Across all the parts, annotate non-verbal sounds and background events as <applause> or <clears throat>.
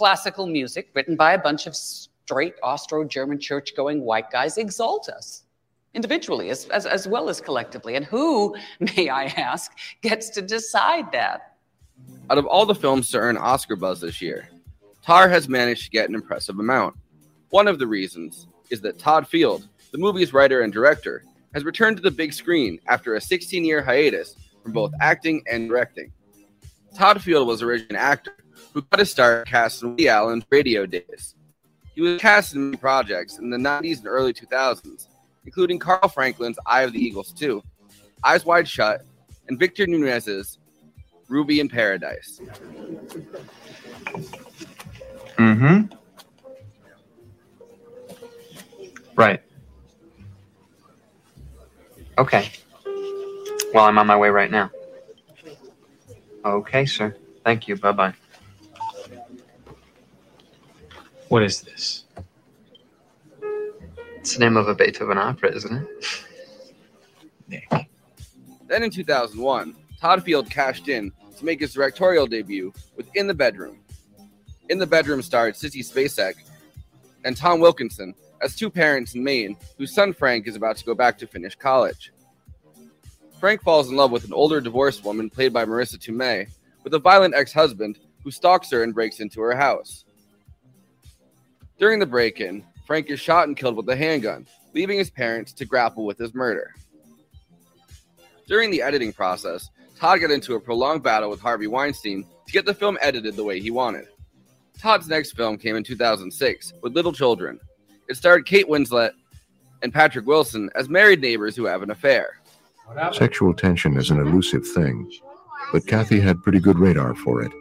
Classical music written by a bunch of straight Austro German church going white guys exalt us? Individually as, as, as well as collectively. And who, <laughs> may I ask, gets to decide that? Out of all the films to earn Oscar buzz this year, Tár has managed to get an impressive amount. One of the reasons is that Todd Field, the movie's writer and director, has returned to the big screen after a 16 year hiatus from both acting and directing. Todd Field was originally an actor who got his start cast in Woody Allen's radio days. He was cast in many projects in the 90s and early 2000s, including Carl Franklin's Eye of the Eagles 2, Eyes Wide Shut, and Victor Nunez's Ruby in Paradise. Mm-hmm. Right. Okay. Well, I'm on my way right now. Okay, sir. Thank you. Bye bye. What is this? It's the name of a Beethoven opera, isn't it? Nick. Then in 2001, Todd Field cashed in to make his directorial debut with In the Bedroom. In the Bedroom starred Sissy Spacek and Tom Wilkinson as two parents in Maine whose son Frank is about to go back to finish college. Frank falls in love with an older divorced woman played by Marisa Tomei with a violent ex husband who stalks her and breaks into her house. During the break in, Frank is shot and killed with a handgun, leaving his parents to grapple with his murder. During the editing process, Todd got into a prolonged battle with Harvey Weinstein to get the film edited the way he wanted. Todd's next film came in 2006 with Little Children. It starred Kate Winslet and Patrick Wilson as married neighbors who have an affair. Sexual tension is an elusive thing, but Kathy had pretty good radar for it.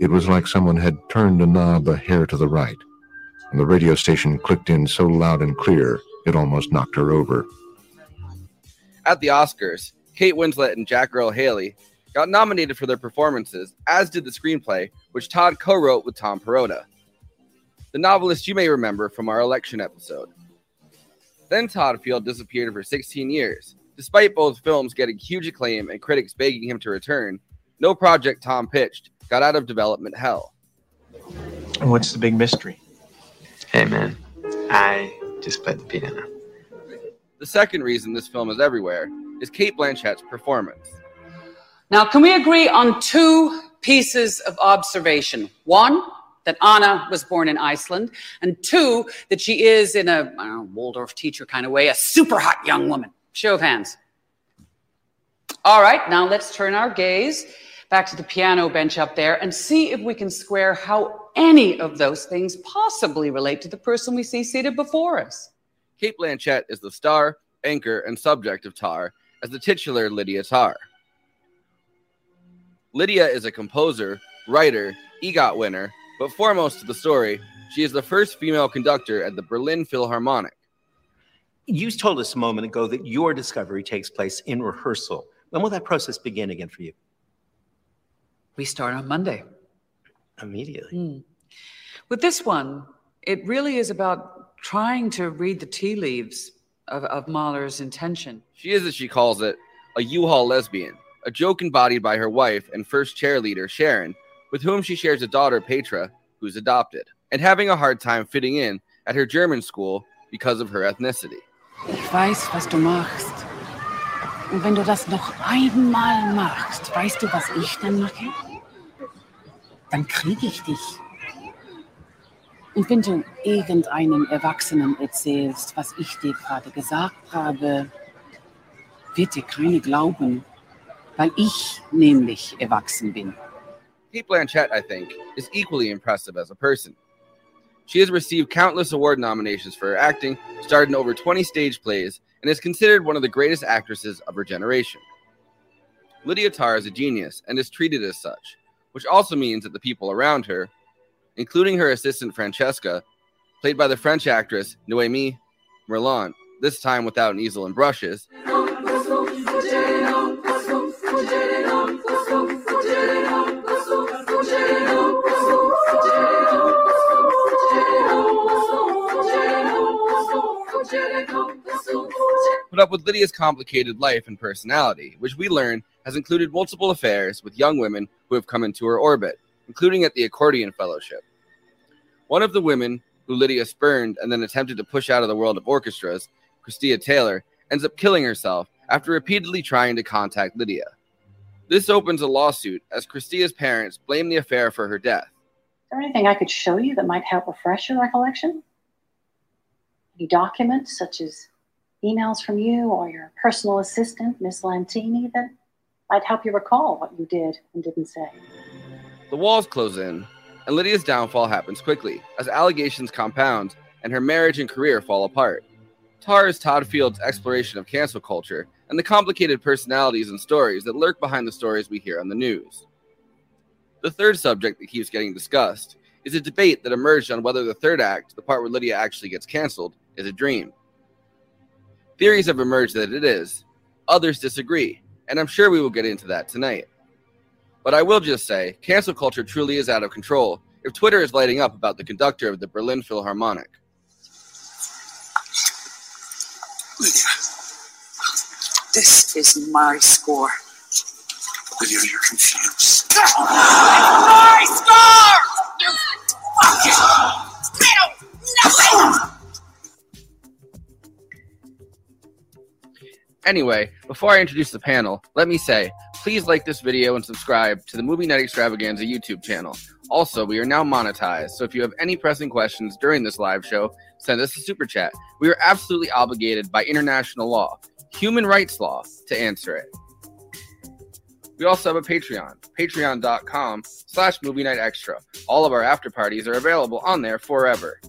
It was like someone had turned a knob a hair to the right and the radio station clicked in so loud and clear it almost knocked her over. At the Oscars, Kate Winslet and Jack Earle Haley got nominated for their performances, as did the screenplay, which Todd co wrote with Tom Perrotta, the novelist you may remember from our election episode. Then Todd Field disappeared for 16 years. Despite both films getting huge acclaim and critics begging him to return, no project Tom pitched got out of development hell. And what's the big mystery? Hey, man. I just played the piano. The second reason this film is everywhere is Cate Blanchett's performance. Now, can we agree on two pieces of observation? One, that Anna was born in Iceland, and two, that she is, in a know, Waldorf teacher kind of way, a super hot young woman. Show of hands. All right, now let's turn our gaze back to the piano bench up there and see if we can square how any of those things possibly relate to the person we see seated before us. Cate Blanchett is the star, anchor, and subject of Tár as the titular Lydia Tár. Lydia is a composer, writer, EGOT winner, but foremost to the story, she is the first female conductor at the Berlin Philharmonic. You told us a moment ago that your discovery takes place in rehearsal. When will that process begin again for you? We start on Monday. Immediately. Mm. With this one, it really is about trying to read the tea leaves of, of Mahler's intention. She is, as she calls it, a U-Haul lesbian, a joke embodied by her wife and first cheerleader, Sharon, with whom she shares a daughter, Petra, who's adopted, and having a hard time fitting in at her German school because of her ethnicity. Ich weiß, was du machst. Und wenn du das noch einmal machst, weißt du, was ich dann mache? Dann kriege ich dich. Und wenn du irgendeinem Erwachsenen erzählst, was ich dir gerade gesagt habe, wird dir keine glauben, weil ich nämlich erwachsen bin. Cate Blanchett, I think, is equally impressive as a person. She has received countless award nominations for her acting, starred in over 20 stage plays, and is considered one of the greatest actresses of her generation. Lydia Tár is a genius and is treated as such, which also means that the people around her, including her assistant Francesca, played by the French actress Noémie Merlant, this time without an easel and brushes, put up with Lydia's complicated life and personality, which we learn has included multiple affairs with young women who have come into her orbit, including at the Accordion Fellowship. One of the women who Lydia spurned and then attempted to push out of the world of orchestras, Krista Taylor, ends up killing herself after repeatedly trying to contact Lydia. This opens a lawsuit as Krista's parents blame the affair for her death. Is there anything I could show you that might help refresh your recollection? Any documents, such as emails from you or your personal assistant, Miss Lentini, that might help you recall what you did and didn't say? The walls close in, and Lydia's downfall happens quickly as allegations compound and her marriage and career fall apart. Tár is Todd Field's exploration of cancel culture and the complicated personalities and stories that lurk behind the stories we hear on the news. The third subject that keeps getting discussed is a debate that emerged on whether the third act, the part where Lydia actually gets canceled, is a dream. Theories have emerged that it is, others disagree, and I'm sure we will get into that tonight. But I will just say, cancel culture truly is out of control if Twitter is lighting up about the conductor of the Berlin Philharmonic. Lydia, this is my score. Lydia, you're confused. <laughs> My score! You fucking little nothing! Anyway, before I introduce the panel, let me say, please like this video and subscribe to the Movie Night Extravaganza YouTube channel. Also, we are now monetized, so if you have any pressing questions during this live show, send us a super chat. We are absolutely obligated by international law, human rights law, to answer it. We also have a Patreon, patreon.com slash movie night extra. All of our after parties are available on there forever.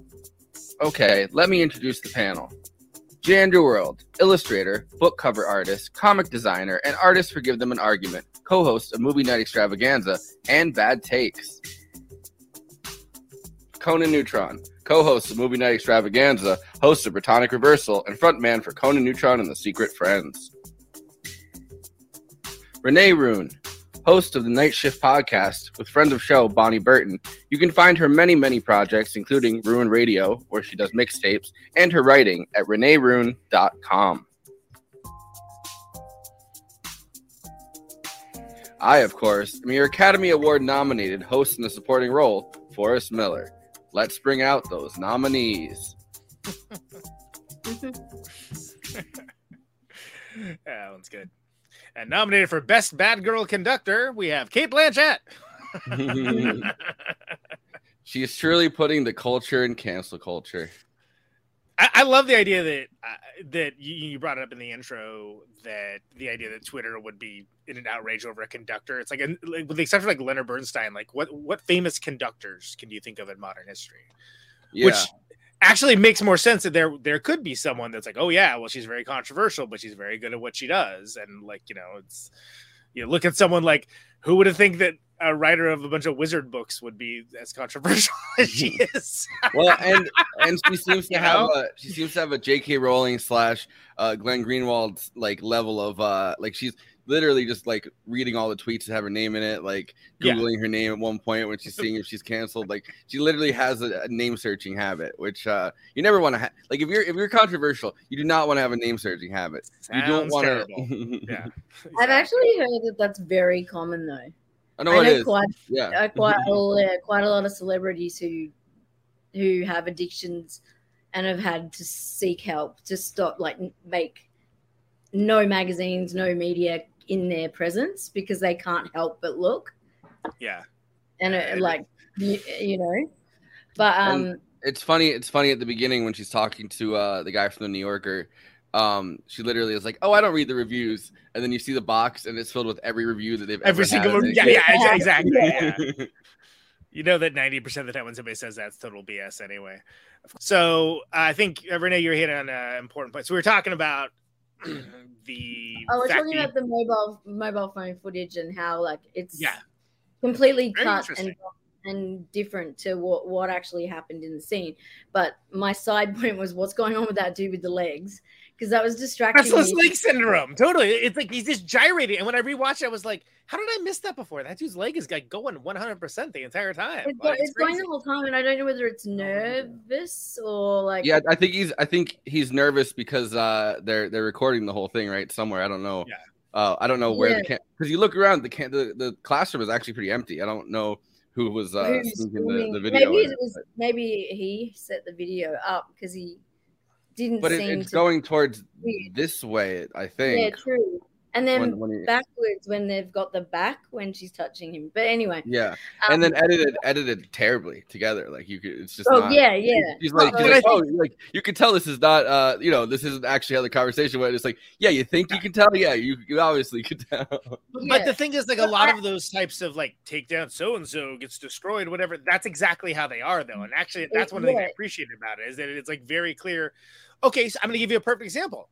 Okay, let me introduce the panel. Jan World, illustrator, book cover artist, comic designer, and artist for Give Them an Argument, co host of Movie Night Extravaganza and Bad Takes. Conan Neutron, co host of Movie Night Extravaganza, host of Protonic Reversal, and frontman for Conan Neutron and the Secret Friends. Renee Ruin, host of the Night Shift podcast with friend of show Bonnie Burton. You can find her many, many projects, including Ruin Radio, where she does mixtapes, and her writing at reneeruin.com. I, of course, am your Academy Award nominated host in the supporting role, Forrest Miller. Let's bring out those nominees. <laughs> That one's good. And nominated for Best Bad Girl Conductor, we have Cate Blanchett. <laughs> She is truly putting the culture in cancel culture. I, I love the idea that uh, that you, you brought it up in the intro that the idea that Twitter would be in an outrage over a conductor. It's like, an, like with the exception of like Leonard Bernstein, like what what famous conductors can you think of in modern history? Yeah. Which actually makes more sense that there there could be someone that's like, oh yeah, well she's very controversial, but she's very good at what she does, and like you know, it's you look at someone like who would have think that a writer of a bunch of wizard books would be as controversial <laughs> as she <laughs> is. well, and and she <laughs> seems to You have know? a she seems to have a J.K. Rowling slash uh, Glenn Greenwald like level of uh like she's literally just like reading all the tweets that have her name in it, like Yeah. googling her name at one point when she's seeing if she's canceled. Like she literally has a, a name searching habit, which uh you never want to have. Like if you're if you're controversial, you do not want to have a name searching habit. you don't want to. <laughs> yeah. I've actually heard that that's very common though. I know it know is. quite Yeah. uh, <laughs> quite a, quite a lot of celebrities who who have addictions and have had to seek help to stop like make no magazines, no media in their presence because they can't help but look Yeah. and it, like you, you know. But um, And it's funny. It's funny at the beginning when she's talking to uh, the guy from the New Yorker. Um, she literally is like, "Oh, I don't read the reviews," and then you see the box, and it's filled with every review that they've Every ever single had. one. Yeah, yeah, <laughs> exactly. Yeah. <laughs> You know that 90% of the time when somebody says that's total BS anyway. So I think, uh, Renee, you're hitting on an important point. So we were talking about <clears throat> the. oh, we're talking that- about the mobile mobile phone footage and how like it's Yeah. completely Very cut and and different to what what actually happened in the scene. But my side <laughs> point was what's going on with that dude with the legs because that was distracting Restless me. leg syndrome. Totally. It's like he's just gyrating. And when I rewatched it, I was like, how did I miss that before? That dude's leg is like going 100% the entire time. It's, Like, go- it's going the whole time, and I don't know whether it's nervous or like Yeah, I think he's. I think he's nervous because uh, they're they're recording the whole thing right somewhere. I don't know. Yeah. Uh, I don't know where the Yeah. can because you look around the can the, the classroom is actually pretty empty. I don't know who was uh, the, the video. Maybe it was maybe he set the video up because he didn't But it, it's going towards weird. this way, I think Yeah, true. And then When- when he- backwards when they've got the back when she's touching him. But anyway. Yeah, Um, and then edited edited terribly together. Like you could, it's just. Oh, not, yeah, yeah. She's like, Well, she's I like, oh, like you can tell this is not, uh, you know, this isn't actually how the conversation went. It's like, yeah, you think you can tell, yeah, you, you obviously could tell. But the thing is, like a lot of those types of like take down so and so gets destroyed, whatever. That's exactly how they are, though. And actually, that's one of the things I appreciate about it is that it's like very clear. Okay, so I'm going to give you a perfect example.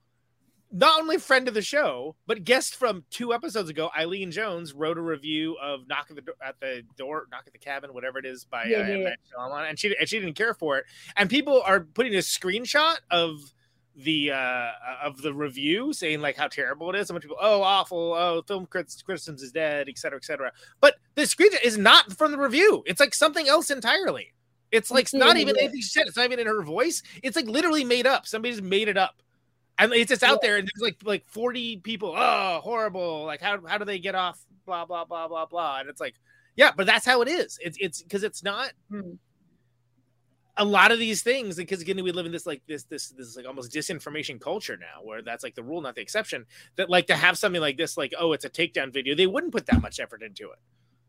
Not only friend of the show, but guest from two episodes ago, Eileen Jones wrote a review of "Knock at the Do- at the Door," "Knock at the Cabin," whatever it is by Yeah, uh, yeah, yeah. Shyamalan, and she and she didn't care for it. And people are putting a screenshot of the uh of the review saying like how terrible it is. So much people, oh, awful, oh, film crit- criticism is dead, etc. cetera, et cetera. But the screenshot is not from the review. It's like something else entirely. It's like not even anything she said. It's not even in her voice. It's like literally made up. Somebody just made it up. And it's just out there, and there's like like 40 people. Oh, horrible! Like how how do they get off? Blah blah blah blah blah. And it's like, yeah, but that's how it is. It's it's because it's not a lot of these things because again we live in this like this this this like almost disinformation culture now where that's like the rule not the exception that like to have something like this like oh it's a takedown video they wouldn't put that much effort into it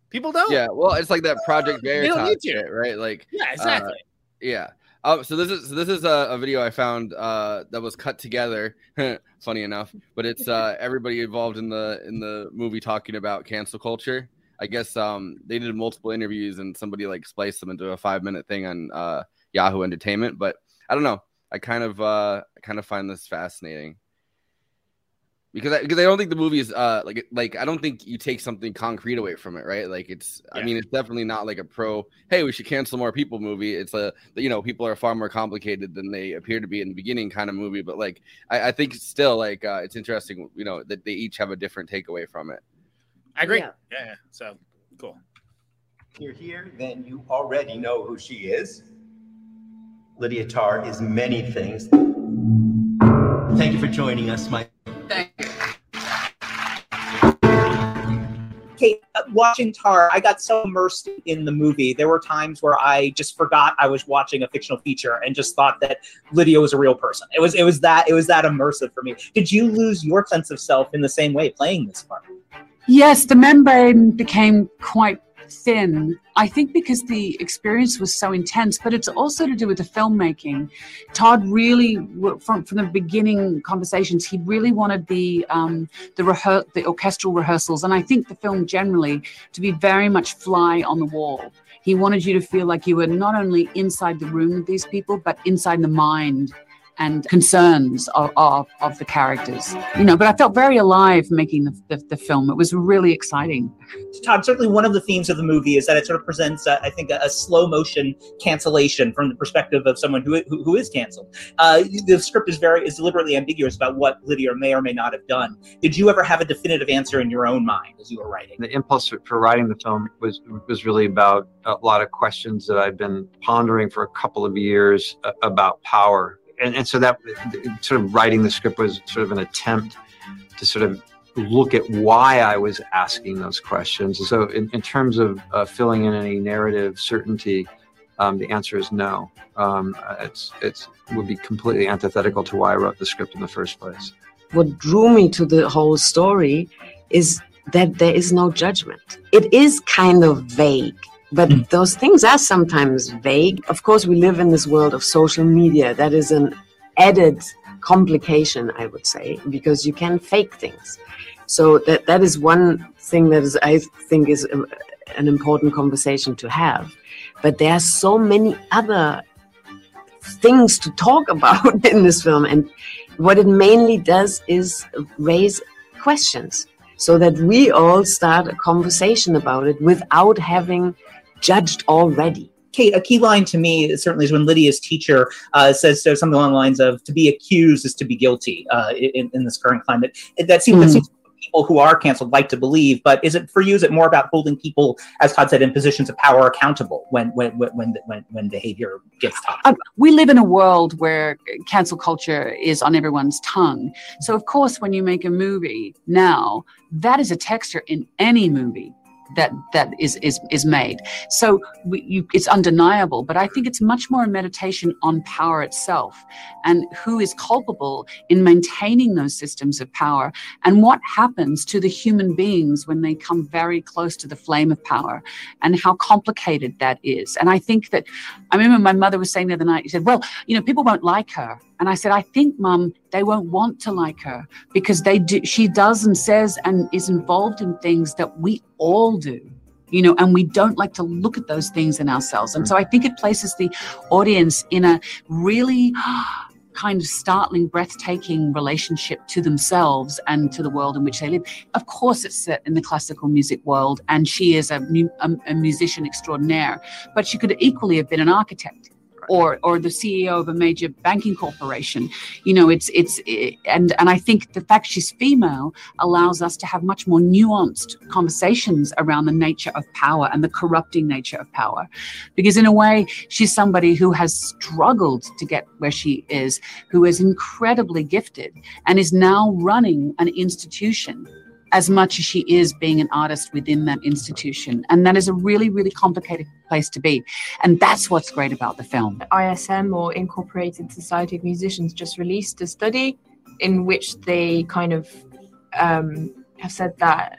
people don't Yeah, well, it's like that Project They don't Veritas need to. shit, right? Like, yeah uh, exactly yeah. Um, so this is so this is a, a video I found uh, that was cut together. <laughs> funny enough, but it's uh, <laughs> everybody involved in the in the movie talking about cancel culture. I guess um, they did multiple interviews and somebody like spliced them into a five minute thing on uh, Yahoo Entertainment. But I don't know. I kind of uh, I kind of find this fascinating because I, because I don't think the movie is uh like like I don't think you take something concrete away from it, right? Like it's I mean it's definitely not like a pro hey we should cancel more people movie. It's a you know people are far more complicated than they appear to be in the beginning kind of movie. But like I, I think still like uh, it's interesting you know that they each have a different takeaway from it. i agree Yeah. yeah, yeah. so cool If you're here, then you already know who she is. Lydia Tár is many things. Thank you for joining us, Mike. Cate, watching Tár, I got so immersed in the movie. There were times where I just forgot I was watching a fictional feature and just thought that Lydia was a real person. It was it was that it was that immersive for me. Did you lose your sense of self in the same way playing this part? Yes, the membrane became quite thin. I think because the experience was so intense, but it's also to do with the filmmaking. Todd really, from from the beginning conversations, he really wanted the um, the rehe- the orchestral rehearsals, and I think the film generally to be very much fly on the wall. He wanted you to feel like you were not only inside the room with these people, but inside the mind and concerns of, of, of the characters. You know, but I felt very alive making the, the, the film. It was really exciting. Todd, certainly one of the themes of the movie is that it sort of presents, uh, I think, a, a slow motion cancellation from the perspective of someone who, who, who is canceled. Uh, the script is very is deliberately ambiguous about what Lydia may or may not have done. Did you ever have a definitive answer in your own mind as you were writing? The impulse for- for writing the film was was really about a lot of questions that I've been pondering for a couple of years uh, about power, and and so that sort of writing the script was sort of an attempt to sort of look at why I was asking those questions. So in, in terms of uh, filling in any narrative certainty, um, the answer is no. Um, it's it's would be completely antithetical to why I wrote the script in the first place. what drew me to the whole story is that there is no judgment. It is kind of vague, but hmm. those things are sometimes vague. Of course, we live in this world of social media. That is an added complication, I would say, because you can fake things. So that that is one thing that is, I think, is a, an important conversation to have. But there are so many other things to talk <laughs> about in this film, and what it mainly does is raise questions so that we all start a conversation about it without having judged already. Cate, a key line to me certainly is when Lydia's teacher uh, says so something along the lines of "to be accused is to be guilty" uh, in, in this current climate. That seems, that Mhm. seems people who are canceled like to believe. But is it for you? Is it more about holding people, as Todd said, in positions of power accountable when when when when when, behavior gets toxic? Um, we live in a world where cancel culture is on everyone's tongue. So, of course, when you make a movie now, that is a texture in any movie. That that is is is made. So we, you, it's undeniable, but I think it's much more a meditation on power itself and who is culpable in maintaining those systems of power and what happens to the human beings when they come very close to the flame of power and how complicated that is. And I think that I remember my mother was saying the other night, she said, Well, you know, people won't like her. And I said, I think, Mum, they won't want to like her because they do she does and says and is involved in things that we all do. You know, and we don't like to look at those things in ourselves. And so I think it places the audience in a really <gasps> kind of startling, breathtaking relationship to themselves and to the world in which they live. Of course, it's set in the classical music world, and she is a, a, a musician extraordinaire, but she could equally have been an architect. Or, or the CEO of a major banking corporation, you know, it's it's it, and and I think the fact she's female allows us to have much more nuanced conversations around the nature of power and the corrupting nature of power, because in a way she's somebody who has struggled to get where she is, who is incredibly gifted and is now running an institution as much as she is being an artist within that institution. And that is a really, really complicated place to be. And that's what's great about the film. ISM or Incorporated Society of Musicians just released a study in which they kind of um, have said that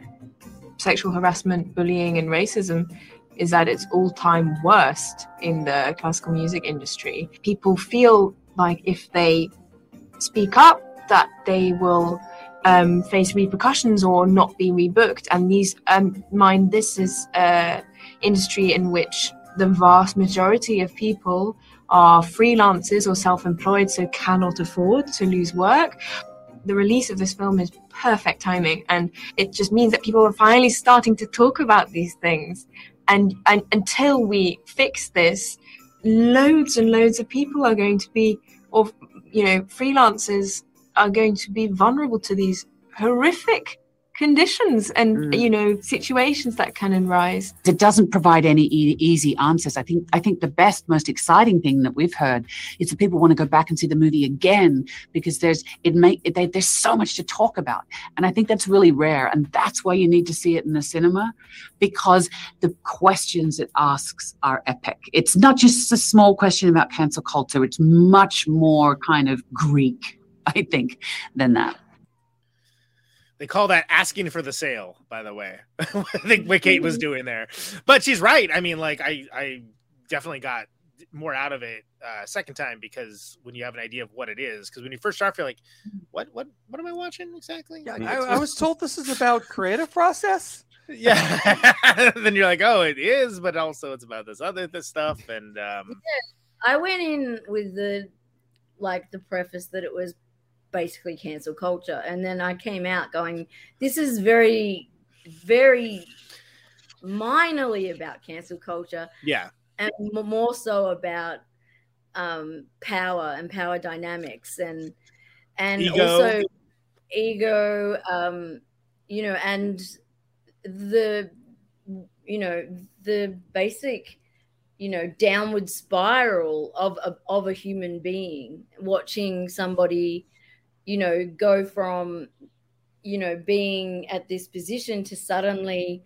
sexual harassment, bullying, and racism is at its all time worst in the classical music industry. People feel like if they speak up, that they will um, face repercussions or not be rebooked. And these, um, mind, this is an industry in which the vast majority of people are freelancers or self-employed, so cannot afford to lose work. The release of this film is perfect timing, and it just means that people are finally starting to talk about these things. And, and until we fix this, loads and loads of people are going to be, or you know, freelancers are going to be vulnerable to these horrific conditions and mm. you know situations that can arise. It doesn't provide any e- easy answers. I think i think the best most exciting thing that we've heard is that people want to go back and see the movie again because there's it make it, they, there's so much to talk about. And i think that's really rare and that's why you need to see it in the cinema because the questions it asks are epic. It's not just a small question about cancel culture it's much more kind of greek <laughs> i think than that They call that asking for the sale, by the way. <laughs> I think what Cate was doing there. But she's right. I mean, like I I definitely got more out of it uh second time because when you have an idea of what it is, because when you first start, I feel like, what what what am I watching exactly? Yeah, I, I was told this is about creative process. <laughs> yeah. then you're like, oh, it is, but also it's about this other this stuff. And um I went in with the like the preface that it was basically cancel culture, and then I came out going, "This is very, very minorly about cancel culture, yeah. and more so about um, power and power dynamics, and and Ego. also ego, um, you know, and the you know the basic you know downward spiral of of, of a human being watching somebody you know go from you know being at this position to suddenly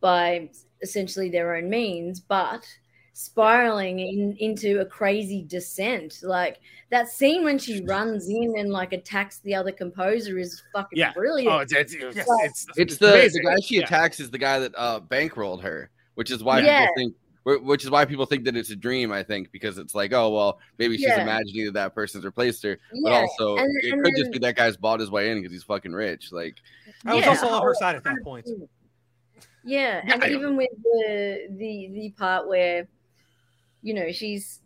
by essentially their own means but spiraling in, into a crazy descent like that scene when she runs in and like attacks the other composer is fucking Yeah. brilliant Oh, it's it's, it's, Like, it's, It's the, the guy she Yeah. attacks is the guy that uh, bankrolled her, which is why Yeah. people think, wh- which is why people think that it's a dream. I think because it's like, oh well, maybe she's Yeah. imagining that that person's replaced her, but also and- it and could just be that guy's bought his way in because he's fucking rich. Like, I was Yeah. also on her side at that oh, point. Yeah, Yeah, <laughs> and I- even with the the the part where, you know, she's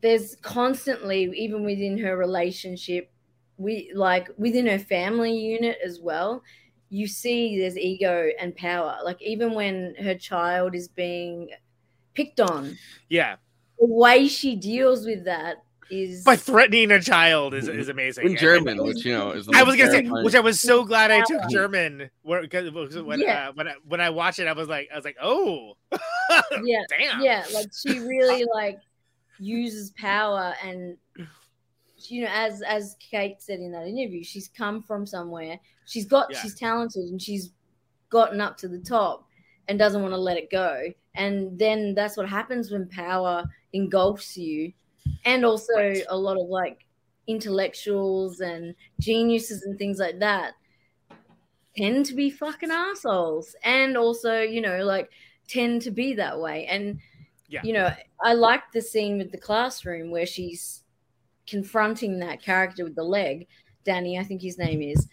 there's constantly even within her relationship, we like within her family unit as well. You see, there's ego and power. Like even when her child is being picked on, Yeah. the way she deals with that is By threatening a child is, is amazing. in German, and- which you know is. The I was gonna say, which I was so glad I took German. Where, cause, because when Yeah. uh, when I, when I watched it, I was like, I was like, oh, <laughs> yeah damn, yeah like she really like uses power and you know as as cate said in that interview she's come from somewhere she's got Yeah. she's talented and she's gotten up to the top and doesn't want to let it go. And then that's what happens when power engulfs you. And also a lot of like intellectuals and geniuses and things like that tend to be fucking assholes. And also, you know, like tend to be that way. And Yeah. you know, I like the scene with the classroom where she's confronting that character with the leg, Danny, I think his name is,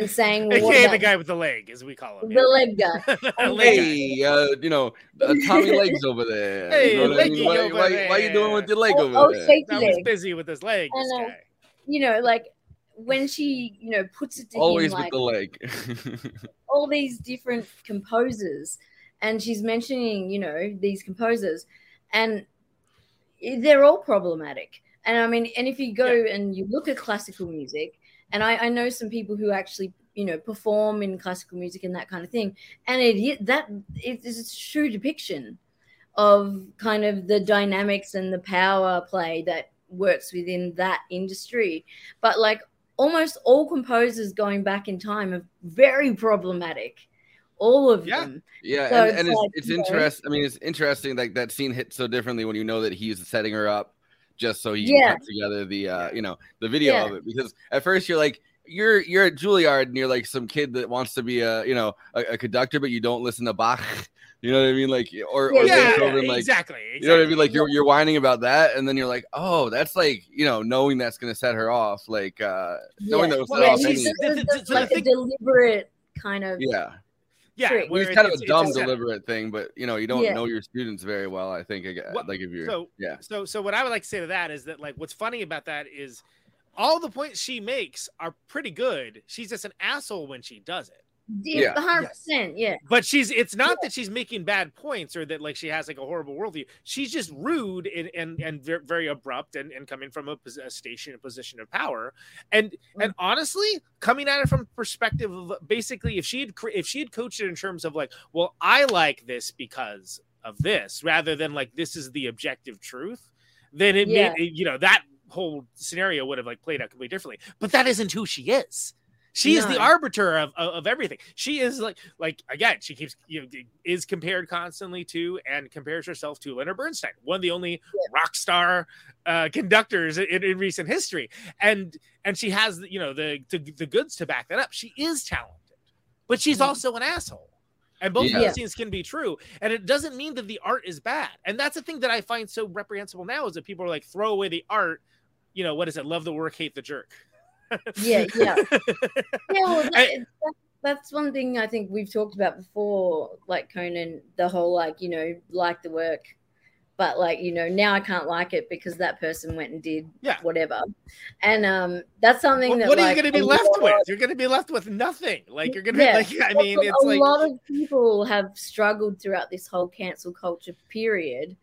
and saying, <laughs> well, what AKA the guy with the leg, as we call him. the leg guy. <laughs> And Leg guy. Hey, uh, you know, uh, Tommy Legs over there. Hey, you know what I mean? Why, over why, why you doing with your leg Oh, over oh, there? shaky I was leg. busy with his leg. This And, uh, you know, like when she, you know, puts it to Always him with like the leg. <laughs> all these different composers, and she's mentioning, you know, these composers, and they're all problematic. And I mean, and if you go and you look at classical music, and I, I know some people who actually, you know, perform in classical music and that kind of thing, and it that it is a true depiction of kind of the dynamics and the power play that works within that industry. But like almost all composers going back in time are very problematic. All of them. Yeah, So and, and it's, like, it's interesting. I mean, it's interesting like that scene hits so differently when you know that he's setting her up just so he can Yeah. put together the uh, you know, the video Yeah. of it. Because at first you're like, you're you're at Juilliard and you're like some kid that wants to be a you know a, a conductor, but you don't listen to Bach. <laughs> You know what I mean? Like or, or Yeah, Beethoven, yeah, like exactly, You know what I mean? Like you're you're whining about that, and then you're like, oh, that's like you know knowing that's gonna set her off, like uh knowing that will set off she's any. just, the- the- just so the like a deliberate kind of Yeah. Yeah, trick. where it's it- kind of a it's dumb, setup. deliberate thing, but you know, you don't Yeah. know your students very well. I think, I guess, What- like if you're, so yeah, so so what I would like to say to that is that like what's funny about that is all the points she makes are pretty good. She's just an asshole when she does it. Yeah, hundred percent. Yeah. But she's it's not that she's making bad points or that like she has like a horrible worldview. She's just rude and and, and very abrupt and, and coming from a, pos- a station a position of power. And mm. and honestly, coming at it from perspective of basically if she had if she had coached it in terms of like, well, I like this because of this, rather than like this is the objective truth, then it Yeah. made you know that whole scenario would have like played out completely differently. But that isn't who she is. She is the arbiter of, of of everything. She is like like again, she keeps you know is compared constantly to and compares herself to Leonard Bernstein, one of the only rock star uh, conductors in, in recent history, and and she has you know the, the the goods to back that up. She is talented, but she's also an asshole. And both of Yeah. those things can be true. And it doesn't mean that the art is bad. And that's the thing that I find so reprehensible now is that people are like, throw away the art. You know, what is it? Love the work, hate the jerk. Yeah, yeah. <laughs> yeah, well, that, that, that's one thing I think we've talked about before, like Conan, the whole like, you know, like the work, but like, you know, now I can't like it because that person went and did Yeah. whatever. And um that's something that what are like, you going to be left lot- with? You're going to be left with nothing. Like you're going to Yeah. be like, I mean, a it's like, lot of people have struggled throughout this whole cancel culture period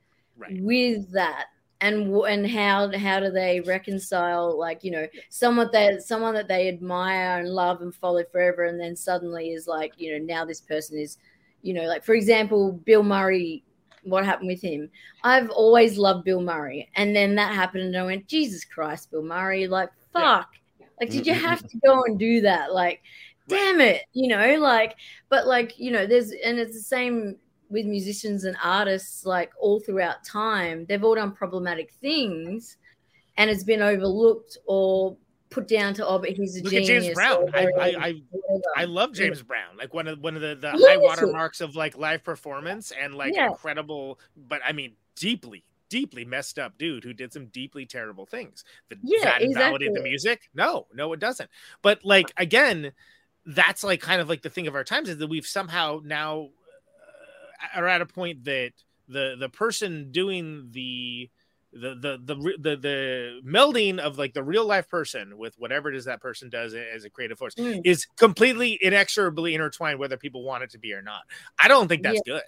with that and and how how do they reconcile like you know someone that someone that they admire and love and follow forever and then suddenly is like you know now this person is you know like for example bill murray what happened with him? I've always loved bill murray. And then that happened and i went jesus christ bill murray like fuck. Like did you have to go and do that? Like damn it you know like but like you know there's and it's the same with musicians and artists like all throughout time they've all done problematic things and it's been overlooked or put down to oh but he's a look at James Brown. I, I. I, I love James Brown. Like one of one of the, the Lunacy. high water marks of like live performance and like Yeah. incredible, but I mean deeply, deeply messed up dude who did some deeply terrible things. That Yeah, that invalidate the music? No, no, it doesn't. But like again, that's like kind of like the thing of our times is that we've somehow now are at a point that the the person doing the the the the the, the melding of like the real life person with whatever it is that person does as a creative force Mm. is completely inexorably intertwined whether people want it to be or not. I don't think that's good.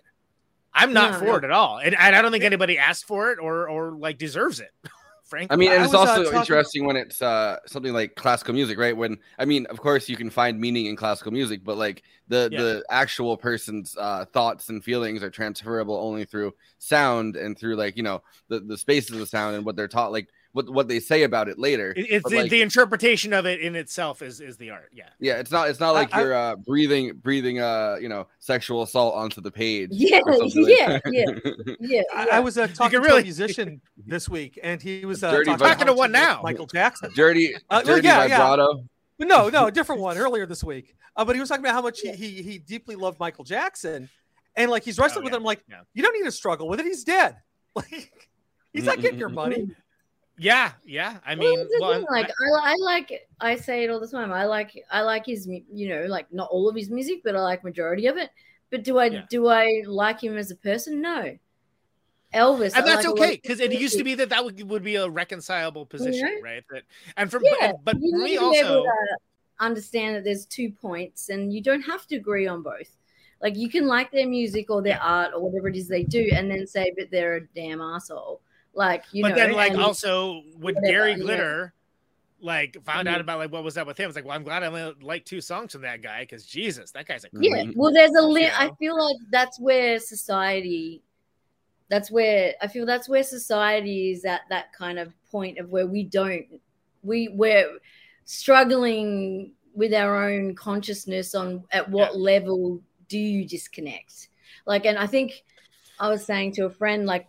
I'm not No, for no. it at all. And, and i don't think anybody asked for it or or like deserves it <laughs> frankly I mean, and it's was, uh, also talking- interesting when it's uh, something like classical music, right? When I mean, of course, you can find meaning in classical music, but like the Yeah. the actual person's uh, thoughts and feelings are transferable only through sound and through like you know the the spaces of the sound and what they're taught. Like what what they say about it later. It's the, like, the interpretation of it in itself is is the art. Yeah. yeah, it's not it's not like I- you're uh, breathing breathing uh you know sexual assault onto the page. Yeah, or something like yeah, that. <laughs> yeah. I, I was uh, talking to a musician <laughs> this week, and he was uh, Dirty talking, Talking to one now. Michael Jackson. Dirty, Uh, dirty yeah, yeah. vibrato. But no, no, a different one earlier this week. Uh, but he was talking about how much he, he he deeply loved Michael Jackson, and like he's wrestling Oh, with yeah, him. Like yeah. you don't need to struggle with it. He's dead. <laughs> Like he's not getting your money. Yeah, yeah. I mean, well, thing, like I, I like I say it all the time. I like I like his you know like not all of his music, but I like majority of it. But do I Yeah. do I like him as a person? No. Elvis, and I that's like okay because it used to be that that would, would be a reconcilable position, know? right? That and from Yeah, but, but you me to be able also, understand that there's two points, and you don't have to agree on both. Like you can like their music or their art or whatever it is they do, and then say, "But they're a damn asshole." Like you but know, then like also whatever, Gary yeah. Glitter like found out Mhm. about like what was that with him? It's like, well, I'm glad I only like two songs from that guy because Jesus, that guy's a Yeah, well, there's a You limit. I feel like that's where society. That's where I feel that's where society is at that kind of point of where we don't we we're struggling with our own consciousness on at what level do you disconnect like and i think i was saying to a friend like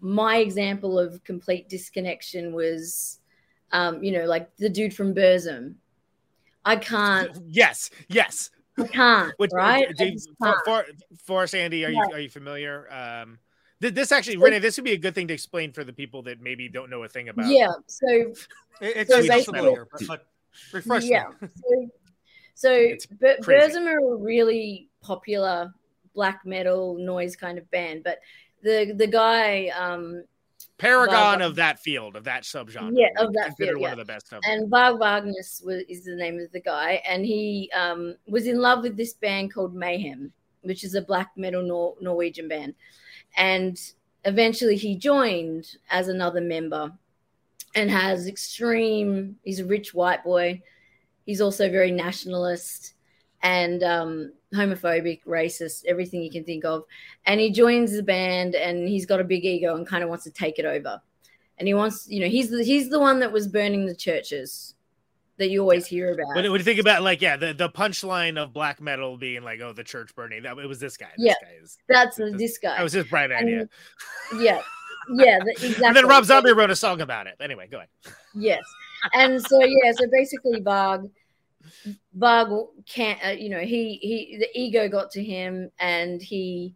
my example of complete disconnection was um you know like the dude from burzum i can't Yes, yes. i can't Which, right do you- for, can't. for, for Sandy, are you are you familiar? Um, th- this actually, Renee, this would be a good thing to explain for the people that maybe don't know a thing about. yeah so It- it's So just basically- familiar, but, but refresh yeah. me. So, so <laughs> Burzum are a really popular black metal noise kind of band, but the the guy, um, Paragon Varg- of that field, of that subgenre. yeah, of that considered field, one yeah. of the best of and Magnus was, is the name of the guy, and he um, was in love with this band called Mayhem, which is a black metal Nor- Norwegian band, and eventually he joined as another member, and has extreme. He's a rich white boy. He's also very nationalist and um, homophobic, racist, everything you can think of. And he joins the band, and he's got a big ego and kind of wants to take it over. And he wants, you know, he's the he's the one that was burning the churches that you always hear about. When, when you think about like yeah, the, the punchline of black metal being like oh the church burning that it was this guy. This yeah, guy is that's this guy. that was his bright And- idea. Yeah, yeah, the, exactly. <laughs> And then Rob Zombie wrote a song about it. Anyway, go ahead. Yes, and so yeah, so basically, Varg, Varg can't, uh, you know, he he the ego got to him, and he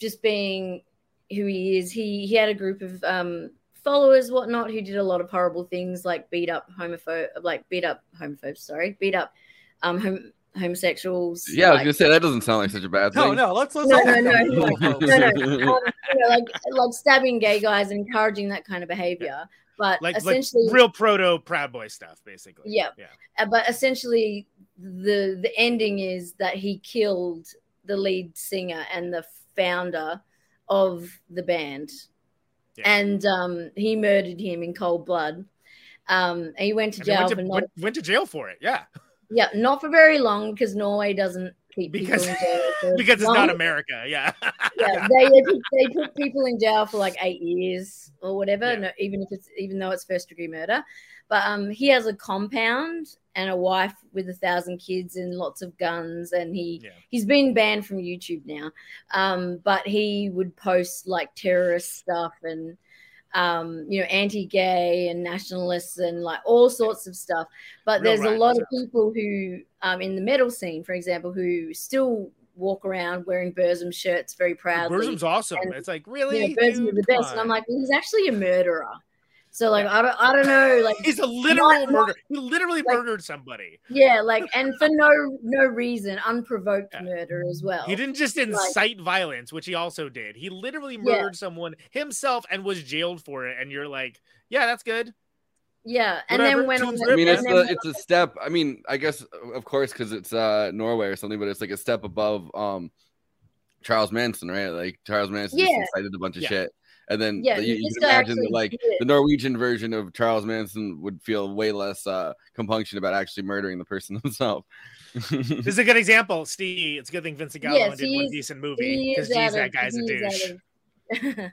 just being who he is. He he had a group of um followers, whatnot, who did a lot of horrible things, like beat up homophobe, like beat up homophobes. Sorry, beat up um hom- homosexuals. Yeah, I was like- gonna say that doesn't sound like such a bad No, thing. no, let's let's no, not no, talk no, no, no, no. Um, you know, like like stabbing gay guys and encouraging that kind of behavior. But Like like real proto Proud Boy stuff, basically. yeah. yeah. Uh, but essentially, the the ending is that he killed the lead singer and the founder of the band, and um, he murdered him in cold blood. Um, and he went to jail went, for to, not went, went to jail for it. Yeah, yeah not for very long because Norway doesn't keep because people in jail for because it's not. America. Yeah. yeah, <laughs> they, they put, they put people in jail for like eight years or whatever, no, even if it's even though it's first degree murder. But um, he has a compound and a wife with a thousand kids and lots of guns, and he he's been banned from YouTube now. Um, but he would post like terrorist stuff and um, you know, anti-gay and nationalists and like all sorts of stuff. But Real there's a right lot of people who, um, in the metal scene, for example, who still walk around wearing Burzum shirts very proudly. Burzum's awesome. And, it's like you really, know, Burzum is the best. And I'm like, well, he's actually a murderer. So like, I don't, I don't know, like he's a literal not- murder. He literally murdered somebody. yeah, like, <laughs> and for no no reason, unprovoked murder as well. He didn't just Like- incite violence, which he also did. He literally Yeah. murdered someone himself and was jailed for it. And you're like, yeah, that's good. Yeah, and Whatever, then went on. I mean, it's then a, it's a step. I mean, I guess of course because it's uh Norway or something, but it's like a step above um Charles Manson, right? Like Charles Manson just Yeah. incited a bunch of Yeah. shit, and then Yeah, you, you can imagine that like the Norwegian version of Charles Manson would feel way less uh compunction about actually murdering the person <laughs> himself. This is a good example. Steve, it's a good thing Vincent Gallo Yes, did one decent movie because geez, out that guy's a he is douche. Of-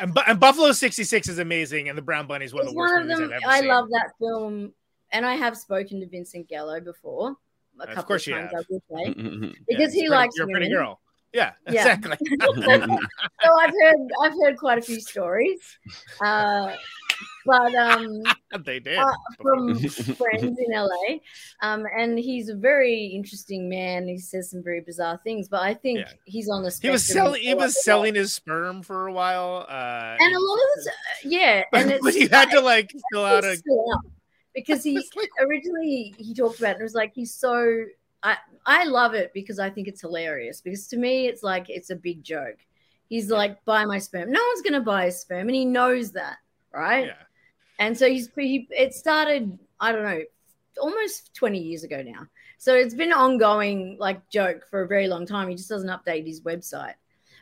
And, and Buffalo 66 is amazing, and the Brown Bunny is one of the worst one of movies them. I've ever I seen. love that film, and I have spoken to Vincent Gallo before. A Of couple course of you times, have. I would say, <laughs> Yeah, because he pretty- likes You're a pretty women. girl. Yeah, Yeah. exactly. <laughs> so I've heard I've heard quite a few stories, uh, but um, <laughs> they did uh, from <laughs> friends in LA, um, and he's a very interesting man. He says some very bizarre things, but I think Yeah. he's on the He was selling. He was selling his sperm for a while. Uh, and a lot of this, yeah, <laughs> and it's you had to like fill out a. It's still out. because he originally he talked about it was like he's so I I love it because I think it's hilarious because to me it's like it's a big joke. He's like buy my sperm. No one's gonna buy his sperm and he knows that, right? Yeah. And so he's he it started I don't know almost 20 years ago now. So it's been an ongoing like joke for a very long time. He just doesn't update his website.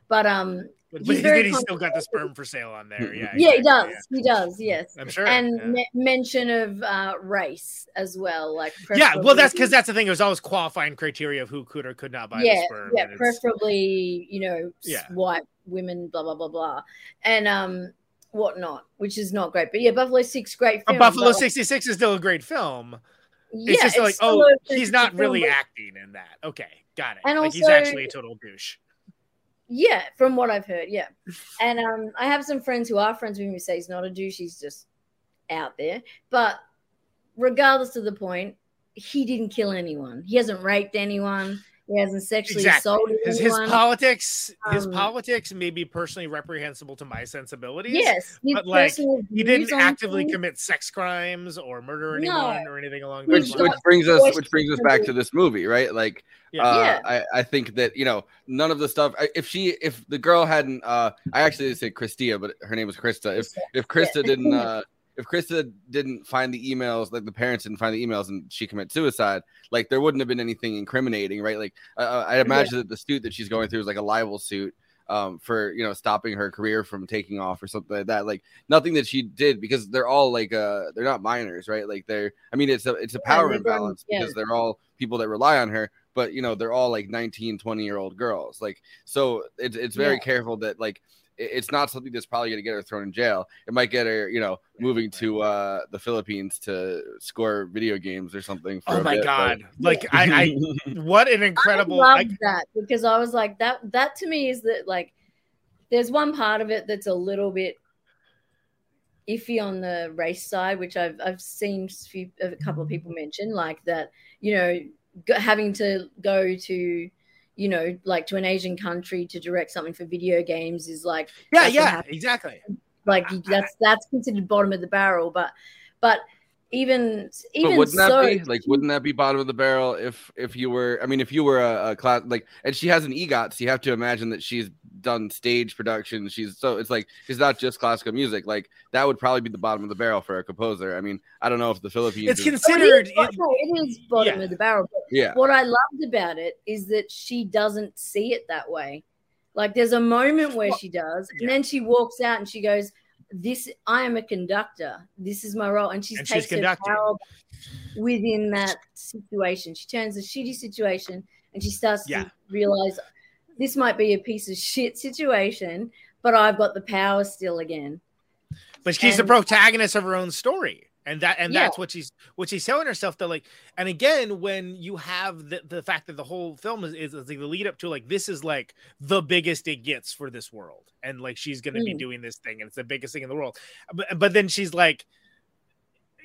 But um But, he's but he, he's still got the sperm for sale on there. Yeah. Yeah, he exactly, does. He does. Yes, I'm sure, And yeah. me- mention of uh, race as well, like Yeah, well, that's because that's the thing. It was always qualifying criteria of who could or could not buy yeah, the sperm. yeah, preferably you know Yeah. white women, blah blah blah blah, and um whatnot, which is not great. But yeah, Buffalo Six, great But film. Buffalo 66 is still a great film. Yeah, it's just like, oh, he's not really but- acting in that. Okay, got it. And like he's actually a total douche. Yeah, from what I've heard, yeah. And um, I have some friends who are friends with him who say he's not a douche, he's just out there. But regardless of the point, he didn't kill anyone. He hasn't raped anyone. He hasn't sexually Exactly. assaulted His, his anyone. politics, his Um, politics may be personally reprehensible to my sensibilities. Yes, his but like he didn't actively things. commit sex crimes or murder No. anyone or anything along which those which lines. brings us which brings us back to this movie right like Yeah. uh, Yeah. I, I think that you know none of the stuff if she if the girl hadn't uh i actually said christia but her name was krista if if krista didn't uh if krista didn't find the emails like the parents didn't find the emails and she commit suicide like there wouldn't have been anything incriminating right like uh, i imagine that the suit that she's going through is like a libel suit um, for you know stopping her career from taking off or something like that. Like nothing that she did because they're all like uh they're not minors, right? Like they're I mean it's a it's a power imbalance yeah. because they're all people that rely on her, but you know they're all like 19, 20 year old girls. Like so it's it's very Yeah. careful that like it's not something that's probably going to get her thrown in jail. It might get her, you know, moving to uh, the Philippines to score video games or something. For Oh my bit, but- god! <laughs> Like I, I, <laughs> what an incredible! I like, love that because I was like that. That to me is that like there's one part of it that's a little bit iffy on the race side, which I've I've seen few, a couple of people mention like that. You know, having to go to you know like to an Asian country to direct something for video games is like yeah, yeah, exactly. like you- that's that's considered bottom of the barrel, but but even even but wouldn't that be like wouldn't that be bottom of the barrel if if you were i mean if you were a, a class like and she has an egot so you have to imagine that she's done stage production. she's so it's like it's not just classical music like that would probably be the bottom of the barrel for a composer i mean i don't know if the philippines It's is- considered. It is, no, it is bottom yeah. of the barrel. But Yeah. what I loved about it is that she doesn't see it that way. Like there's a moment where she does, and then she walks out and she goes, "This I am a conductor. This is my role." And she And she's takes her conducting. power within that situation. She turns a shitty situation and she starts Yeah. to realize this might be a piece of shit situation, but I've got the power still again. but she's the protagonist of her own story and that and Yeah. that's what she's what she's telling herself that like and again when you have the, the fact that the whole film is, is, is like the lead up to like this is like the biggest it gets for this world and like she's gonna be Mm. doing this thing and it's the biggest thing in the world but, but then she's like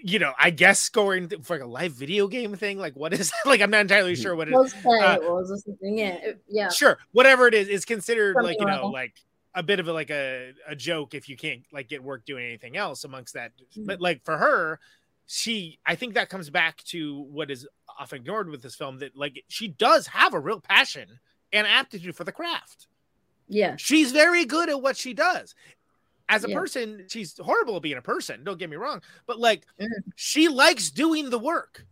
you know i guess scoring for like a live video game thing like what is <laughs> like i'm not entirely sure what it is Cosplay Uh, it was or something. Yeah, yeah. sure whatever it is is considered like you know like like a bit of a like a, a joke if you can't like get work doing anything else amongst that Mm. but like for her she i think that comes back to what is often ignored with this film that like she does have a real passion and aptitude for the craft Yeah. she's very good at what she does as a Yeah. person she's horrible at being a person don't get me wrong but like Mm. she likes doing the work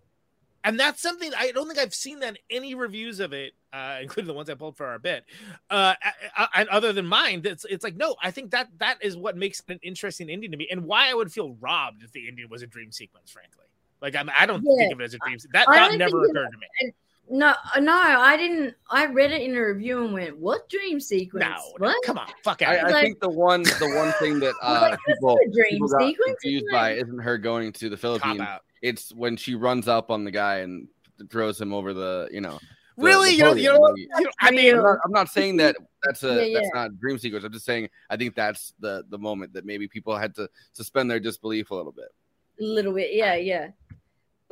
and that's something I don't think I've seen that in any reviews of it, uh, <laughs> including the ones I pulled for our bit, uh, and other than mine. That's it's like no, I think that that is what makes an interesting ending to me, and why I would feel robbed if the ending was a dream sequence. Frankly, like I'm, I don't Yeah. think of it as a dream. That I thought never occurred to me. And, No, no, I didn't. I read it in a review and went, "What dream sequence? No, what? come on, fuck I, out. I Like- think the one the one thing that <laughs> uh, like, people, dream people got confused isn't by it? isn't her going to the Philippines. It's when she runs up on the guy and throws him over the you know. the- Really? the You don't- you podium. don't- you don't- I mean, I'm not, I'm not saying that that's a Yeah, that's not a dream sequence. I'm just saying I think that's the the moment that maybe people had to suspend their disbelief a little bit. A little bit, yeah, yeah.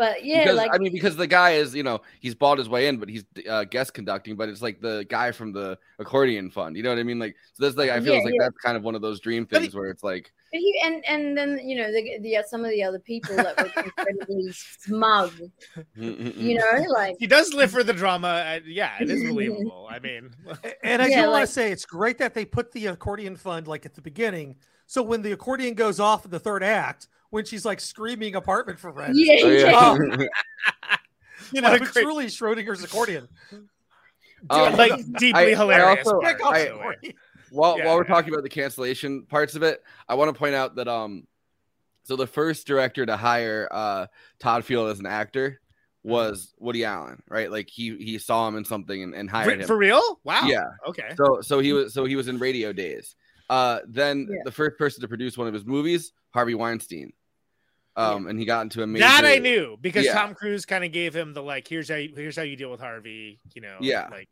But yeah, because like I mean, because the guy is, you know, he's bought his way in, but he's uh, guest conducting. But it's like the guy from the accordion fund. You know what I mean? Like, so that's like I feel Yeah, like yeah. that's kind of one of those dream things where it's like, But he and and then you know the, the some of the other people that were incredibly smug. You know, like he does live for the drama. uh, yeah, it is believable. I mean, <laughs> And I Yeah, do want to say it's great that they put the accordion fund like at the beginning. So when the accordion goes off in the third act, when she's like screaming apartment for rent, Yeah, Oh, yeah. oh, <laughs> you know, it's great- truly Schrodinger's accordion. Um, like deeply I- I hilarious. also- I- by the way. while Yeah. while we're talking about the cancellation parts of it, I want to point out that um, so the first director to hire uh Todd Field as an actor was Woody Allen, right? Like he he saw him in something and, and hired For, him. for real? Wow. Yeah. Okay. So so he was so he was in Radio Days. Uh, then Yeah. the first person to produce one of his movies, Harvey Weinstein. Um, and he got into a major. That I knew because Yeah. Tom Cruise kind of gave him the like, here's how you, here's how you deal with Harvey. You know, Yeah. like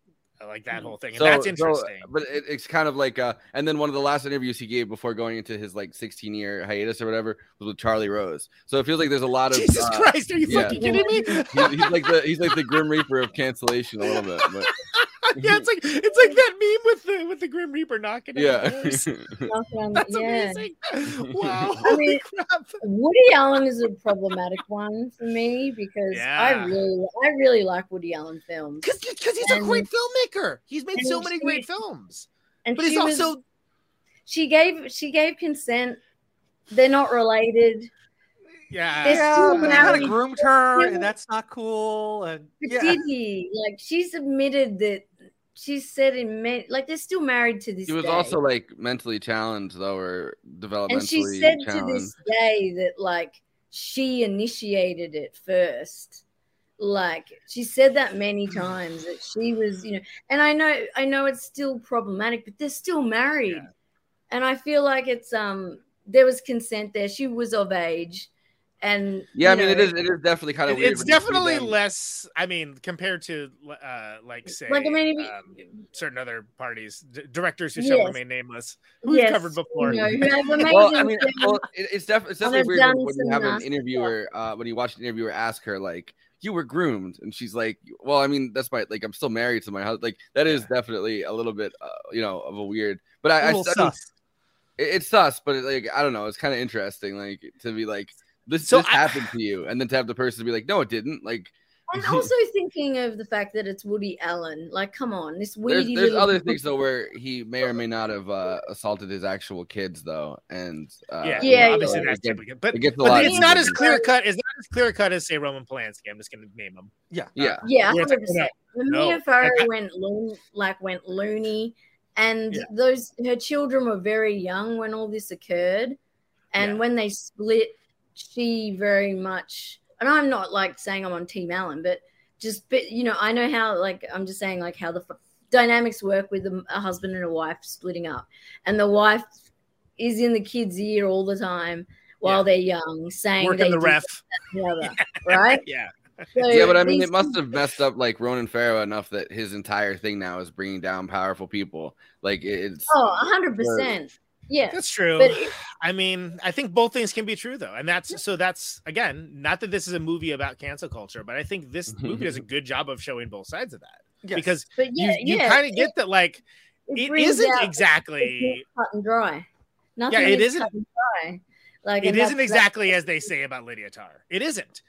like that whole thing, and So- that's so- interesting. but it, it's kind of like uh, and then one of the last interviews he gave before going into his like 16 year hiatus or whatever was with Charlie Rose. So it feels like there's a lot of Jesus uh, Christ, are you yeah. fucking kidding me? He- he's like the he's like the Grim Reaper of cancellation a little bit, but <laughs> <laughs> yeah, it's like it's like that meme with the with the Grim Reaper knocking. at yeah. the doors. <laughs> knock on- That's yeah. amazing. <laughs> Wow. I mean, holy crap. Woody Allen is a problematic one for me because Yeah. I really, I really like Woody Allen films. Because because he's a great filmmaker. He's made so many she- great films. And But he's she was- also she gave she gave consent. They're not related. yeah. They're Yeah, but he kind of groomed her, and that's not cool. And But yeah, did he? Like she admitted that she said in many, like they're still married to this He was day. also like mentally challenged though, or developmentally and she said to this day that like she initiated it first. Like she said that many <sighs> times that she was you know and i know i know it's still problematic but they're still married. And i feel like it's um there was consent there. She was of age and Yeah, I mean it know, is it is definitely kind of It- weird. it's when you see definitely less. I mean, compared to uh, like say Like, I mean, um, certain other parties, d- directors who shall remain nameless, who we've covered before. you know, who have amazing <laughs> well, I mean, films. well, it, it's, def- it's definitely weird when, when you have an nasty interviewer, uh, when you watch an interviewer ask her like, "You were groomed," and she's like, "Well, I mean, that's my like, I'm still married to my husband." Like, that is definitely a little bit, uh, you know, of a weird. But I, a I, little I mean, sus. it- it's sus, but it, like, I don't know, it's kind of interesting, like to be like, this, So this I- happened to you, and then to have the person be like, "No, it didn't." Like, and <laughs> also thinking of the fact that it's woody allen like come on this there's, weedy there's little other <laughs> things though where he may or may not have uh, assaulted his actual kids though, and uh, yeah, Yeah, well, obviously it that's gets- typical, but, it gets a but lot it's not as clear cut. It's not as clear cut as say Roman Polanski. I'm just going to name him. yeah, Yeah. Yeah, Where hundred percent. no, Mia. Farrow I- I- went loon, like went loony, and Yeah. those her children were very young when all this occurred, and Yeah. when they split, she very much. And I'm not like saying I'm on Team Allen, but just but you know I know how like I'm just saying like how the f- dynamics work with a, a husband and a wife splitting up, and the wife is in the kid's ear all the time while Yeah. they're young, saying Working they the did ref. that, that, the other, right? <laughs> Yeah. So yeah, but I mean, it must have messed up like Ronan Farrow enough that his entire thing now is bringing down powerful people. Like it's Oh, hundred percent. Yeah, That's true. But it- <sighs> I mean, I think both things can be true though. And that's so that's again, not that this is a movie about cancel culture, but I think this mm-hmm. movie does a good job of showing both sides of that. Yes. Because But yeah, you, you yeah, kind of it- get that like it brings isn't out- exactly <laughs> it's cut and dry. Nothing it is isn't- cut and dry. Like it and isn't exactly as they say about Lydia Tár. It isn't.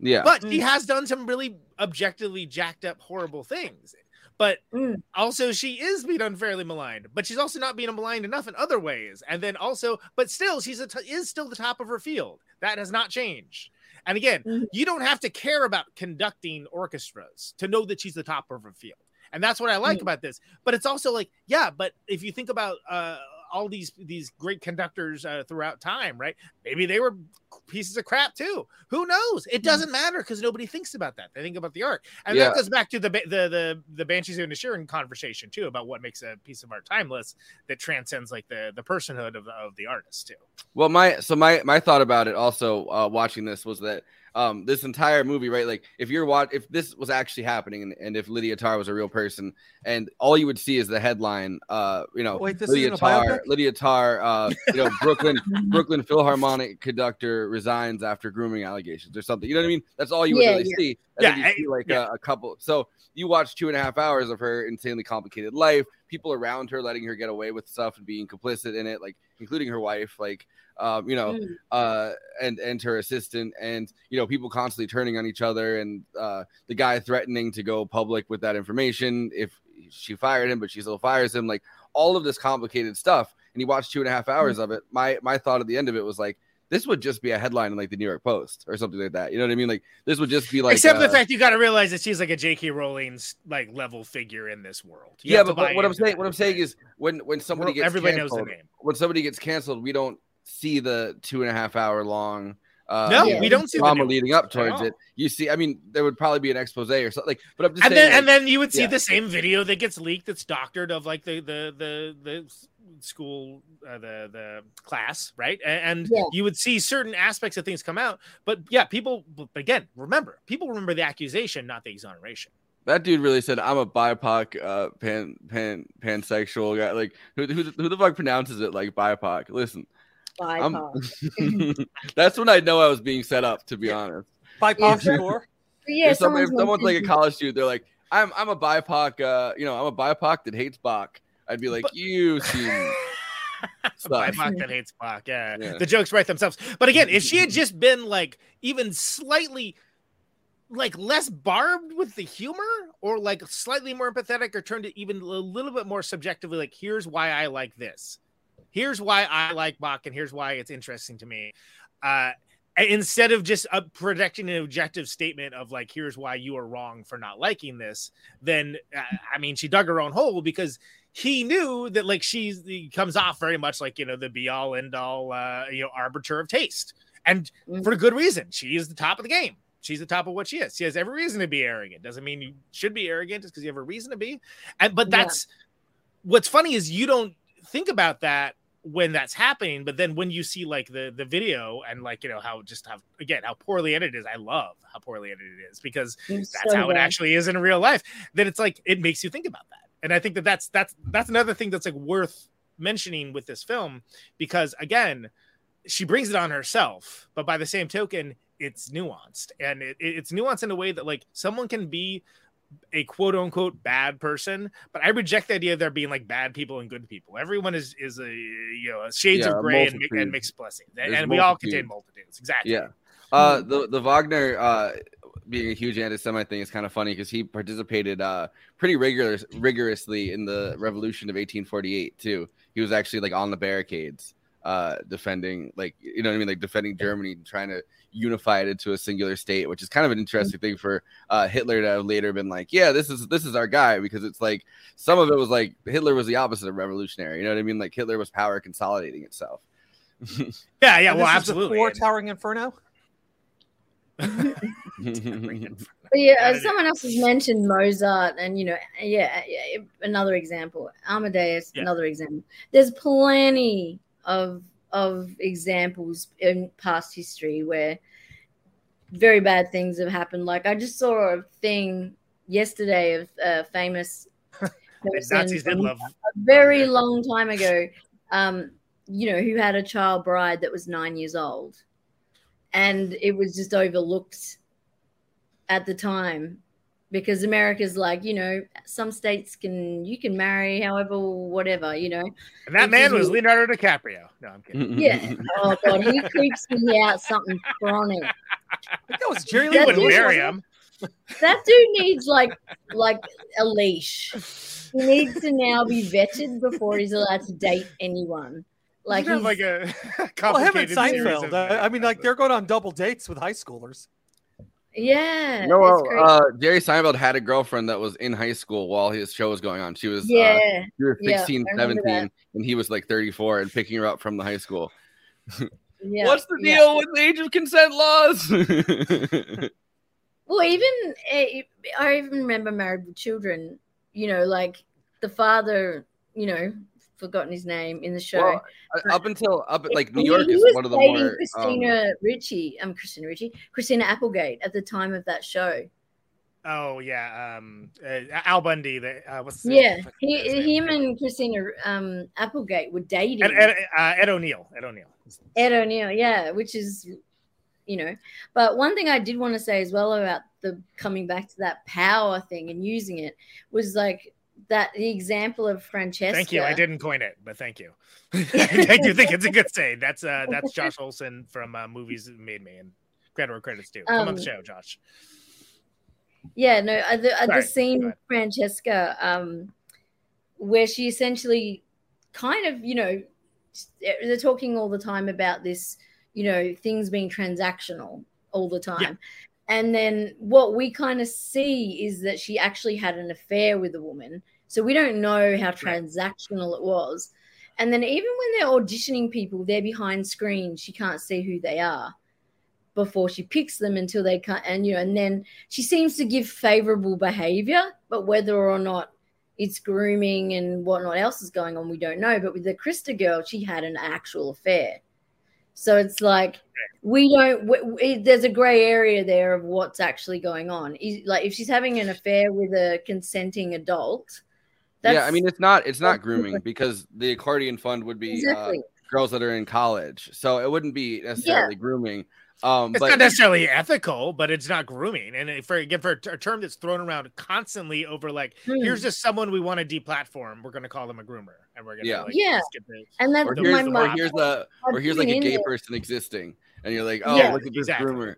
yeah. But he mm. has done some really objectively jacked up horrible things. But Mm. also she is being unfairly maligned, but she's also not being maligned enough in other ways. And then also, but still, she's a t- is still the top of her field. That has not changed. And again, Mhm. you don't have to care about conducting orchestras to know that she's the top of her field. And that's what I like Mhm. about this. But it's also like, yeah, but if you think about uh all these these great conductors uh, throughout time, right? Maybe they were pieces of crap too. Who knows? It doesn't matter because nobody thinks about that. They think about the art, and Yeah. that goes back to the the the the Banshees of Inisherin conversation too about what makes a piece of art timeless that transcends like the the personhood of the, of the artist too. Well, my so my my thought about it also uh, watching this was that um this entire movie, right? Like if you're watch if this was actually happening and, and if Lydia Tár was a real person, and all you would see is the headline, uh, you know, Wait, this Lydia isn't a Tár. Lydia Tár, uh, you know, Brooklyn <laughs> Brooklyn Philharmonic conductor resigns after grooming allegations or something. You know what I mean? That's all you would Yeah, really yeah. see. And Yeah, then you I- see like yeah. a, a couple. So you watch two and a half hours of her insanely complicated life, people around her letting her get away with stuff and being complicit in it, like including her wife, like um, you know, Mm. uh, and and her assistant, and you know, people constantly turning on each other, and uh, the guy threatening to go public with that information if she fired him, but she still fires him, like all of this complicated stuff. And you watch two and a half hours of it. My my thought at the end of it was like. This would just be a headline in like the New York Post or something like that. You know what I mean? Like this would just be like Except uh, the fact you got to realize that she's like a J.K. Rowling's like level figure in this world. You yeah, but, but what I'm saying, what I'm saying is, when when somebody gets everybody knows the name. when somebody gets canceled, we don't see the two and a half hour long. Uh, No, know, we don't see the drama leading up towards it. You see, I mean, there would probably be an expose or something. Like, but I'm just and saying, then and then you would see yeah. the same video that gets leaked that's doctored of like the the the the school uh, the the class right and Yeah. you would see certain aspects of things come out but yeah people but again remember people remember the accusation not the exoneration that dude really said, "I'm a BIPOC, uh, pan pan pansexual guy." Like, who who, who the fuck pronounces it like BIPOC? Listen, I'm- <laughs> that's when I know I was being set up. To be honest. BIPOC Yeah. score. <laughs> Yeah, if, some, if someone's someone's like a college student, they're like, "I'm I'm a BIPOC, uh, you know, I'm a BIPOC that hates Bach." I'd be like, "You seem." <laughs> suck." BIPOC that hates Spock. Yeah. Yeah. the jokes write themselves. But again, if she had just been like even slightly like less barbed with the humor, or like slightly more empathetic, or turned it even a little bit more subjectively, like here's why I like this, here's why I like Bach, and here's why it's interesting to me. Uh, instead of just uh, projecting an objective statement of like here's why you are wrong for not liking this then uh, i mean she dug her own hole because he knew that like she's he comes off very much like you know the be all end all uh you know arbiter of taste. And for a good reason. She is the top of the game. She's the top of what she is. She has every reason to be arrogant. Doesn't mean you should be arrogant. Just because you have a reason to be. And but Yeah. that's what's funny is you don't think about that when that's happening but then when you see like the the video and like you know how just how again how poorly edited it is i love how poorly edited it is because It's that's so how it actually is in real life then it's like it makes you think about that. And i think that that's that's that's another thing that's like worth mentioning with this film because again she brings it on herself but by the same token it's nuanced. And it- it's nuanced in a way that like someone can be a quote unquote bad person but i reject the idea of there being like bad people and good people. Everyone is is a you know shades Yeah, of gray and, and mixed blessings. And, and we all contain multitudes. Exactly. Yeah. Uh, the the Wagner uh, being a huge anti-Semite thing is kind of funny because he participated uh, pretty rigorous rigorously in the Revolution of 1848 too. He was actually like on the barricades, uh, defending like you know what I mean, like defending Germany, and trying to unify it into a singular state, which is kind of an interesting thing for uh, Hitler to have later been like, yeah, this is this is our guy because it's like some of it was like Hitler was the opposite of revolutionary. You know what I mean? Like Hitler was power consolidating itself. <laughs> yeah yeah well absolutely War towering Inferno. <laughs> But yeah, someone else has mentioned Mozart, and you know, yeah, yeah, another example. Amadeus, Yeah. another example. There's plenty of of examples in past history where very bad things have happened. Like I just saw a thing yesterday of a famous <laughs> Nazis did love a very long time ago. Um, you know, who had a child bride that was nine years old, and it was just overlooked at the time because America's like, you know, some states can you can marry however whatever, you know. and that It's man was leonardo dicaprio no i'm kidding Yeah. Oh god, he creeps me out something chronic. That was Jerry Lee wouldn't marry him That dude needs like like a leash. He needs to now be vetted before he's allowed to date anyone. Like, he's- like a <laughs> Well, him and complicated series Seinfeld. of- I, I mean, like they're going on double dates with high schoolers. Yeah. No, uh, Jerry Seinfeld had a girlfriend that was in high school while his show was going on. She was, uh, Yeah, she was yeah, 16, I remember 17, that. and he was like 34 and picking her up from the high school. <laughs> Yeah, What's the yeah. deal with the age of consent laws? <laughs> Well, even eh, I even remember Married with Children. You know, like the father. You know, forgotten his name in the show. well, uh, up until up like New York is one of the dating more. Um, Christina Ricci. Um, Christina Ricci, Christina Applegate at the time of that show. Oh yeah, um, uh, Al Bundy. The uh, what's the- Yeah, he, him and Christina um, Applegate were dating. Ed, Ed, uh, Ed O'Neill. Ed O'Neill. Ed O'Neill, yeah, which is, you know, but one thing I did want to say as well about the coming back to that power thing and using it was like that the example of Francesca. Thank you. I didn't coin it, but thank you. <laughs> <laughs> I do think it's a good say. That's uh, that's Josh <laughs> Olson from uh, movies made me, and credit where credit's due. Come on the Um, show, Josh. Yeah, no, uh, the, uh, the scene with Francesca, um, where she essentially kind of, you know, they're talking all the time about this, you know, things being transactional all the time. And then what we kind of see is that she actually had an affair with a woman. So we don't know how transactional it was. And then even when they're auditioning people, they're behind screens. She can't see who they are before she picks them until they can and you know and then she seems to give favorable behavior but whether or not it's grooming and whatnot else is going on we don't know but with the krista girl she had an actual affair so it's like we don't w- w- there's a gray area there of what's actually going on Is- like if she's having an affair with a consenting adult yeah, I mean it's not it's not grooming because the accordion fund would be Exactly. uh, girls that are in college, so it wouldn't be necessarily grooming. Um, It's but not necessarily ethical, but it's not grooming. And if for again for a term that's thrown around constantly over like, Hmm. here's just someone we want to deplatform, we're gonna call them a groomer, and we're gonna Yeah. like, Yeah. get the- and that's or the- here's, the or here's the or here's like a gay person existing, and you're like, oh, Yeah. look at this Exactly. groomer.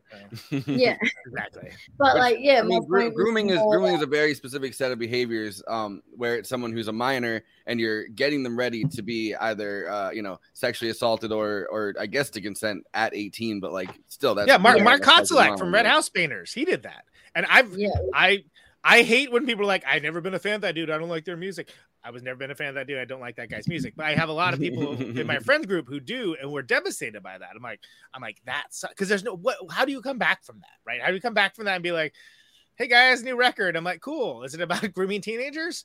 yeah exactly. but like yeah I mean, gro- grooming is grooming is a very specific set of behaviors, um, where it's someone who's a minor and you're getting them ready to be either, uh, you know, sexually assaulted or, or I guess to consent at 18, but like still, that's yeah, Mark yeah, Mark that's like Kozelek a from Red House Painters, he did that, and I've yeah I I hate when people are like, I've never been a fan of that dude. I don't like their music. I was never been a fan of that dude. I don't like that guy's music. But I have a lot of people in my <laughs> friend group who do, and we're devastated by that. I'm like, I'm like, that's because there's no what. How do you come back from that, right? How do you come back from that and be like, hey guys, new record? I'm like, cool. Is it about <laughs> grooming teenagers?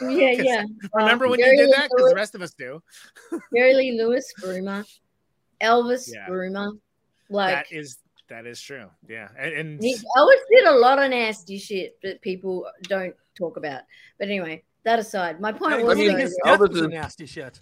Yeah, yeah <laughs> Remember Um, when Jerry you did that? Because the rest of us do. Jerry Lee Lewis groomer, Elvis Yeah. groomer. Like that is that is true. Yeah, and, and he, Elvis did a lot of nasty shit that people don't talk about. But anyway, that aside, my point I was mean, though, his that- death was a is- nasty shit.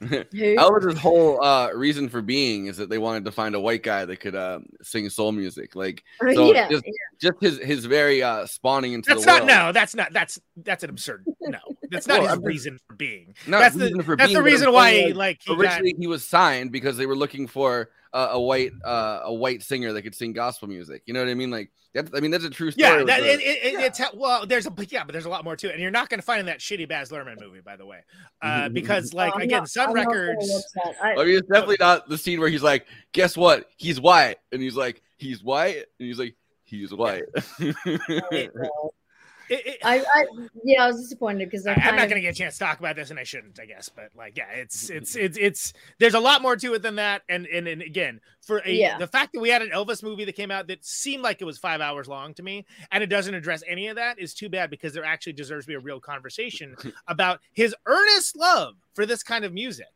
<laughs> Elvis's whole uh, reason for being is that they wanted to find a white guy that could uh, sing soul music. Like, Oh, so yeah, just, yeah. just his his very uh, spawning into that's the not world. no. That's not that's that's an absurd no. That's not Well, his I'm reason for being. Not that's reason the for that's being, the reason why saying, like he got, originally he was signed because they were looking for uh, a white uh, a white singer that could sing gospel music. You know what I mean? Like that. I mean that's a true story. yeah, that, the- it, it, it- it's well, there's a yeah, but there's a lot more to it, and you're not going to find in that shitty Baz Luhrmann movie, by the way, <laughs> uh, because like I'm again, not- Sun I'm Records. watch. I- I mean, it's definitely not the scene where he's like, "Guess what? He's white," and he's like, "He's white," and he's like, "He's white." <laughs> I, I yeah, I was disappointed because I I, am not of- going to get a chance to talk about this, and I shouldn't, I guess. But like, yeah, it's mm-hmm. it's it's it's there's a lot more to it than that. And and, and again, for a Yeah. the fact that we had an Elvis movie that came out that seemed like it was five hours long to me, and it doesn't address any of that is too bad because there actually deserves to be a real conversation <laughs> about his earnest love for this kind of music.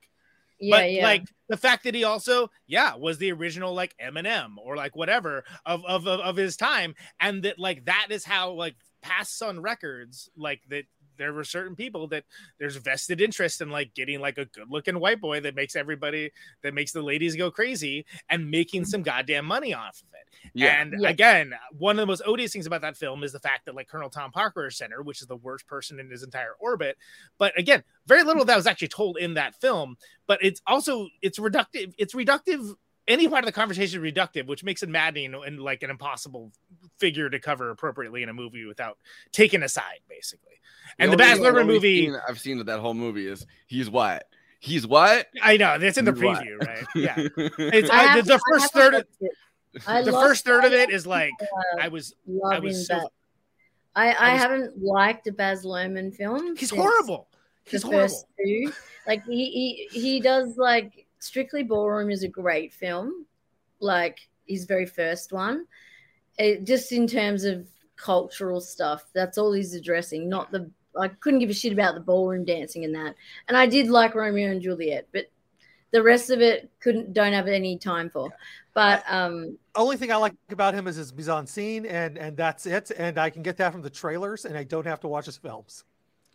Yeah, but yeah. like the fact that he also, yeah, was the original like Eminem or like whatever of, of of of his time, and that like that is how like past Sun Records like that. There were certain people that there's vested interest in like getting like a good looking white boy that makes everybody that makes the ladies go crazy and making some goddamn money off of it. Yeah. And Yeah. again, one of the most odious things about that film is the fact that like Colonel Tom Parker is center, which is the worst person in his entire orbit. But again, very little of that was actually told in that film. But it's also it's reductive. It's reductive. Any part of the conversation reductive, which makes it maddening and like an impossible figure to cover appropriately in a movie without taking a side, basically. And the, only- Baz Luhrmann movie, scene I've seen of that whole movie is he's what He's what I know that's in the He's white. preview, right? <laughs> Yeah, it's I have the, the to- I first third. Of. I the first third of it is like I was I loving was so that. I, I, I was- haven't liked a Baz Luhrmann film. He's horrible. He's the first two. Like he, he he does like Strictly Ballroom is a great film. Like his very first one. It, just in terms of cultural stuff, that's all he's addressing. Not the I couldn't give a shit about the ballroom dancing and that. And I did like Romeo and Juliet, but the rest of it couldn't don't have any time for. But um Only thing I like about him is his mise en scene, and and that's it. And I can get that from the trailers, and I don't have to watch his films.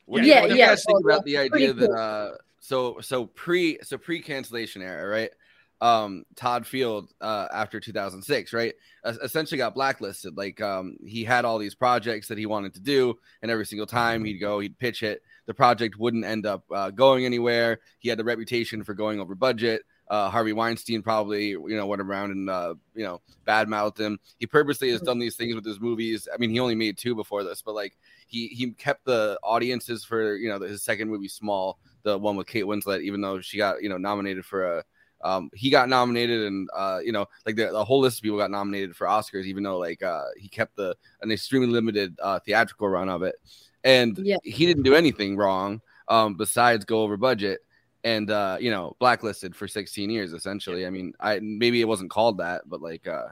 What do you, Yeah, what do you yeah, guys think about the yeah, pretty idea that cool. uh so so pre so pre cancellation era, right? Um Todd Field uh after 2006, right? es- essentially got blacklisted. Like um he had all these projects that he wanted to do and every single time he'd go, he'd pitch it. The project wouldn't end up uh, going anywhere. He had the reputation for going over budget. Uh, Harvey Weinstein probably, you know, went around and uh, you know badmouthed him. He purposely has done these things with his movies. I mean, he only made two before this, but like he he kept the audiences for you know his second movie small, the one with Kate Winslet, even though she got you know nominated for a. Um, he got nominated, and uh, you know, like the, the whole list of people got nominated for Oscars, even though like uh, he kept the an extremely limited uh, theatrical run of it, and Yeah. he didn't do anything wrong um, besides go over budget and uh, you know blacklisted for 16 years essentially. I mean, I maybe it wasn't called that, but like uh,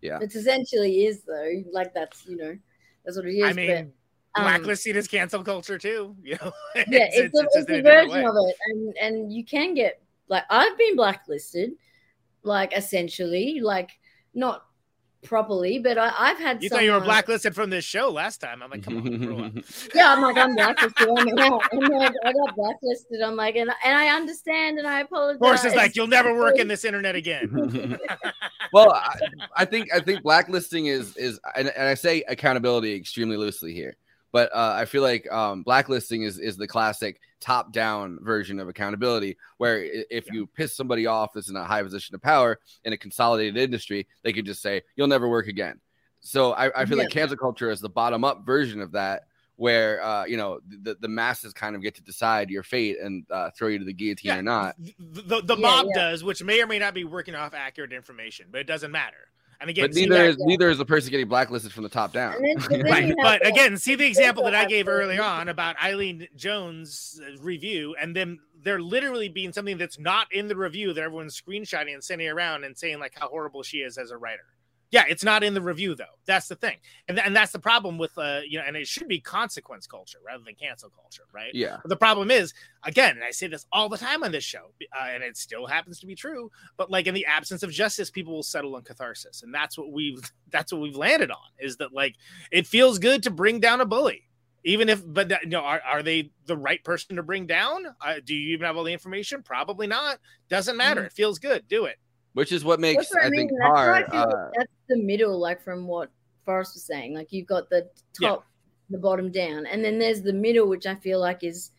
yeah, It's essentially is though. Like that's you know, that's what it is. I mean, but, um, blacklisting is cancel culture too. <laughs> You know, yeah, it's, a, just it's a a version way. of it, and and you can get like I've been blacklisted, like essentially, like not properly, but I, I've had. You thought you were blacklisted from this show last time. I'm like, come on. <laughs> Yeah, I'm like I'm blacklisted. I'm out. I'm like I got blacklisted. I'm like, and and I understand, and I apologize. Horse is like, you'll never work in this <laughs> internet again. well, I, I think I think blacklisting is is and, and I say accountability extremely loosely here, but uh, I feel like um, blacklisting is is the classic top down version of accountability, where i- if you piss somebody off that's in a high position of power in a consolidated industry, they could just say you'll never work again. So I, I feel like Yeah. cancel culture is the bottom up version of that. Where uh, you know the, the masses kind of get to decide your fate and uh, throw you to the guillotine or not. the the Yeah, mob yeah. does, which may or may not be working off accurate information, but it doesn't matter. And again, But neither that- is neither is the person getting blacklisted from the top down. Then- <laughs> but right. But again, see the example that I gave the- early on about Eileen Jones' review, and then there literally being something that's not in the review that everyone's screenshotting and sending around and saying like how horrible she is as a writer. Yeah, it's not in the review though. That's the thing, and th- and that's the problem with uh you know, and it should be consequence culture rather than cancel culture, right? Yeah. But the problem is, again, and I say this all the time on this show, uh, and it still happens to be true. But like in the absence of justice, people will settle on catharsis, and that's what we've <laughs> that's what we've landed on. Is that like it feels good to bring down a bully, even if but that, you know are, are they the right person to bring down? Uh, do you even have all the information? Probably not. Doesn't matter. It feels good. Do it. Which is what makes That's what I, I mean. think That's hard. Like Uh, that's the middle, like from what Forrest was saying. Like you've got the Yeah. top, the bottom down, and then there's the middle, which I feel like is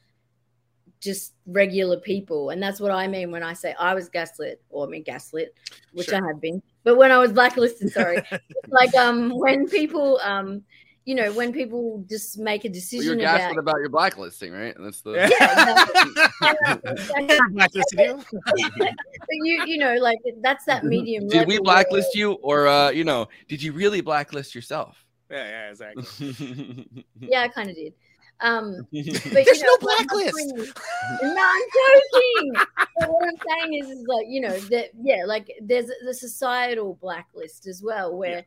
just regular people, and that's what I mean when I say I was gaslit, or I mean gaslit, which Sure. I have been. But when I was blacklisted, sorry, <laughs> like um when people um you know when people just make a well, decision you're about about your blacklisting, right? And that's the <laughs> Blacklisted you. but <laughs> you you know like that's that medium. Did we level blacklist you, or uh, you know, did you really blacklist yourself? Yeah, yeah, exactly. <laughs> Yeah, I kind of did. Um, but, you There's know, no what I'm blacklist. No, I'm joking. but what I'm saying is, is like you know that yeah, like there's the societal blacklist as well, where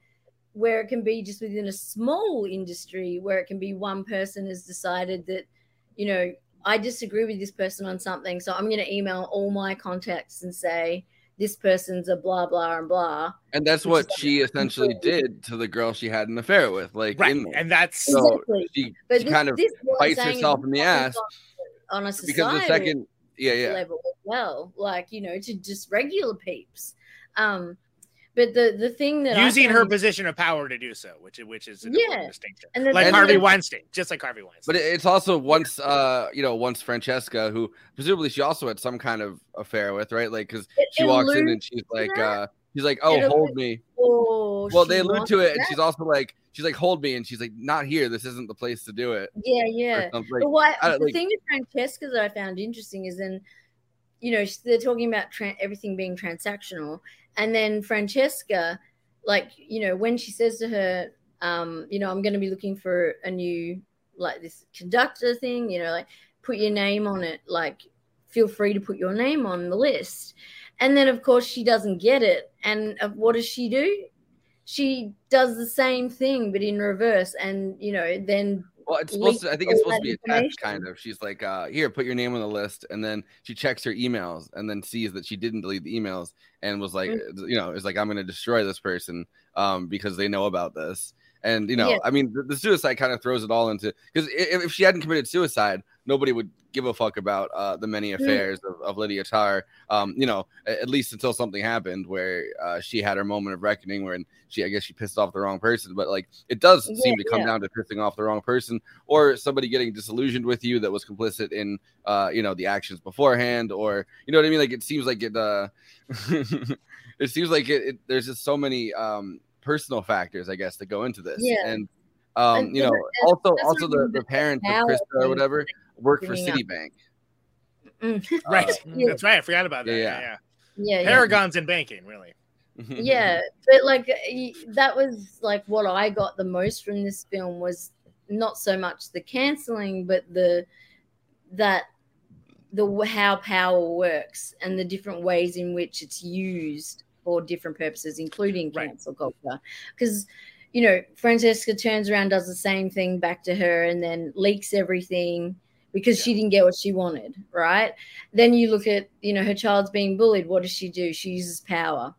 where it can be just within a small industry, where it can be one person has decided that you know I disagree with this person on something, so I'm going to email all my contacts and say this person's a blah blah and blah. And that's what she essentially did to the girl she had an affair with, like Right, in there. and that's so Exactly. she, But she this- kind of this is what I'm bites herself in the ass on a because the second, yeah, yeah, level as well, like you know, to just regular peeps. Um, but the the thing that using her position of power to do so, which which is an Yeah. distinction. And like thing Harvey that- Weinstein, just like Harvey Weinstein. But it's also once, uh, you know, once Francesca, who presumably she also had some kind of affair with, right? Like, because she walks in and she's like, that. uh, she's like, oh, hold alludes- me. Oh, Well, they allude to it, and she's also like, she's like, hold me, and she's like, not here. This isn't the place to do it. Yeah, yeah. something, but like, what the like- thing with Francesca that I found interesting is then, you know, they're talking about tran everything being transactional, and then Francesca like you know when she says to her um you know i'm going to be looking for a new like this conductor thing you know like put your name on it like feel free to put your name on the list. And then of course she doesn't get it. And uh, what does she do? She does the same thing but in reverse. And you know then Well, it's supposed to. I think it's supposed to be a test, kind of. She's like, uh, "Here, put your name on the list," and then she checks her emails, and then sees that she didn't delete the emails, and was like, Mm. you know, it's like, "I'm going to destroy this person," um, because they know about this, and you know, Yeah. I mean, the, the suicide kind of throws it all into because if, if she hadn't committed suicide, nobody would give a fuck about uh, the many affairs of, of Lydia Tár. Um, you know, at least until something happened where uh, she had her moment of reckoning, where she, I guess, she pissed off the wrong person. But like, it does seem to come yeah. down to pissing off the wrong person or somebody getting disillusioned with you that was complicit in uh you know the actions beforehand or you know what i mean like it seems like it uh <laughs> it seems like it, it there's just so many um personal factors i guess that go into this Yeah. and um you know also also the the parents of krista or whatever work for citibank <laughs> Mm. Right. Yeah. That's right. I forgot about that. Yeah, Yeah. yeah. yeah. yeah, yeah. Paragons in banking, really. yeah but like that was like what i got the most from this film was not so much the canceling but the that the how power works and the different ways in which it's used for different purposes including cancel culture because you know francesca turns around does the same thing back to her and then leaks everything because she didn't get what she wanted right? Then you look at you know her child's being bullied. What does she do? She uses power.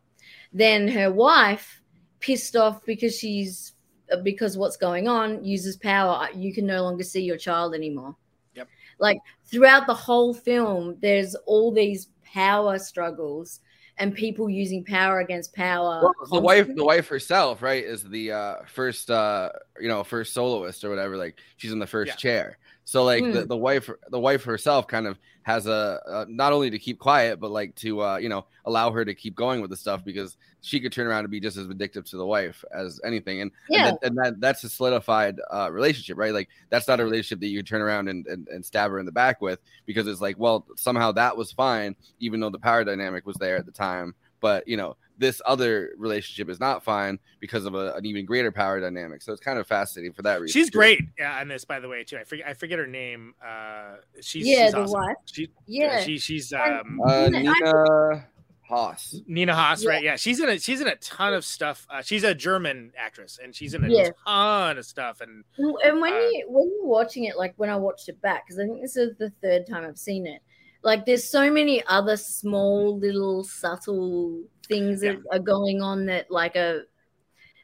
Then her wife pissed off because she's uh, because what's going on uses power. You can no longer see your child anymore. Yep. like throughout the whole film there's all these power struggles and people using power against power well, the wife the wife herself right is the uh first uh you know first soloist or whatever. Like she's in the first chair so like the, Mm. the wife the wife herself kind of has a, uh not only to keep quiet but like to uh you know allow her to keep going with the stuff because she could turn around and be just as vindictive to the wife as anything and Yeah. and, that, and that that's a solidified uh relationship right like that's not a relationship that you can turn around and, and, and stab her in the back with because it's like well somehow that was fine even though the power dynamic was there at the time but you know this other relationship is not fine because of a, an even greater power dynamic so it's kind of fascinating for that reason She's too. great yeah, on this, by the way, too. I forget I forget her name. Uh, she's Yeah, she's the awesome. wife. She, Yeah. she she's um uh, Nina- nina hoss Nina Hoss, Yeah. right? Yeah, she's in a she's in a ton of stuff. Uh, she's a German actress, and she's in a Yeah. ton of stuff. And And when Uh, you when you're watching it, like when I watched it back, because I think this is the third time I've seen it. Like there's so many other small little subtle things that are going on that like are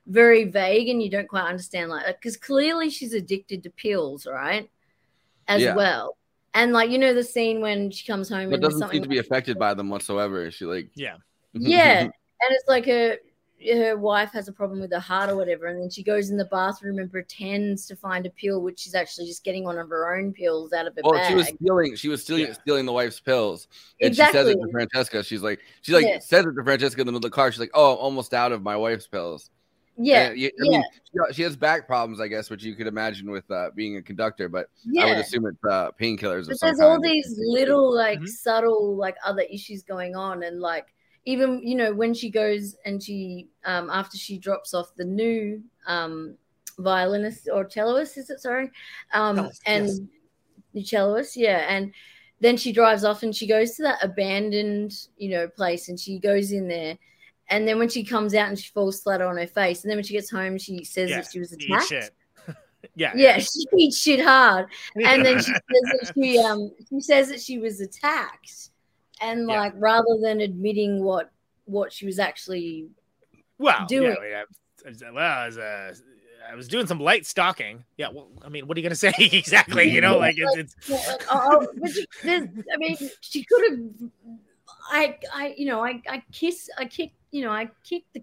very vague and you don't quite understand. Like uh, because clearly she's addicted to pills, right? As Yeah. well. And like you know the scene when she comes home but and doesn't something seem to be affected by them whatsoever she like yeah yeah <laughs> and it's like her her wife has a problem with her heart or whatever and then she goes in the bathroom and pretends to find a pill which she's actually just getting one of her own pills out of her Well, bag she was stealing. She was stealing, stealing the wife's pills, and she says it to Francesca. She's like, she like Yeah. says it to Francesca in the middle of the car. She's like, "Oh, I'm almost out of my wife's pills." yeah And I yeah mean, she- she has back problems, I guess, which you could imagine with uh, being a conductor. But I would assume it's uh, painkillers or but some there's all these little like Mm-hmm. subtle like other issues going on and like even you know when she goes and she um after she drops off the new um violinist or celloist is it sorry? Um Cellist, and yes. the celloist yeah and then she drives off and she goes to that abandoned you know place and she goes in there. And then when she comes out and she falls flat on her face and then when she gets home she says yeah, that she was attacked. <laughs> yeah, yeah, <laughs> she eats shit hard, and then she <laughs> says that she um she says that she was attacked, and Yeah. like rather than admitting what what she was actually Well, doing. yeah, yeah. Well, I was, uh, I was doing some light stalking. Yeah, well, I mean, what are you gonna <laughs> say exactly? You know, like it's, it's Yeah, like, oh, she- I mean, she could have. I, I, you know, I, I kiss, I kick, you know, I kick the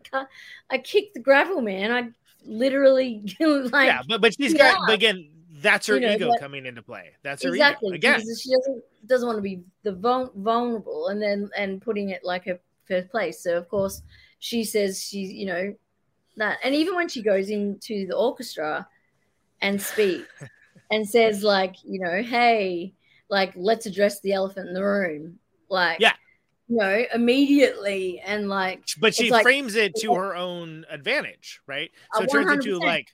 I kick the gravel man. I literally <laughs> like, yeah, but but she's yeah. got but again, that's her You know, ego coming into play. That's her exactly ego again. she doesn't doesn't want to be the vulnerable and then and putting it like her first place so of course she says she's you know that and even when she goes into the orchestra and speaks <laughs> and says like you know hey like let's address the elephant in the room like Yeah. you know, immediately and like. but she like- frames it to <laughs> her own advantage, right? So it turns into like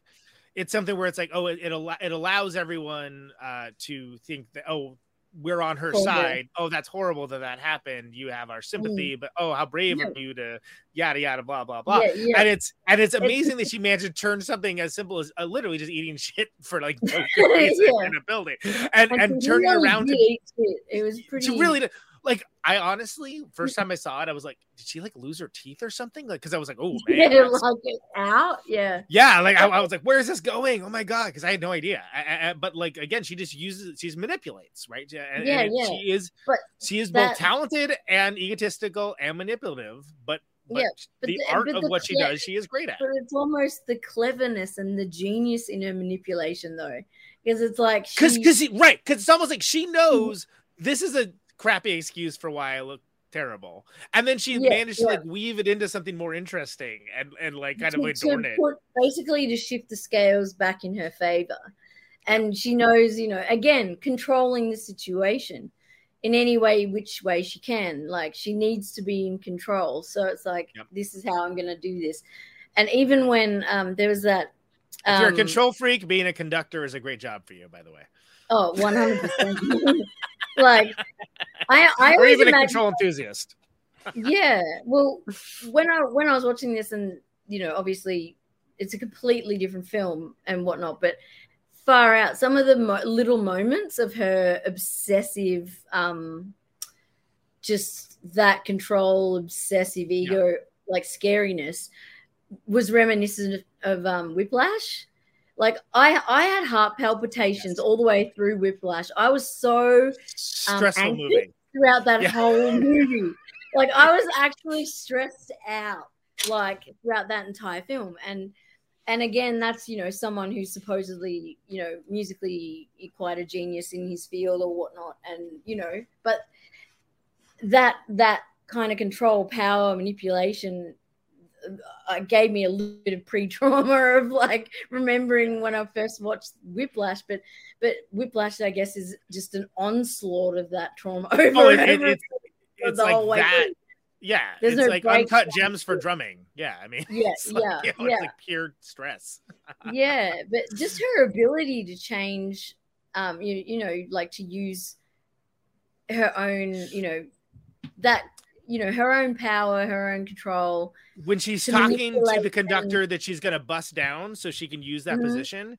it's something where it's like, oh, it it, al- it allows everyone uh, to think that oh, we're on her side. Oh, that's horrible that that happened. You have our sympathy, but oh, how brave of you to yada yada blah blah blah. Yeah, yeah. And it's and it's amazing that she managed to turn something as simple as uh, literally just eating <laughs> shit for like <laughs> no Yeah. in a building and and turn it really around to shit. It was pretty. she really did. Like I honestly, first time I saw it, I was like, did she like lose her teeth or something? Like, because I was like, oh man, Yeah, that's- like it out. Yeah. yeah, like I, I was like, where is this going? Oh my god, because I had no idea. I, I- but like again, she just uses, she's manipulates, right? Yeah, and, Yeah, and yeah. She is, But she is that- both talented and egotistical and manipulative. But, but yeah, but the, the- art but of the what she does, she is great at. But it's almost the cleverness and the genius in her manipulation, though, because it's like Because, she- because right, because it's almost like she mm-hmm. knows this is a crappy excuse for why I look terrible, and then she Yeah, managed to like weave it into something more interesting and and like kind of to- to adorn it. put- basically to shift the scales back in her favor. And she knows, you know, again, controlling the situation in any way, which way she can. Like she needs to be in control. So it's like, this is how I'm going to do this. And even when um, there was that. If you're a um, control freak, being a conductor is a great job for you, by the way. Oh, 100%. <laughs> like, I, I or even a imagine control enthusiast. yeah well when i when i was watching this and you know obviously it's a completely different film and whatnot but far out some of the mo- little moments of her obsessive um just that control obsessive ego like scariness was reminiscent of um whiplash like i i had heart palpitations all the way through whiplash i was so um, Stressful anxious movie. throughout that Yeah. whole <laughs> movie like I was actually stressed out like throughout that entire film and and again that's you know someone who's supposedly you know musically quite a genius in his field or whatnot and you know but that that kind of control power manipulation uh, gave me a little bit of pre-trauma <laughs> of like remembering when I first watched Whiplash, but but Whiplash, I guess, is just an onslaught of that trauma <laughs> over Oh, and it- it- it's it's the whole like way that. through. Yeah, There's it's no like uncut down. gems for drumming. Yeah, I mean, <laughs> Yeah, it's like, yeah, you know, yeah. it's like pure stress. yeah, but just her ability to change, um, you you know, like to use her own, you know, that you know, her own power, her own control. when she's to talking to the conductor that she's gonna bust down so she can use that Mhm. position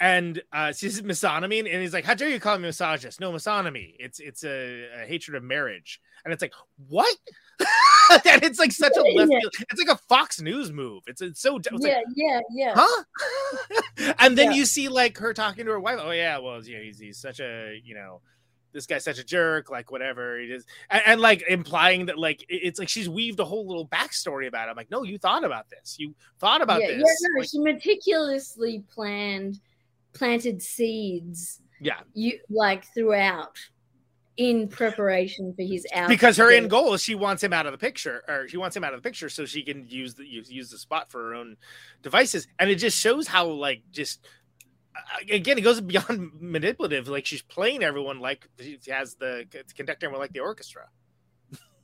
and uh she's <laughs> misogamy and he's like how dare you call me misogynist no misogamy it's it's a, a hatred of marriage and it's like what <laughs> and it's like such a left Yeah. it's like a fox news move it's, it's so it's yeah, like yeah, yeah. huh <laughs> and then Yeah. you see like her talking to her wife oh yeah well yeah he's, he's such a you know this guy's such a jerk like whatever he is. And, and like implying that like it's like she's weaved a whole little backstory about it. I'm like no you thought about this. You thought about yeah, this. yeah, no, Like, she meticulously planned, planted seeds. yeah. You like throughout in preparation for his out. because her end goal is she wants him out of the picture or she wants him out of the picture so she can use the use, use the spot for her own devices. And it just shows how like just again it goes beyond <laughs> manipulative like she's playing everyone like she has the conductor everyone like the orchestra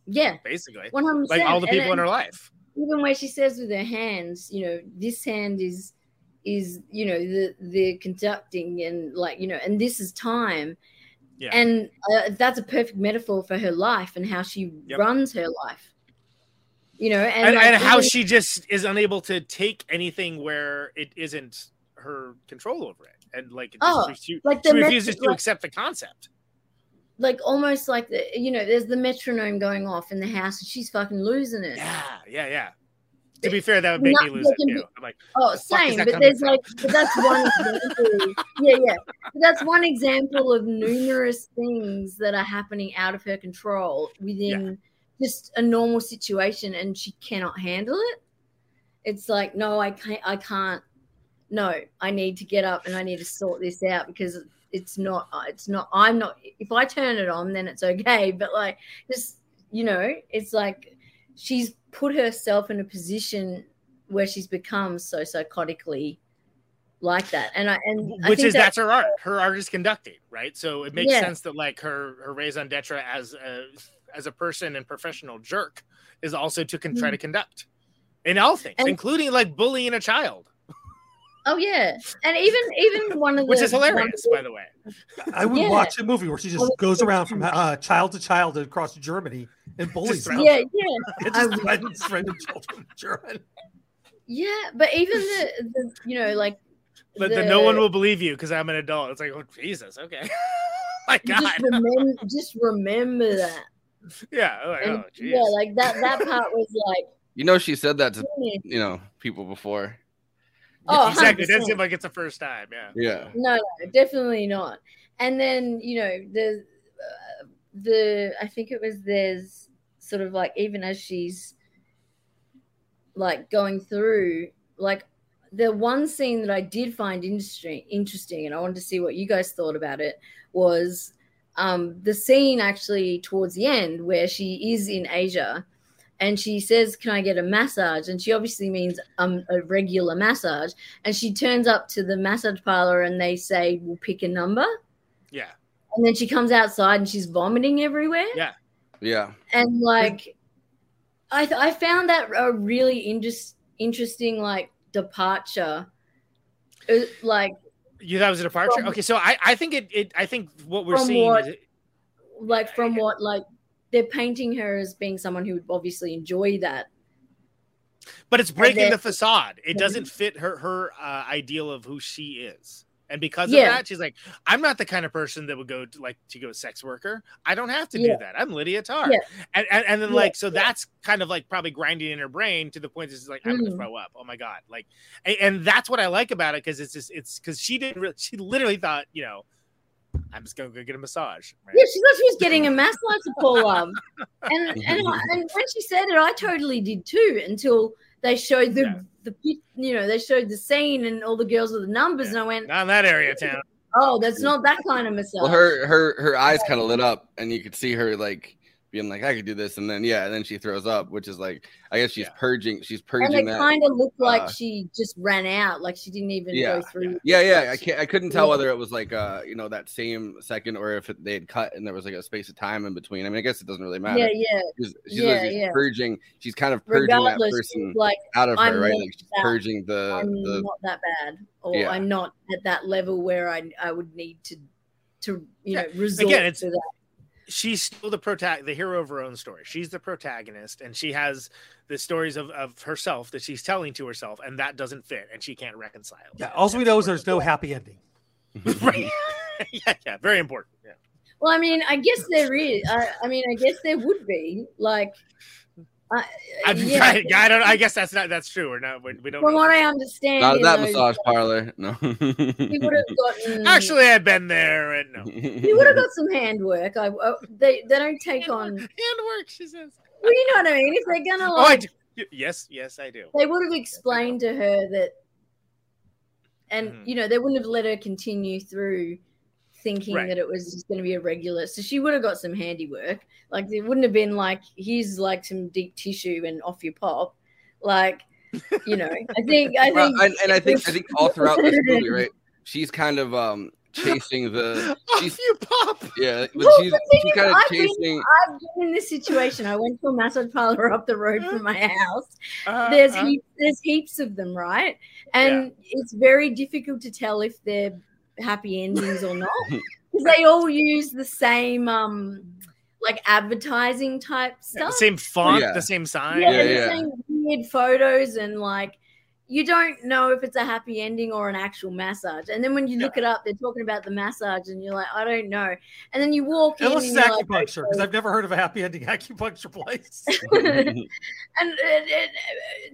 Yeah, basically 100%. like all the people in her life even where she says with her hands, you know, this hand is is you know the the conducting and like you know, and this is time. Yeah. And uh, that's a perfect metaphor for her life and how she Yep. runs her life. You know, and, and, like, and how she just is unable to take anything where it isn't her control over it and like it oh, just, Oh, she, like she the met- refuses to like- accept the concept like almost like the you know, there's the metronome going off in the house and she's fucking losing it. yeah yeah yeah to be fair that would make Not me lose it too i'm like Oh, the fuck is same. But there's from? like, but that's one <laughs> example. yeah, yeah. But that's one example of numerous things that are happening out of her control within just a normal situation, and she cannot handle it. It's like, no, I can't. I can't. No, I need to get up and I need to sort this out because it's not. uh, It's not. I'm not. If I turn it on, then it's okay. <laughs> But like, just you know, it's like she's put herself in a position where she's become so psychotically like that and i and I which think is that- that's her art her art is conducting right so it makes Yeah. sense that like her her raison d'etre as a as a person and professional jerk is also to con- try Mm. to conduct in all things, And- including like bullying a child, Oh yeah, and even even one of <laughs> the which is hilarious, the- by the way. I would Yeah. watch a movie where she just goes around from uh, child to child across Germany and bullies them. Yeah, <laughs> yeah. It I just would- threatens random children in German. Yeah, but even the, the you know like But then no one will believe you because I'm an adult. It's like, oh Jesus, okay. <laughs> My God. just remember just remember that. yeah. Like, And, oh, yeah, like that that part was like You know, she said that to you know people before. Oh exactly. It doesn't seem like it's the first time. Yeah. Yeah. No, no, definitely not. And then you know the uh, the I think it was there's sort of like even as she's like going through like the one scene that I did find interesting interesting and I wanted to see what you guys thought about it was um the scene actually towards the end where she is in Asia and she says can I get a massage and she obviously means um a regular massage and she turns up to the massage parlor and they say we'll pick a number Yeah. and then she comes outside and she's vomiting everywhere Yeah. Yeah. and like i th- i found that a really interest interesting like departure Uh, like You that was a departure. From- okay, so I I think it, it I think what we're seeing what- is like from what like they're painting her as being someone who would obviously enjoy that but it's breaking then- the facade. It Mhm. doesn't fit her her uh, ideal of who she is. And because Yeah. of that, she's like, I'm not the kind of person that would go to like to go sex worker. I don't have to Yeah. do that. I'm Lydia Tár. Yeah. And, and and then like so that's kind of like probably grinding in her brain to the point that she's like, I'm Mm. gonna throw up. Oh my god. Like and, and that's what I like about it because it's just it's because she didn't really she literally thought, you know, I'm just gonna go get a massage. right? yeah she thought she was getting a <laughs> massage to pull up and <laughs> and, I- and when she said it i totally did too until they showed the the you know they showed the scene and all the girls with the numbers and i went Not in that area of town. oh that's not that kind of massage Well, her her her eyes kind of lit up, and you could see her like being like, "I could do this," and then yeah, and then she throws up, which is like, I guess she's purging. She's and purging it kind of looked like uh, she just ran out like she didn't even yeah, go through yeah, yeah. I can't. I couldn't tell whether it was like uh, you know, that same second or if it, they had cut and there was like a space of time in between. I mean, I guess it doesn't really matter. Yeah, yeah. She's, she's Yeah, literally just yeah. purging. She's kind of purging regardless that person like out of I'm her, right? Like she's that- purging the i'm the. not that bad or Yeah. i'm not at that level where i i would need to to you know resort Again, it's to that she's still the protag the hero of her own story. She's the protagonist, and she has the stories of, of herself that she's telling to herself, and that doesn't fit, and she can't reconcile. Yeah, all we know is there's no happy ending. <laughs> <laughs> right. <laughs> yeah, yeah, very important. Yeah. well i mean i guess there is i, I mean i guess there would be like I, I, yeah, I, I don't. I guess that's not that's true or not. We, we don't. from know. what i understand Not that those- massage parlor. No. he would have gotten Actually, I've been there, and no. <laughs> he would have got some handwork i uh, they they don't take on handwork she says well you know what i mean if they're gonna Oh, I like do. Yes, yes, I do. they would have explained to her that and Mm-hmm. you know they wouldn't have let her continue through thinking Right. that it was just going to be a regular so she would have got some handiwork like it wouldn't have been like here's like some deep tissue and off your pop like you know i think i Well, think and, and I think I think all throughout this <laughs> movie, right? She's kind of um chasing the. <laughs> She's, you pop. Yeah, but Well, she's the thing she's is, kind of I've been- chasing. I've been in this situation. I went to a massage parlor up the road from my <laughs> house. Uh, there's uh. heaps, there's heaps of them, right? And it's very difficult to tell if they're happy endings or not <laughs> because they all use the same um like advertising type The stuff. same font, Yeah. the same sign. Yeah, the same weird photos and like you don't know if it's a happy ending or an actual massage. And then when you look it up, they're talking about the massage, and you're like, I don't know. And then you walk in, Unless and it's you're like, acupuncture, because I've never heard of a happy ending <laughs> acupuncture place. <laughs> and, and, and, uh,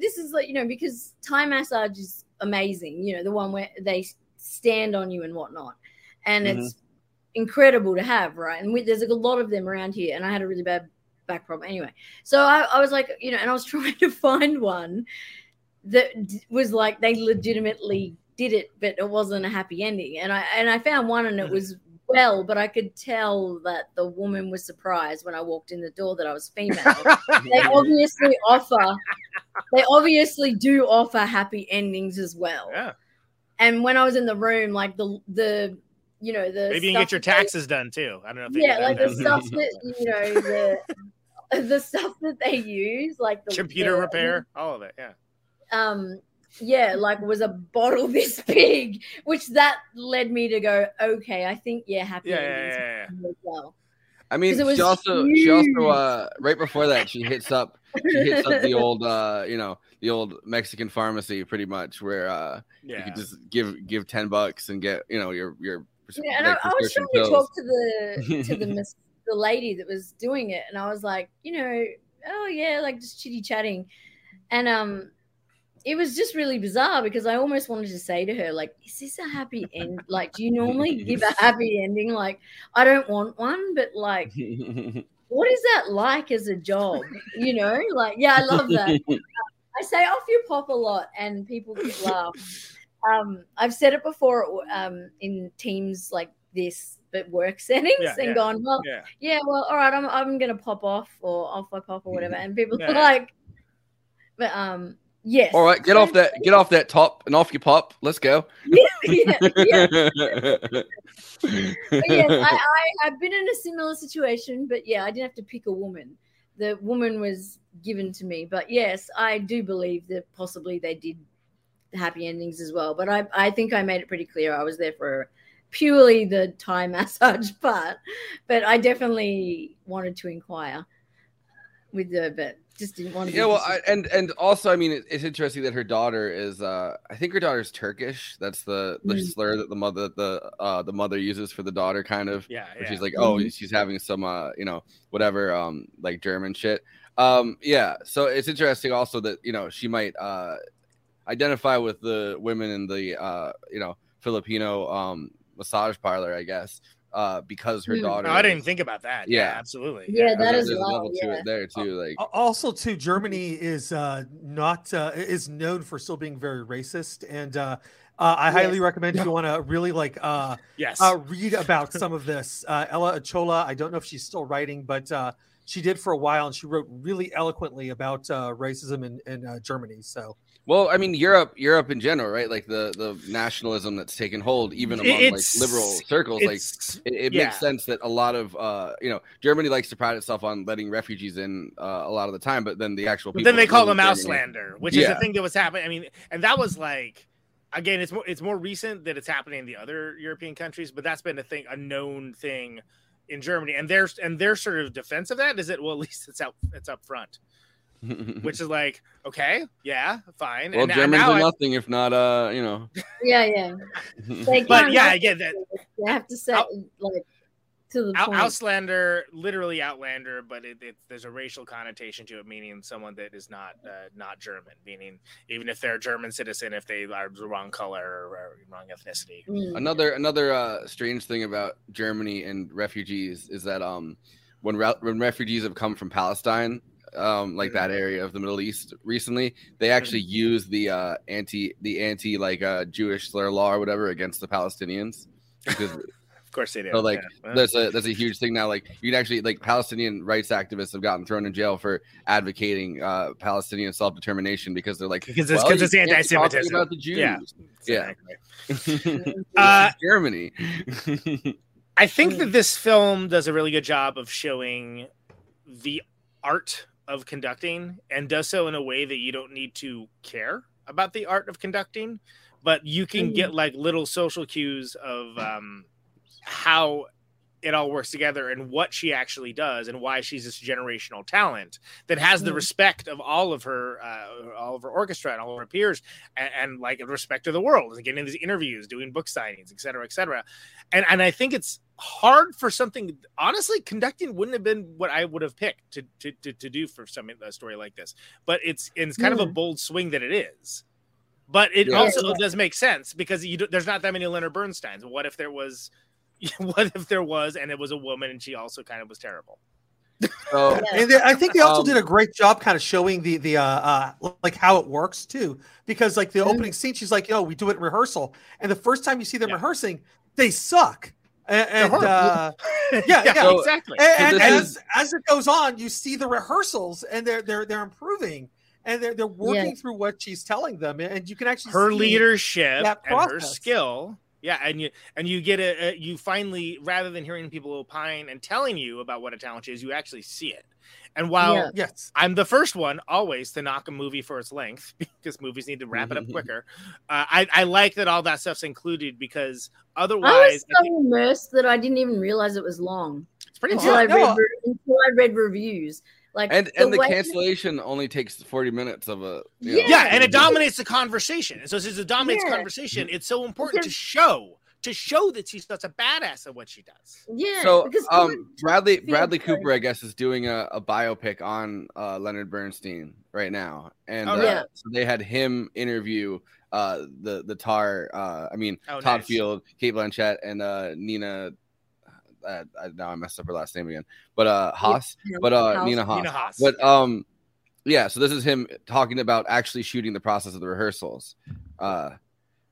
this is like you know because Thai massage is amazing. You know the one where they stand on you and whatnot, and mm-hmm. it's incredible to have, right? And we, there's like a lot of them around here, and I had a really bad back problem anyway. So I, I was like, you know, and I was <laughs> trying to find one that was like they legitimately did it, but it wasn't a happy ending. And I and I found one, and it mm-hmm. was well, but I could tell that the woman was surprised when I walked in the door that I was female. <laughs> they obviously offer, they obviously do offer happy endings as well. Yeah. And when I was in the room, like the the you know the Maybe you can get your that they- taxes done too. I don't know if yeah, like the <laughs> stuff that you know the <laughs> the stuff that they use, like the computer the- repair, all of it. Yeah. um yeah like was a bottle <laughs> this big which that led me to go okay i think yeah happy Yeah, yeah, endings yeah, as well I mean, she also she also uh right before that she hits up she hits up the old uh you know the old Mexican pharmacy pretty much where uh you Yeah. could just give give ten bucks and get you know your your pres- yeah, and I, I was prescription trying to talk to the to the <laughs> miss, the lady that was doing it and i was like you know oh yeah like just chitty chatting and um it was just really bizarre because I almost wanted to say to her, like, is this a happy end? <laughs> Like, do you normally <laughs> give a happy ending? Like, I don't want one, but like, <laughs> what is that like as a job? You know, like, yeah, I love that. I say off your pop a lot, and people laugh. Um, I've said it before um, in teams like this, but work settings, Yeah, and yeah, gone, well, yeah. yeah, well, all right, I'm I'm gonna pop off or off I pop or whatever, and people are like, but um, yes, All right, get off that get off that top and off your pop. Let's go. <laughs> yeah, yeah. <laughs> But yes, I, I, I've been in a similar situation, but yeah, I didn't have to pick a woman. The woman was given to me. But yes, I do believe that possibly they did happy endings as well. But I, I think I made it pretty clear I was there for purely the Thai <laughs> massage part. But I definitely wanted to inquire with the, but just didn't want to. yeah, well, I, and and also, I mean, it, it's interesting that her daughter is. uh I think her daughter's Turkish. That's the the Mm. slur that the mother the uh the mother uses for the daughter, kind of. Yeah, yeah. she's like, oh, Mm-hmm. Mhm. she's having some, uh, you know, whatever, um, like German shit. Um, yeah. So it's interesting also that you know she might uh identify with the women in the uh you know Filipino um massage parlor, I guess, uh, because her Hmm. daughter. No, I didn't think about that. Yeah, Yeah. absolutely. Yeah, that there's, as there's a well, level to it there too. Like, Also, too, Germany is uh, not uh, is known for still being very racist, and uh, uh, I highly Yes. recommend if you want to really like uh, Yes. uh, read about some of this. Uh, Ella Achola, I don't know if she's still writing, but uh, she did for a while, and she wrote really eloquently about uh, racism in, in uh, Germany. So Well, I mean, Europe, Europe in general, right? Like the the nationalism that's taken hold, even among It's- like liberal circles, like it, it yeah. makes sense that a lot of uh, you know, Germany likes to pride itself on letting refugees in uh, a lot of the time, but then the actual But then they call them Auslander, which is Yeah. the thing that was happening. I mean, and that was like, again, it's more it's more recent that it's happening in the other European countries, but that's been a thing, a known thing in Germany, and their and their sort of defense of that is that well, at least it's out it's up front, which is like okay, yeah, fine. well, and, and Germans now are I- nothing if not, uh, you know. yeah, yeah. <laughs> They but yeah, help I get that. it. You have to say like to the Out, point. Auslander, literally Outlander, but it, it, there's a racial connotation to it, meaning someone that is not uh, not German, meaning even if they're a German citizen, if they are the wrong color or, or wrong ethnicity. Mm. Another another uh, strange thing about Germany and refugees is that um, when re- when refugees have come from Palestine, um, like that area of the Middle East recently, they actually use the uh, anti the anti like uh, Jewish slur law or whatever against the Palestinians because <laughs> Of course they do. so like yeah. there's a there's a huge thing now. Like you can actually like Palestinian rights activists have gotten thrown in jail for advocating uh, Palestinian self determination because they're like Because it's- well, it's talking anti-Semitism. about the Jews. Yeah, yeah. <laughs> Uh, Germany. <laughs> I think that this film does a really good job of showing the art of conducting and does so in a way that you don't need to care about the art of conducting, but you can get like little social cues of um, how it all works together and what she actually does and why she's this generational talent that has the Mm. respect of all of her uh, all of her orchestra and all of her peers and, and like respect of the world and getting these interviews doing book signings et cetera et cetera and and i think it's hard for something honestly conducting wouldn't have been what i would have picked to to, to, to do for some a story like this but it's it's kind of a Mm. bold swing that it is but it Yeah. also Yeah. does make sense because you do, there's not that many leonard bernsteins what if there was <laughs> what if there was and it was a woman and she also kind of was terrible? So <laughs> and they, I think they also Um, did a great job, kind of showing the the uh, uh like how it works too. Because like the opening scene, she's like, "Yo, we do it in rehearsal," and the first time you see them rehearsing, they suck. <laughs> And, and uh, yeah, yeah, So- exactly. And, So and this as is- as it goes on, you see the rehearsals, and they're they're they're improving, and they're they're working Yeah. through what she's telling them, and you can actually her see leadership that and her skill Yeah, and you and you get a, a you finally rather than hearing people opine and telling you about what a talent is, you actually see it. And while Yeah. Yes. I'm the first one always to knock a movie for its length <laughs> because movies need to wrap it up quicker, uh, I I like that all that stuff's included because otherwise, I was otherwise so immersed that I didn't even realize it was long. It's pretty until long. I read No. re- until I read reviews. Like and and the way- cancellation only takes 40 minutes of a you know, yeah, and it dominates the conversation. And so since it dominates Yeah. conversation, it's so important to show to show that she's such a badass at what she does. Yeah. so because um bradley bradley like- cooper i guess is doing a, a biopic on uh leonard bernstein right now and Oh, uh, yeah. so they had him interview uh the the Tár uh i mean Oh, todd nice. field cate blanchett and uh nina uh, I, now I messed up her last name again, but uh Hoss, Yeah, but uh Hoss. Nina Hoss. Nina Hoss. But um, yeah. So this is him talking about actually shooting the process of the rehearsals, uh,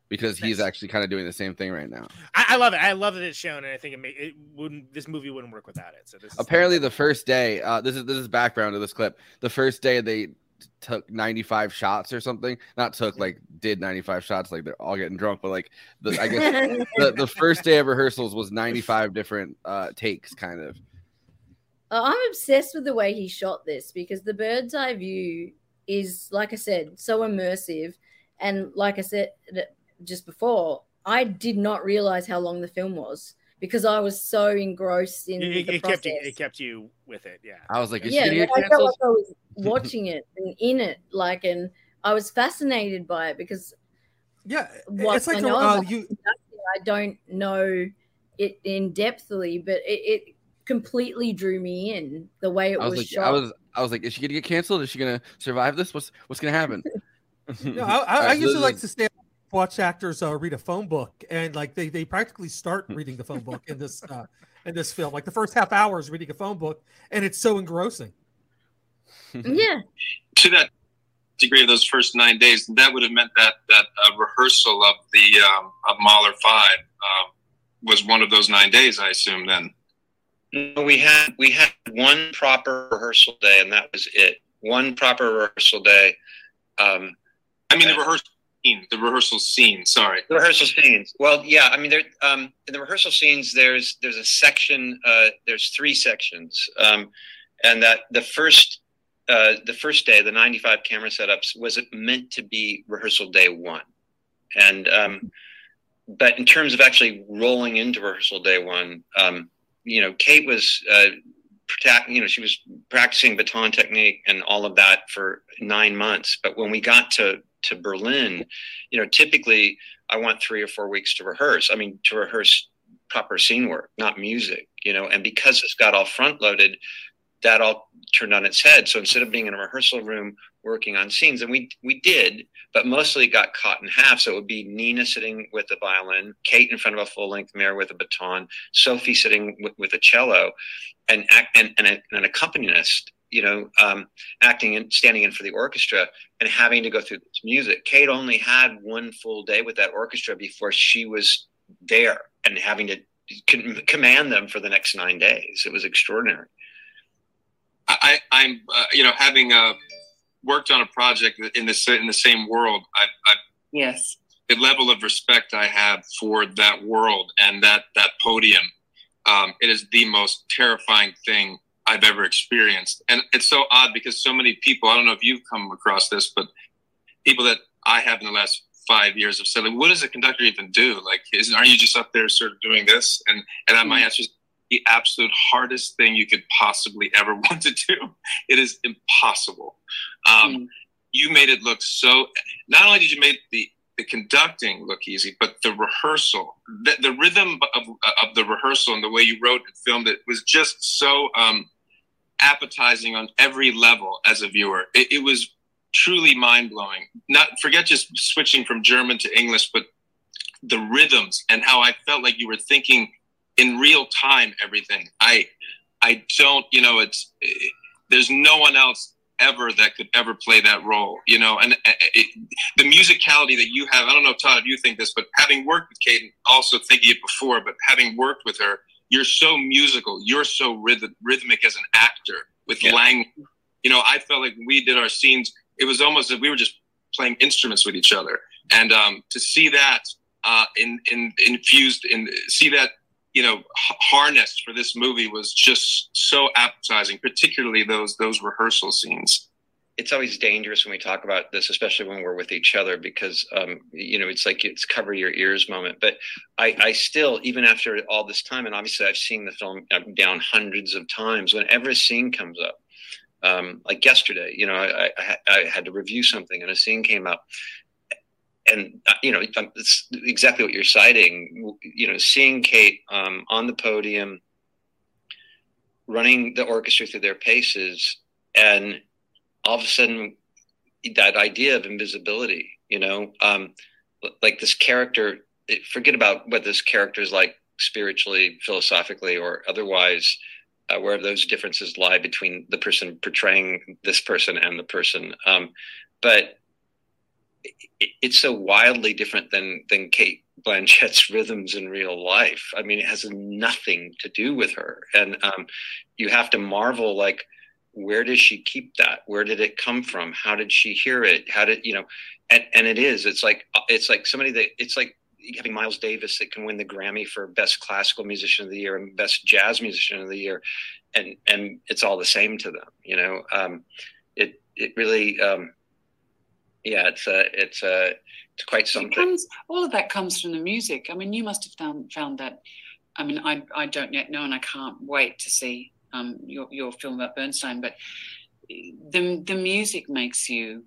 because he's actually kind of doing the same thing right now. I, I love it. I love that it's shown, and I think it, may, it wouldn't. This movie wouldn't work without it. So this is- apparently the first day uh this is this is background to this clip the first day they t- took 95 shots or something. Not took like did 95 shots like they're all getting drunk but like the i guess <laughs> the, the first day of rehearsals was 95 different uh takes kind of. I'm obsessed with the way he shot this because the bird's eye view is, like I said, so immersive. And like I said just before, I did not realize how long the film was because I was so engrossed in it, the it process. kept you. It kept you with it. Yeah. i was like is yeah, she like, I felt like I was <laughs> watching it and in it, like, and I was fascinated by it because yeah, what it's like I the- know uh, you- I don't know it in depthly, but it, it completely drew me in the way it i was was, like shot. i was i was like is she gonna get canceled is she gonna survive this what's what's gonna happen <laughs> No, I, I, <laughs> I usually like to stay watch actors uh, read a phone book, and like they, they practically start reading the phone book in this <laughs> uh, in this film. Like the first half hour is reading a phone book, and it's so engrossing. <laughs> yeah. to that degree of those first nine days, that would have meant that that uh, rehearsal of the um, of Mahler Five um, was one of those nine days. I assume then. No, we had we had one proper rehearsal day, and that was it. One proper rehearsal day. Um, I mean, the rehearsal scene. The rehearsal scene. Sorry. the rehearsal scenes. Well, yeah, I mean, there um, in the rehearsal scenes, there's there's a section. Uh, there's three sections, um, and that the first uh, the first day, the 95 camera setups, was it meant to be rehearsal day one, and um, but in terms of actually rolling into rehearsal day one, um, you know, Cate was. Uh, you know, she was practicing baton technique and all of that for nine months. But when we got to to Berlin, you know, typically I want three or four weeks to rehearse. I mean, to rehearse proper scene work, not music, you know. And because it's got all front loaded, that all turned on its head. So instead of being in a rehearsal room working on scenes, and we we did, but mostly got caught in half. So it would be Nina sitting with a violin, Cate in front of a full length mirror with a baton, Sophie sitting with, with a cello, and and, and, a, and an accompanist. You know, um, acting and standing in for the orchestra and having to go through this music. Cate only had one full day with that orchestra before she was there and having to con- command them for the next nine days. It was extraordinary. I, I'm, uh, you know, having uh, worked on a project in the in the same world. I, I yes, the level of respect I have for that world and that that podium. Um, it is the most terrifying thing I've ever experienced, and it's so odd because so many people. I don't know if you've come across this, but people that I have in the last five years have said, like, "What does a conductor even do? Like, is, aren't you just up there sort of doing this?" And and my answer is the absolute hardest thing you could possibly ever <laughs> want to do. It is impossible. Um, You made it look so. Not only did you make the the conducting look easy, but the rehearsal, the, the rhythm of, of the rehearsal and the way you wrote and filmed it was just so um, appetizing on every level as a viewer. It, it was truly mind blowing. Not forget just switching from German to English, but the rhythms and how I felt like you were thinking in real time everything. I I don't, you know, it's it, there's no one else ever that could ever play that role, you know, and uh, it, the musicality that you have. I don't know, Todd, if you think this, but having worked with and also thinking it before, but having worked with her, you're so musical. You're so rhythm, rhythmic as an actor with language. You know, I felt like we did our scenes, it was almost as if we were just playing instruments with each other. And um, to see that uh, in, in infused in see that you know h- harnessed for this movie was just so appetizing, particularly those those rehearsal scenes. It's always dangerous when we talk about this, especially when we're with each other, because um, you know it's like it's cover your ears moment. But I, I still, even after all this time, and obviously I've seen the film uh, down hundreds of times. Whenever a scene comes up, um, like yesterday, you know, I, I, had- I had to review something, and a scene came up, and uh, you know, it's exactly what you're citing. You know, seeing Cate um, on the podium, running the orchestra through their paces, and all of a sudden that idea of invisibility you know um like this character, forget about what this character is like spiritually philosophically or otherwise uh, where those differences lie between the person portraying this person and the person. Um but it, it's so wildly different than than cate blanchett's <laughs> rhythms in real life. I mean it has nothing to do with her. And um you have to marvel like where does she keep that where did it come from how did she hear it how did you know and, and it is it's like it's like somebody that it's like having miles davis that can win the grammy for best classical musician of the year and best jazz musician of the year and and it's all the same to them you know um it it really um yeah it's uh it's uh it's quite It something comes, all of that comes from the music. I mean, you must have found found that. I mean, I I don't yet know, and I can't wait to see um your your film about Bernstein. But the the music makes you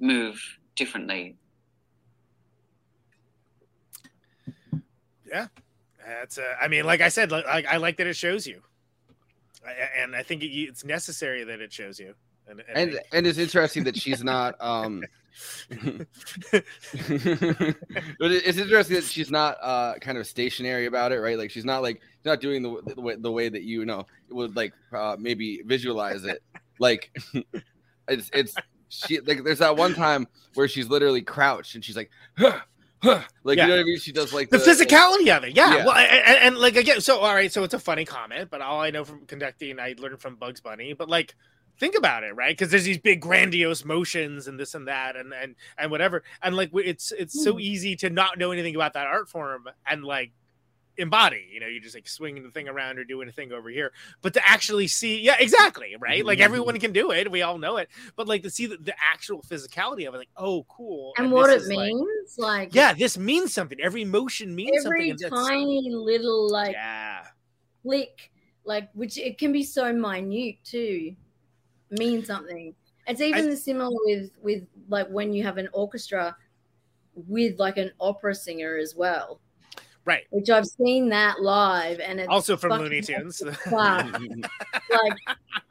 move differently. Yeah, that's. Uh, I mean, like I said, like, I, I like that it shows you, I, and I think it, it's necessary that it shows you. And, and, and and it's interesting that she's not um but it's interesting that she's not uh kind of stationary about it right like she's not like she's not doing the, the way the way that you know would like uh maybe visualize it like <laughs> it's it's she like there's that one time where she's literally crouched and she's like huh, huh, like Yeah. you know what I mean she does like the physicality of it, yeah. Yeah. Well, and, and like again, so all right, so it's a funny comment, but all I know from conducting, I learned from Bugs Bunny. But like, think about it, right? Because there's these big grandiose motions and this and that and and and whatever, and like it's it's so hmm. easy to not know anything about that art form and like embody you know you just like swinging the thing around or doing a thing over here. But to actually see yeah exactly right? Like mm-hmm. everyone can do it. We all know it. But like to see the, the actual physicality of it like oh cool. And what it is, like- means like, yeah this means something. Every motion means every something and that's- tiny little like yeah. click like which it can be so minute too mean something. It's even similar with with like when you have an orchestra with like an opera singer as well. Right. Which i've seen that live and it's also from fucking Looney Tunes. <laughs> <laughs> like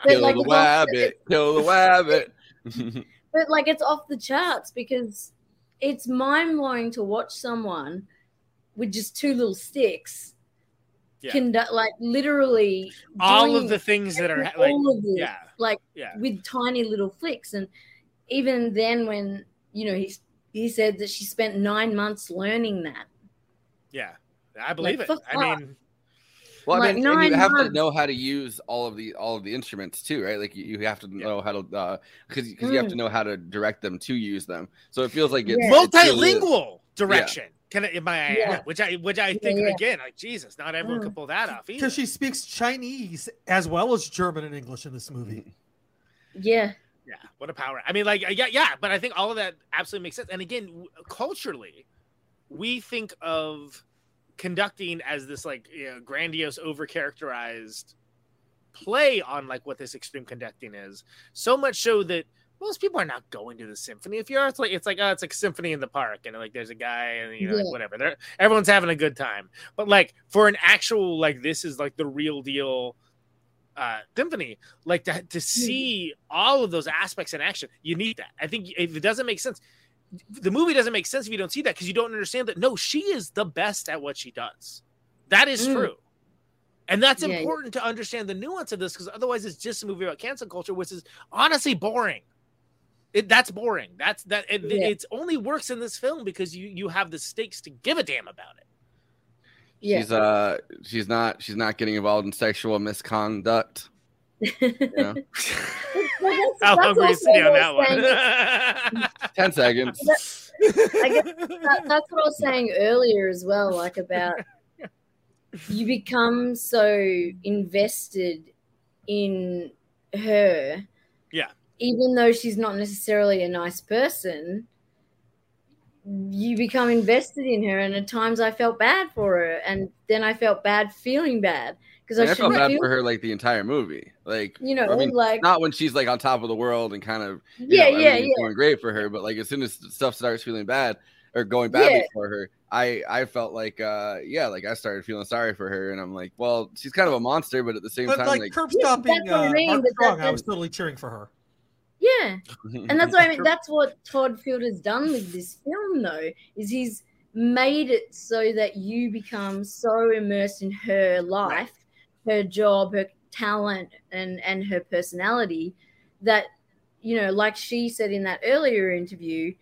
kill like the it's off- wabbit kill the wabbit <laughs> but like it's off the charts because it's mind blowing to watch someone with just two little sticks Yeah. conduct like literally all of the things that are all like of this, yeah like yeah with tiny little flicks and even then when you know he he said that she spent nine months learning that yeah i believe Like, it i off. mean Well, I Like mean, and you nine have to know how to use all of the all of the instruments too, right? Like you, you have to know how to because because you have to Mm. know how to direct them to use them. So it feels like it's Yeah. it's really- multilingual direction can I, am I, Yeah. which i which i think yeah. again like jesus not everyone Mm. can pull that off. Because she speaks Chinese as well as German and English in this movie. yeah yeah what a power i mean like yeah yeah but i think all of that absolutely makes sense and again culturally we think of conducting as this like you know, grandiose over characterized play on like what this extreme conducting is so much so that most people are not going to the symphony. If you're it's like it's like oh it's like symphony in the park and like there's a guy and you know like whatever. They're, everyone's having a good time. But like for an actual like this is like the real deal uh symphony like to, to see all of those aspects in action you need that. I think if it doesn't make sense the movie doesn't make sense if you don't see that because you don't understand that no she is the best at what she does. That is Mm. true. And that's Yeah, yeah. important to understand the nuance of this because otherwise it's just a movie about cancel culture which is honestly boring it, that's boring that's that it, Yeah. it's only works in this film because you you have the stakes to give a damn about it yeah She's uh she's not she's not getting involved in sexual misconduct. <laughs> Yeah. How that's <laughs> hungry is also on that I'm one? <laughs> Ten seconds. I guess that, that's what I was saying earlier as well, like about you become so invested in her, Yeah. Even though she's not necessarily a nice person. You become invested in her, and at times I felt bad for her, and then I felt bad feeling bad because I, And I felt bad feel for her like the entire movie. Like You know, I mean, like- not when she's like on top of the world and kind of you Yeah, know, yeah, yeah. going great for her. But like as soon as stuff starts feeling bad or going badly Yeah. for her, I I felt like uh yeah, like I started feeling sorry for her, and I'm like, well, she's kind of a monster, but at the same But time, like, like, curb stopping that's what I uh, mean, Mark Strong, I was totally cheering for her. Yeah. And that's what I mean. <laughs> That's what Todd Field has done with this film, though, is he's made it so that you become so immersed in her life, her job, her talent, and and her personality that you know, like she said in that earlier interview,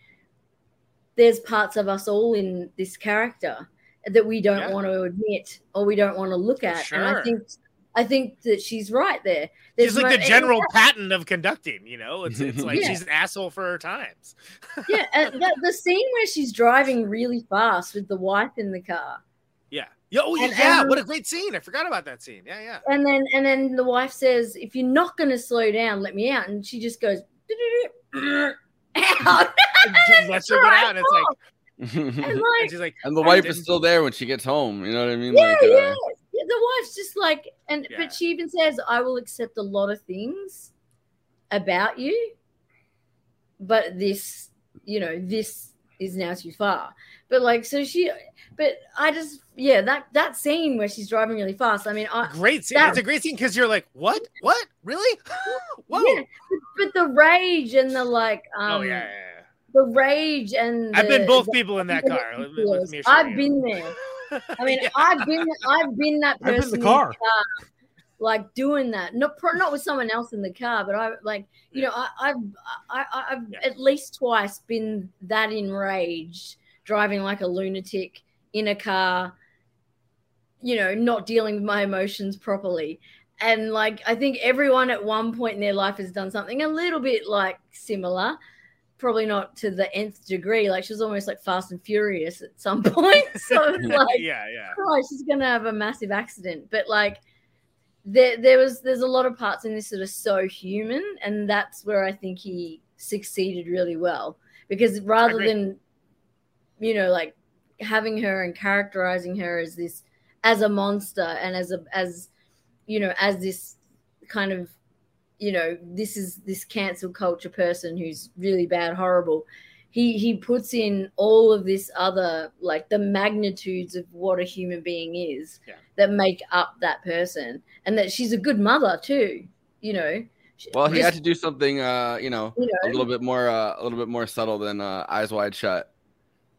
there's parts of us all in this character that we don't Yeah. want to admit or we don't want to look at. And I think I think that she's right there. She's like mo- the and- general pattern of conducting, you know? It's it's <laughs> like Yeah. she's an asshole for her times. <laughs> yeah, and that, the scene where she's driving really fast with the wife in the car, Yeah. Yo, oh, And- yeah, and- what a great scene. I forgot about that scene. Yeah, yeah. and then and then the wife says, "If you're not going to slow down, let me out." And she just goes <laughs> out. And just lets her get out, and it's like And and she's like and the wife is still there when she gets home. You know what I mean? yeah, like, uh, yeah. Yeah, The wife's just like, and Yeah. but she even says, "I will accept a lot of things about you, but this, you know, this is now too far." But like, so she, but I just, yeah, that that scene where she's driving really fast. I mean, I, great scene. that- It's a great scene because you're like, what? What? Really? <gasps> Whoa. Yeah, but, but the rage and the like, um, oh, yeah, yeah, the rage and I've been both the- people in that car. Let let me I've been there. <laughs> I mean, <laughs> I've been I've been that been in person the car. like doing that. Not not with someone else in the car, but I like you know I, I've I, I've at least twice been that enraged driving like a lunatic in a car. You know, not dealing with my emotions properly. And like I think everyone at one point in their life has done something a little bit like similar probably not to the nth degree. Like she was almost like Fast and Furious at some <laughs> point. So <laughs> like, yeah, yeah. oh, she's gonna have a massive accident. But like, there, there was, there's a lot of parts in this that are so human, and that's where I think he succeeded really well. Because rather than, you know, like having her and characterizing her as this, as a monster and as a, as, you know, as this kind of you know this is this cancel culture person who's really bad horrible he he puts in all of this other like the magnitudes of what a human being is Yeah. that make up that person and that she's a good mother too you know well, he Just- had to do something, uh, you know, You know. a little bit more, uh, a little bit more subtle than uh, Eyes Wide Shut.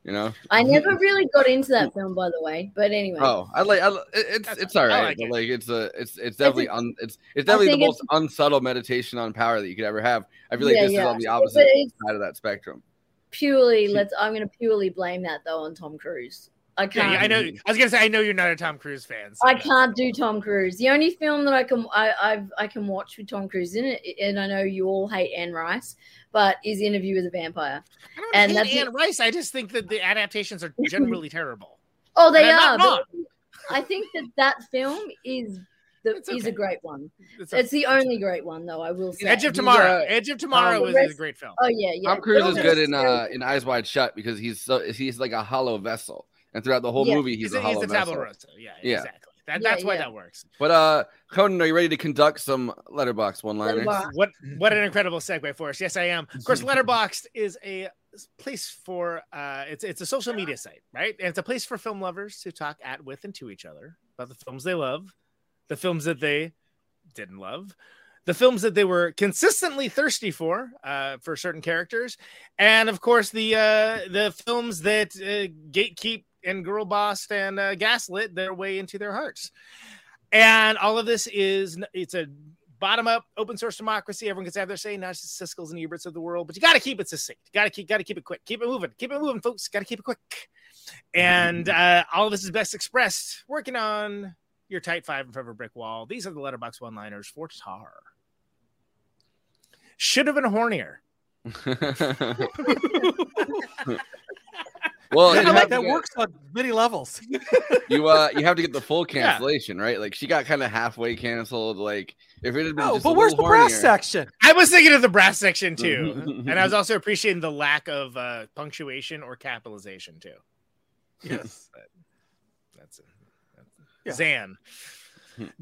You know. i <laughs> never really got into that film by the way but anyway Oh, I like. I, li- it- it's it's all I right, like but it. like it's a it's it's definitely a- un, it's it's definitely the think most unsubtle meditation on power that you could ever have. I feel like Yeah, this yeah. is on the opposite side of that spectrum. purely let's i'm gonna purely blame that though on tom cruise i can't yeah, I know. I was gonna say I know you're not a Tom Cruise fan. so I can't do Tom Cruise. The only film that I can I I've, I can watch with Tom Cruise in it, and I know you all hate Anne Rice, but is Interview with a Vampire. I don't and hate that's Anne Rice. I just think that the adaptations are generally <laughs> terrible. Oh, they And are. I'm not but I think that that film is the It's is a great one. It's It's, okay. the only great one, though. I will say. Edge of Tomorrow. uh, Edge of Tomorrow the is, is a great film. Oh yeah, yeah. Tom Cruise is good in uh in Eyes Wide Shut because he's so he's like a hollow vessel, and throughout the whole Yeah. movie he's, He's, a a, he's hollow a tabula rasa. Yeah, Yeah. exactly. That, Yeah, that's why yeah. that works. But uh, Conan, are you ready to conduct some letterboxd one liners? Letterboxd. What what an incredible segue for us. Yes, I am. Of course, Letterboxd is a place for uh it's it's a social media site, right? And it's a place for film lovers to talk at with and to each other about the films they love, the films that they didn't love, the films that they were consistently thirsty for, uh, for certain characters, and of course the uh the films that uh, gatekeep and girl bossed and uh, gaslit their way into their hearts. And all of this is it's a bottom up open source democracy. Everyone gets to have their say, not just Siskel's and Eberts of the world, but you got to keep it succinct. Got to keep, got to keep it quick. Keep it moving. Keep it moving, folks. Got to keep it quick. And <laughs> uh, all of this is best expressed working on your tight five in front of a brick wall. These are the letterboxd one liners for Tár. Should have been hornier. <laughs> <laughs> Well, Yeah, you that, that get, works on many levels. <laughs> you uh you have to get the full Yeah. cancellation, right? Like she got kind of halfway canceled. Like if it had been Oh, just but a where's the little brass hornier- section? I was thinking of the brass section too, <laughs> and I was also appreciating the lack of uh, punctuation or capitalization too. Yes. <laughs> That's it. Zan.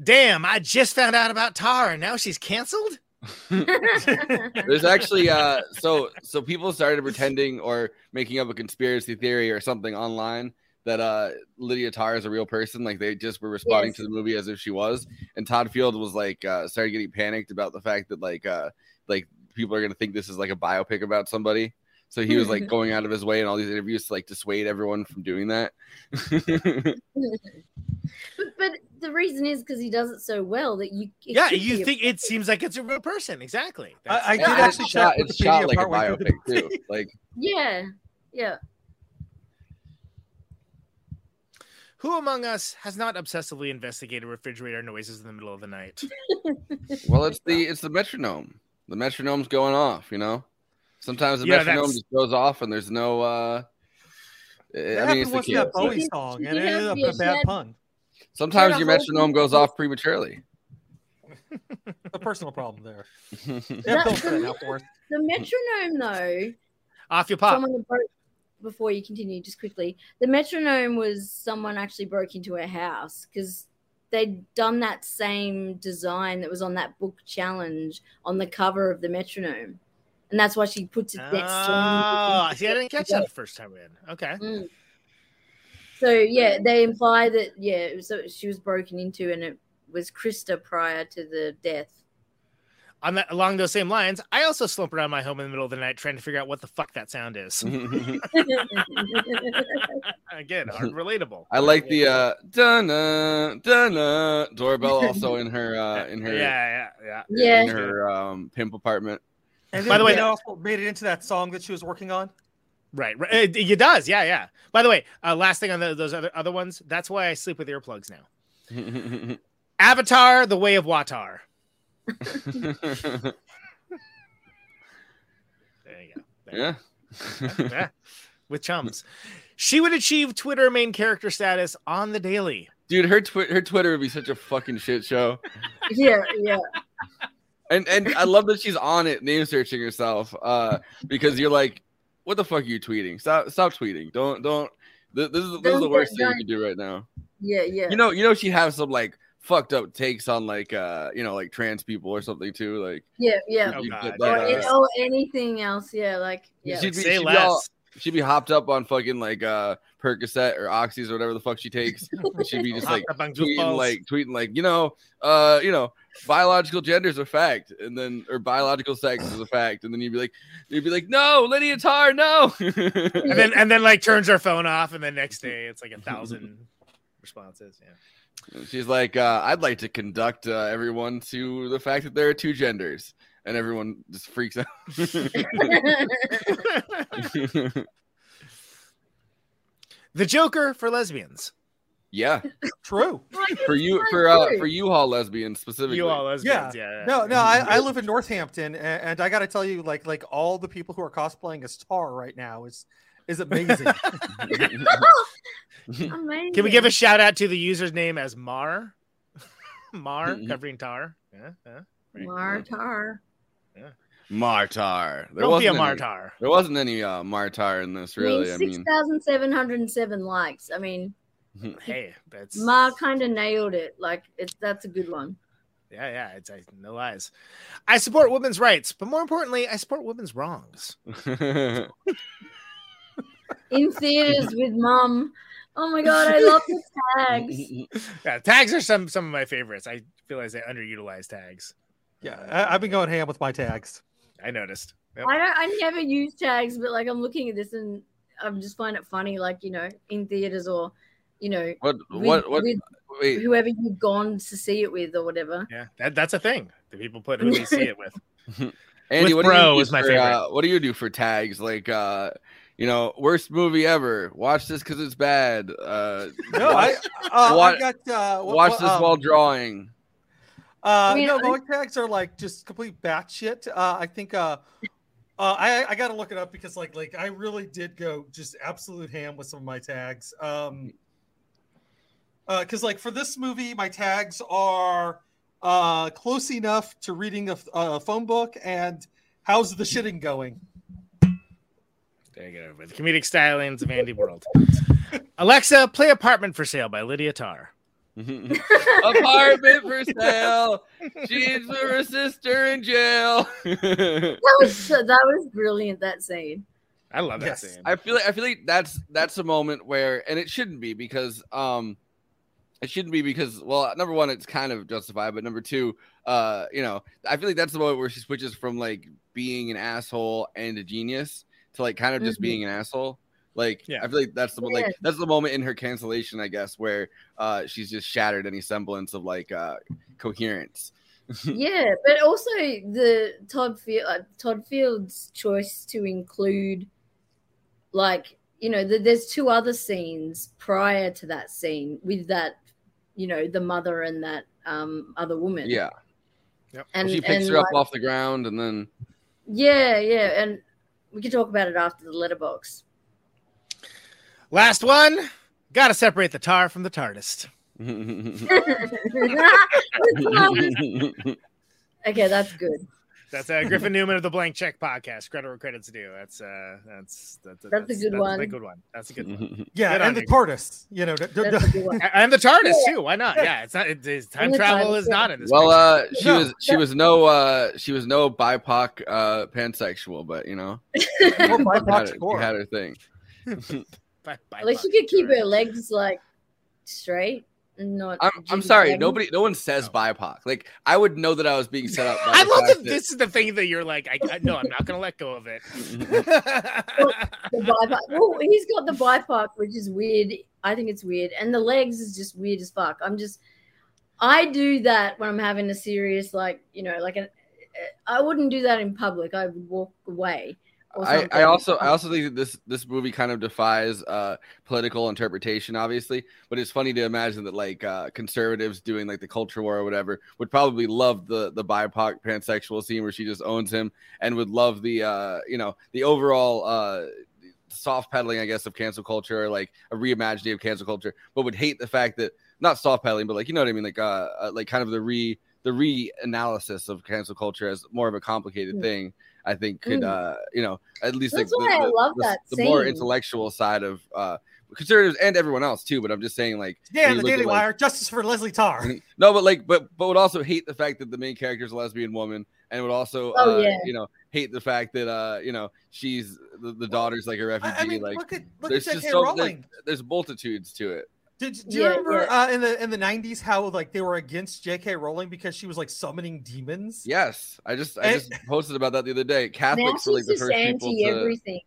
Damn, I just found out about Tár and now she's canceled? <laughs> There's actually uh so so people started pretending or making up a conspiracy theory or something online that uh Lydia Tár is a real person. Like they just were responding Yes. to the movie as if she was. And Todd Field was like uh started getting panicked about the fact that like uh like people are gonna think this is like a biopic about somebody. So he was like <laughs> going out of his way in all these interviews to like dissuade everyone from doing that. but, but the reason is because he does it so well that you. Yeah, you be a- think it seems like it's a real person. Exactly. That's- I, I did Yeah, actually shot, check it's shot like a biopic the too. <laughs> Like Yeah, yeah. Who among us has not obsessively investigated refrigerator noises in the middle of the night? <laughs> well it's the it's the metronome. The metronome's going off, you know? Sometimes the Yeah, metronome just goes off and there's no uh I mean, it's the once that. Bowie but song, and it ended up a bad had- pun. Sometimes your metronome goes off prematurely. <laughs> A personal problem there. <laughs> Yeah, that the, now the metronome, though, Off your pop. someone broke before you continue just quickly the metronome was someone actually broke into a house because they'd done that same design that was on that book challenge on the cover of the metronome and that's why she puts it next Oh, to see, I didn't catch that the first time in. Okay. Mm. so yeah they imply that yeah so she was broken into and it was krista prior to the death On that, along those same lines, I also slump around my home in the middle of the night trying to figure out what the fuck that sound is. <laughs> <laughs> Again, hard relatable. I like the uh dun dun doorbell also in her uh <laughs> in her Yeah, yeah, yeah. in her um pimp apartment. And By the way, it also made it into that song that she was working on. Right, right. It, it does. Yeah, yeah. By the way, uh, last thing on the, those other other ones. That's why I sleep with earplugs now. <laughs> Avatar: The Way of Watar. <laughs> There you go. yeah. yeah, with chums. She would achieve Twitter main character status on the daily. Dude, her twi- her Twitter would be such a fucking shit show. yeah yeah And and I love that she's on it name searching herself. Uh because you're like, what the fuck are you tweeting? Stop stop tweeting. Don't don't th- this is this is Don't the worst thing you can do right now. yeah yeah You know, you know she has some like fucked up takes on like uh you know like trans people or something too. Like yeah yeah Oh, God, or, that, uh, or anything else yeah like yeah she'd be, Say she'd be less. She'd be hopped up on fucking like uh Percocet or Oxys or whatever the fuck she takes. And she'd be <laughs> just like Hopped up on tweeting like tweeting like, you know, uh, you know, biological gender is a fact, and then or biological sex is a fact, and then you'd be like, you'd be like, no, Lydia Tár, no. <laughs> and then and then like turns her phone off, and then next day it's like a thousand <laughs> responses. Yeah. She's like, uh, I'd like to conduct uh, everyone to the fact that there are two genders, and everyone just freaks out. <laughs> <laughs> The Joker for lesbians. yeah, True. <laughs> for you, for uh, for U-Haul lesbians specifically. You all Yeah. lesbians. Yeah. yeah. No, no, I, I live in Northampton, and, and I got to tell you, like, like all the people who are cosplaying as Tár right now is is amazing. amazing Can we give a shout out to the user's name as Mar? Mar covering tar. Yeah. yeah. Martar Martar. There Don't be a wasn't any- Martar. There wasn't any uh, Martar in this, really. I I mean, mean, 6,707 likes. I mean, <laughs> Hey, that's Ma kind of nailed it. Like, it's that's a good one. yeah, yeah. It's I, no lies. I support women's rights, but more importantly, I support women's wrongs. <laughs> In theaters with mum. Oh my god, I love the <laughs> tags. Yeah, tags are some some of my favorites. I feel realize they underutilized tags. Yeah, I, I've been going ham with my tags. I noticed. Yep. I don't. I never use tags, but like I'm looking at this and I'm just find it funny. Like you know, in theaters or you know, what? with, What? What? with Wait. whoever you've gone to see it with or whatever. Yeah, that, that's a thing that people put who they see it with. <laughs> Andy, With what do bro you do is my for, favorite. Uh, what do you do for tags? Like, uh, you know, worst movie ever. Watch this because it's bad. Uh, No, I, watch, <laughs> uh, wa- I got uh, wha- watch wha- this um, while drawing. Uh, I mean, no, I- my tags are like just complete batshit. Uh, I think uh, Uh, I I gotta look it up because like like I really did go just absolute ham with some of my tags. Um, because like for this movie, my tags are uh close enough to reading a, a phone book and how's the shitting going. There you go. everybody. The comedic stylings of Andy World. Alexa, play "Apartment for Sale" by Lydia Tár. <laughs> Apartment for sale. She's her sister in jail. <laughs> That was so- that was brilliant. That scene. I love that Yes. scene. I feel like I feel like that's that's a moment where, and it shouldn't be because um, it shouldn't be because well, number one, it's kind of justified, but number two, uh, you know, I feel like that's the moment where she switches from like being an asshole and a genius to like kind of just Mhm. being an asshole. Like, Yeah. I feel like that's the like Yeah. that's the moment in her cancellation, I guess, where uh she's just shattered any semblance of like uh coherence. <laughs> yeah, but also the Todd Field, uh, Todd Field's choice to include, like you know, the, there's two other scenes prior to that scene with that, you know, the mother and that um other woman. Yeah. Yep. and she picks and, her up like, off the ground and then Yeah, yeah, and we can talk about it after the letterboxd. Last one. Got to separate the tar from the TARDIS. <laughs> okay, that's good. That's uh, Griffin Newman of the Blank Check podcast. Credit where credit's due. That's uh, that's that's, That's a good one. a good one. That's a good one. <laughs> Yeah, Good on and the you. TARDIS. You know, d- d- That's a good one. A- and the TARDIS Yeah. too. Why not? Yeah, it's not. It, it's, time travel TARDIS, is yeah. not in this. Well, uh, she No. was she was no uh she was no BIPOC uh pansexual, but you know, <laughs> or BIPOC had, her, she had her thing. Bye- bye- At least you could keep your legs like straight and not. I'm I'm sorry, jaggy. nobody no one says BIPOC. Like I would know that I was being set up. By <laughs> I love fact that this is the thing that you're like. I, I no, I'm not gonna let go of it. <laughs> The BIPOC. Well, he's got the BIPOC, which is weird. I think it's weird, and the legs is just weird as fuck. I'm just, I do that when I'm having a serious, like you know, like an. I wouldn't do that in public. I would walk away. I. I also I <laughs> also think that this this movie kind of defies uh political interpretation, obviously. But it's funny to imagine that like uh conservatives doing like the culture war or whatever would probably love the the BIPOC pansexual scene where she just owns him and would love the uh you know the overall uh soft pedaling, I guess, of cancel culture or like a reimagining of cancel culture, but would hate the fact that not soft pedaling, but like you know what I mean, like uh, uh like kind of the re the re-analysis of cancel culture as more of a complicated Mm. thing. I think could Mm. uh you know at least That's like why I the, love the, that the more intellectual side of uh conservatives and everyone else too. But I'm just saying like Yeah, the you look at, Daily like- Wire. Justice for Leslie Tarr. <laughs> no, but like, but but would also hate the fact that the main character is a lesbian woman, and would also, Oh, uh, yeah. you know, hate the fact that uh, you know, she's the, the daughter's like a refugee. I, I mean, like, look at look there's at just so there- Rowling. there's multitudes to it. Did, do you Yeah, remember yeah. uh, in the in the nineties how like they were against J.K. Rowling because she was like summoning demons? Yes, I just I And- just posted about that the other day. Now Catholics were like the just first people to. everything.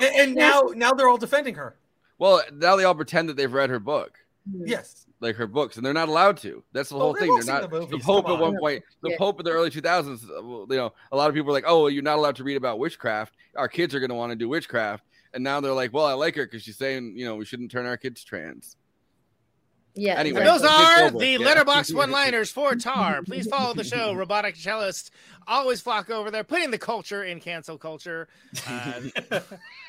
And, and <laughs> now now they're all defending her. Well, now they all pretend that they've read her book. Yes. like her books, and they're not allowed to. That's the whole they've thing. They're not. the The, Pope come at one point, the Yeah. Pope in the early 2000s. uh, You know, a lot of people were like, "Oh, you're not allowed to read about witchcraft. Our kids are going to want to do witchcraft." And now they're like, "Well, I like her because she's saying, you know, we shouldn't turn our kids trans." Yeah. Anyway, And those are the yeah. letterboxd <laughs> one-liners for Tár. Please follow the show. <laughs> Robotic Cellist always flock over there, putting the culture in cancel culture. <laughs> Uh,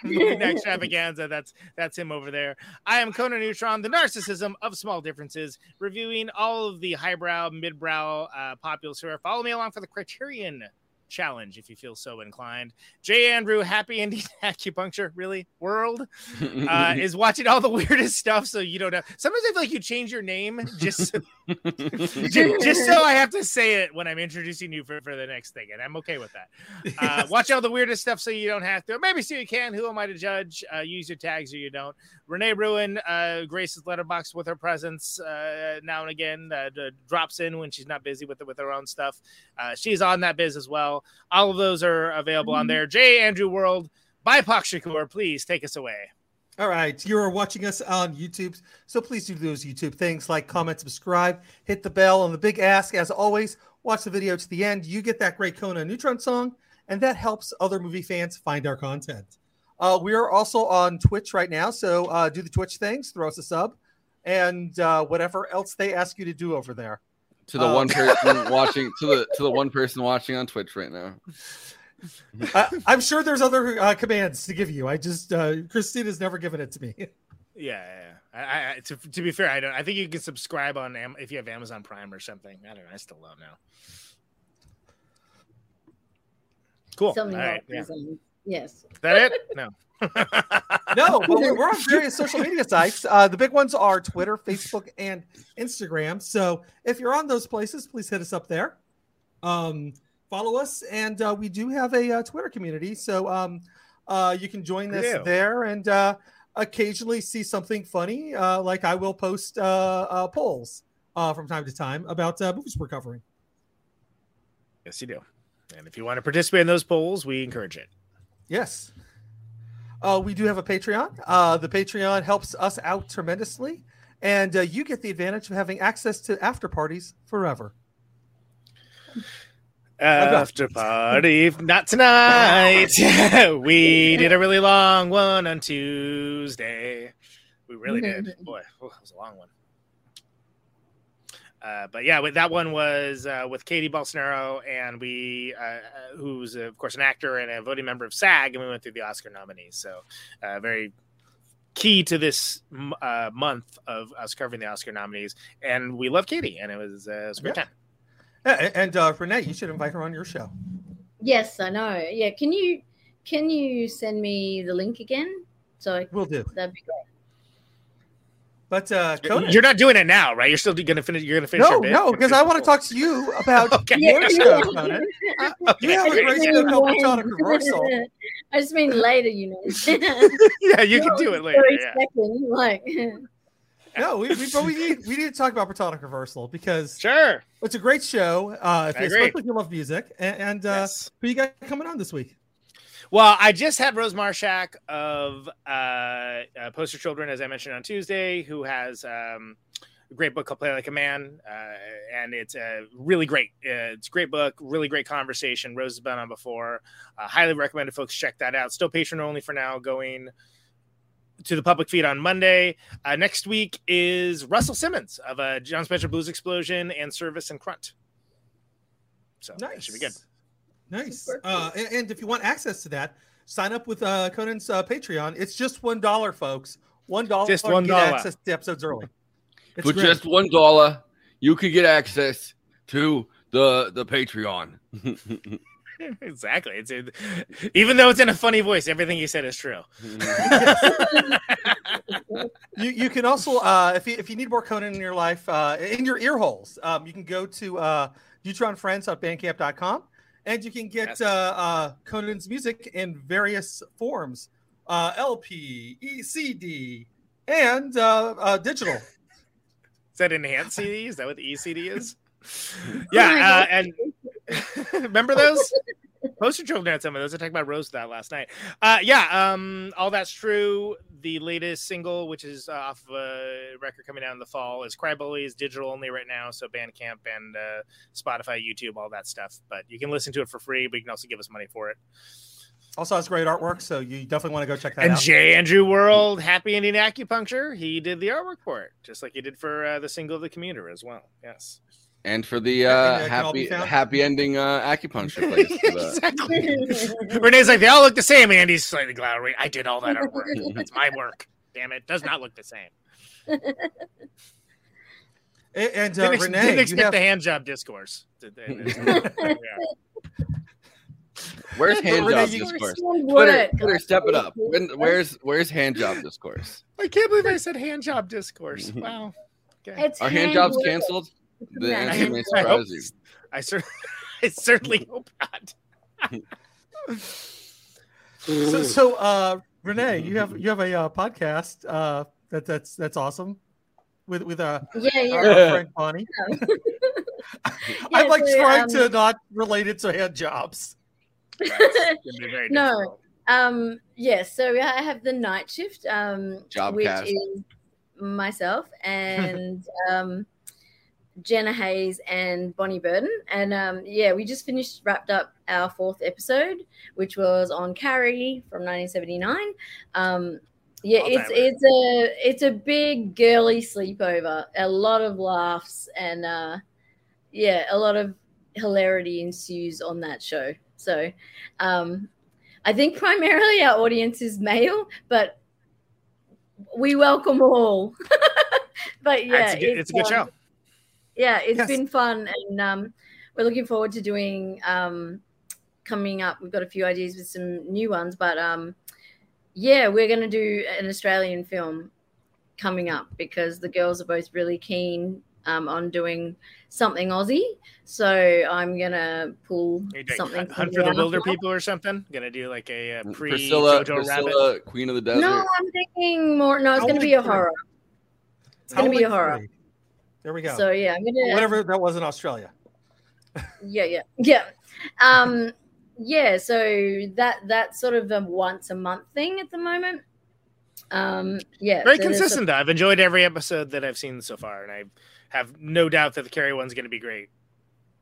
extravaganza. That's that's him over there. I am Conan Neutron, the narcissism of small differences, reviewing all of the highbrow, midbrow uh, populace here. Follow me along for the Criterion challenge if you feel so inclined. J. Andrew, Happy Indian <laughs> Acupuncture, really world uh, <laughs> is watching all the <laughs> weirdest stuff. So you don't know. Sometimes I feel like you change your name just so, just, just so I have to say it when I'm introducing you for, for the next thing, and I'm okay with that. Uh, watch all the weirdest stuff so you don't have to. Maybe so you can. Who am I to judge? Uh, use your tags or you don't. Renee Ruin uh, graces Letterboxd with her presence uh, now and again. Uh, drops in when she's not busy with with her own stuff. Uh, she's on that biz as well. All of those are available on there. J. Andrew World. BIPOC Shakur, please take us away. All right, you're watching us on YouTube, so please do those YouTube things like comment, subscribe, hit the bell, and the big ask, as always, watch the video to the end. You get that great Conan Neutron song, and that helps other movie fans find our content. Uh, we are also on Twitch right now, so uh, do the Twitch things, throw us a sub, and uh, whatever else they ask you to do over there. To the Um, one person watching to the to the <laughs> one person watching on Twitch right now. Uh, I'm sure there's other uh, commands to give you. I just uh, Christina's never given it to me. <laughs> Yeah, yeah. yeah. I, I, to, to be fair, I don't. I think you can subscribe on Am- if you have Amazon Prime or something. I don't know. I still don't know. Cool. Something All right. like Yeah. um, Yes. Is that it? <laughs> No. No, <laughs> but we're, on various social media sites. Uh, the big ones are Twitter, Facebook, and Instagram. So if you're on those places, please hit us up there. Um, follow us, and uh, we do have a uh, Twitter community, so um, uh, you can join us do. there and uh, occasionally see something funny. Uh, like I will post polls uh, from time to time about uh, movies we're covering. Yes, you do. And if you want to participate in those polls, we encourage it. Yes. Uh, we do have a Patreon. Uh, the Patreon helps us out tremendously, and uh, you get the advantage of having access to after parties forever. After <laughs> party, not tonight. <laughs> we did a really long one on Tuesday. We really did. Boy, oh, that was a long one. Uh, but yeah, that one was uh, with Katie Bolsonaro, and we, uh, uh, who's of course an actor and a voting member of SAG, and we went through the Oscar nominees. So, uh, very key to this uh, month of us covering the Oscar nominees. And we love Katie, and it was, uh, it was a great Yeah. time. Yeah, and uh, Renee, you should invite her on your show. Yes, I know. Yeah, can you can you send me the link again? So we'll do. That'd be great. But uh, Conan, You're not doing it now, right? You're still going to finish. You're going to finish. no, your bit? no, because I want to talk to you about <laughs> your <laughs> show, Conan. <laughs> You have a great show called Protonic Reversal. I just mean later, you know. yeah, you can do it later. So Yeah. expecting, like, No, we, we, but we need we need to talk about Protonic Reversal because sure, it's a great show. Uh, if, I especially if you love music. And, and uh, who you got coming on this week? Well, I just had Rose Marshack of uh, uh, Poster Children, as I mentioned on Tuesday, who has um, a great book called Play Like a Man, uh, and it's a really great. Uh, it's a great book, really great conversation. Rose has been on before. Uh, highly recommended folks check that out. Still patron only for now. Going to the public feed on Monday. Uh, next week is Russell Simins of uh, Jon Spencer Blues Explosion and Service and Crunt. So that should be good. Nice. Uh, and, and if you want access to that, sign up with uh, Conan's uh, Patreon. It's just one dollar, folks. One dollar. Just $1. Get access to episodes early. It's For great. just one dollar, you could get access to the the Patreon. <laughs> <laughs> exactly. It's it, even though it's in a funny voice, everything you said is true. <laughs> you you can also uh, if you if you need more Conan in your life uh, in your ear holes, um, you can go to uh, neutronfriends.bandcamp.com and you can get uh, uh, Conan's music in various forms, uh, LP, ECD, and uh, uh, digital. <laughs> Is that enhanced CD? Is that what the ECD is? <laughs> Oh yeah, uh, and <laughs> remember those poster children had some of those. I talked about Rose that last night. Uh, yeah, um, all that's true. The latest single, which is uh, off of a record coming out in the fall, is Cry Bully. is digital only right now, so Bandcamp and uh, Spotify, YouTube, all that stuff. But you can listen to it for free, but you can also give us money for it. Also has great artwork, so you definitely want to go check that And out. J. Andrew World, Happy Ending Acupuncture, he did the artwork for it, just like he did for uh, the single of The Commuter as well. Yes. And for the uh, that can all be happy happy ending uh, acupuncture place. <laughs> for exactly. <laughs> Renee's like, they all look the same. Andy's slightly glowering. I did all that artwork. <laughs> That's my work. Damn it. Does not look the same. And, and, uh, didn't, Renee, didn't you expect have- the hand job discourse. Yeah. Where's hand job you- discourse? One Twitter. Twitter, step it up. When, where's where's hand job discourse? I can't believe I said hand job discourse. Wow. Okay. It's Are hand jobs canceled? The answer may I hope- surprise you. I, cer- <laughs> I certainly hope not. <laughs> so, so uh, Renee, you have you have a uh, podcast uh, that that's that's awesome with with uh, Yeah, yeah. our, our friend Bonnie. <laughs> I'm like so, trying um, to not relate it to hand jobs. no. Um, yes, so I have the night shift, um, which Jobcast. is myself and um, Jenna Hayes and Bonnie Burden. And um, yeah, we just finished, wrapped up our fourth episode, which was on Carrie from 1979. Um, yeah, Well it's it's a it's a big girly sleepover. A lot of laughs and uh, yeah, a lot of hilarity ensues on that show. So, um, I think primarily our audience is male, but we welcome all. <laughs> but yeah, it's a good, it's a good um, show. Yeah it's Yes. been fun and um, we're looking forward to doing um, coming up we've got a few ideas with some new ones but um, yeah we're going to do an australian film coming up because the girls are both really keen um, on doing something aussie so i'm going to pull Are something Hunt, from Hunt for the Wilderpeople or something? Gonna do like a uh, pre Priscilla, Jojo Rabbit. Priscilla, Queen of the Desert. no i'm thinking more no it's going to be a horror it's going to be a horror Fury. There we go. so yeah i'm going to Whatever that was in Australia. yeah yeah yeah um yeah so that that's sort of a once a month thing at the moment um yeah Very so consistent. sort though. I've enjoyed every episode that I've seen so far, and I have no doubt that the Carrie one's going to be great.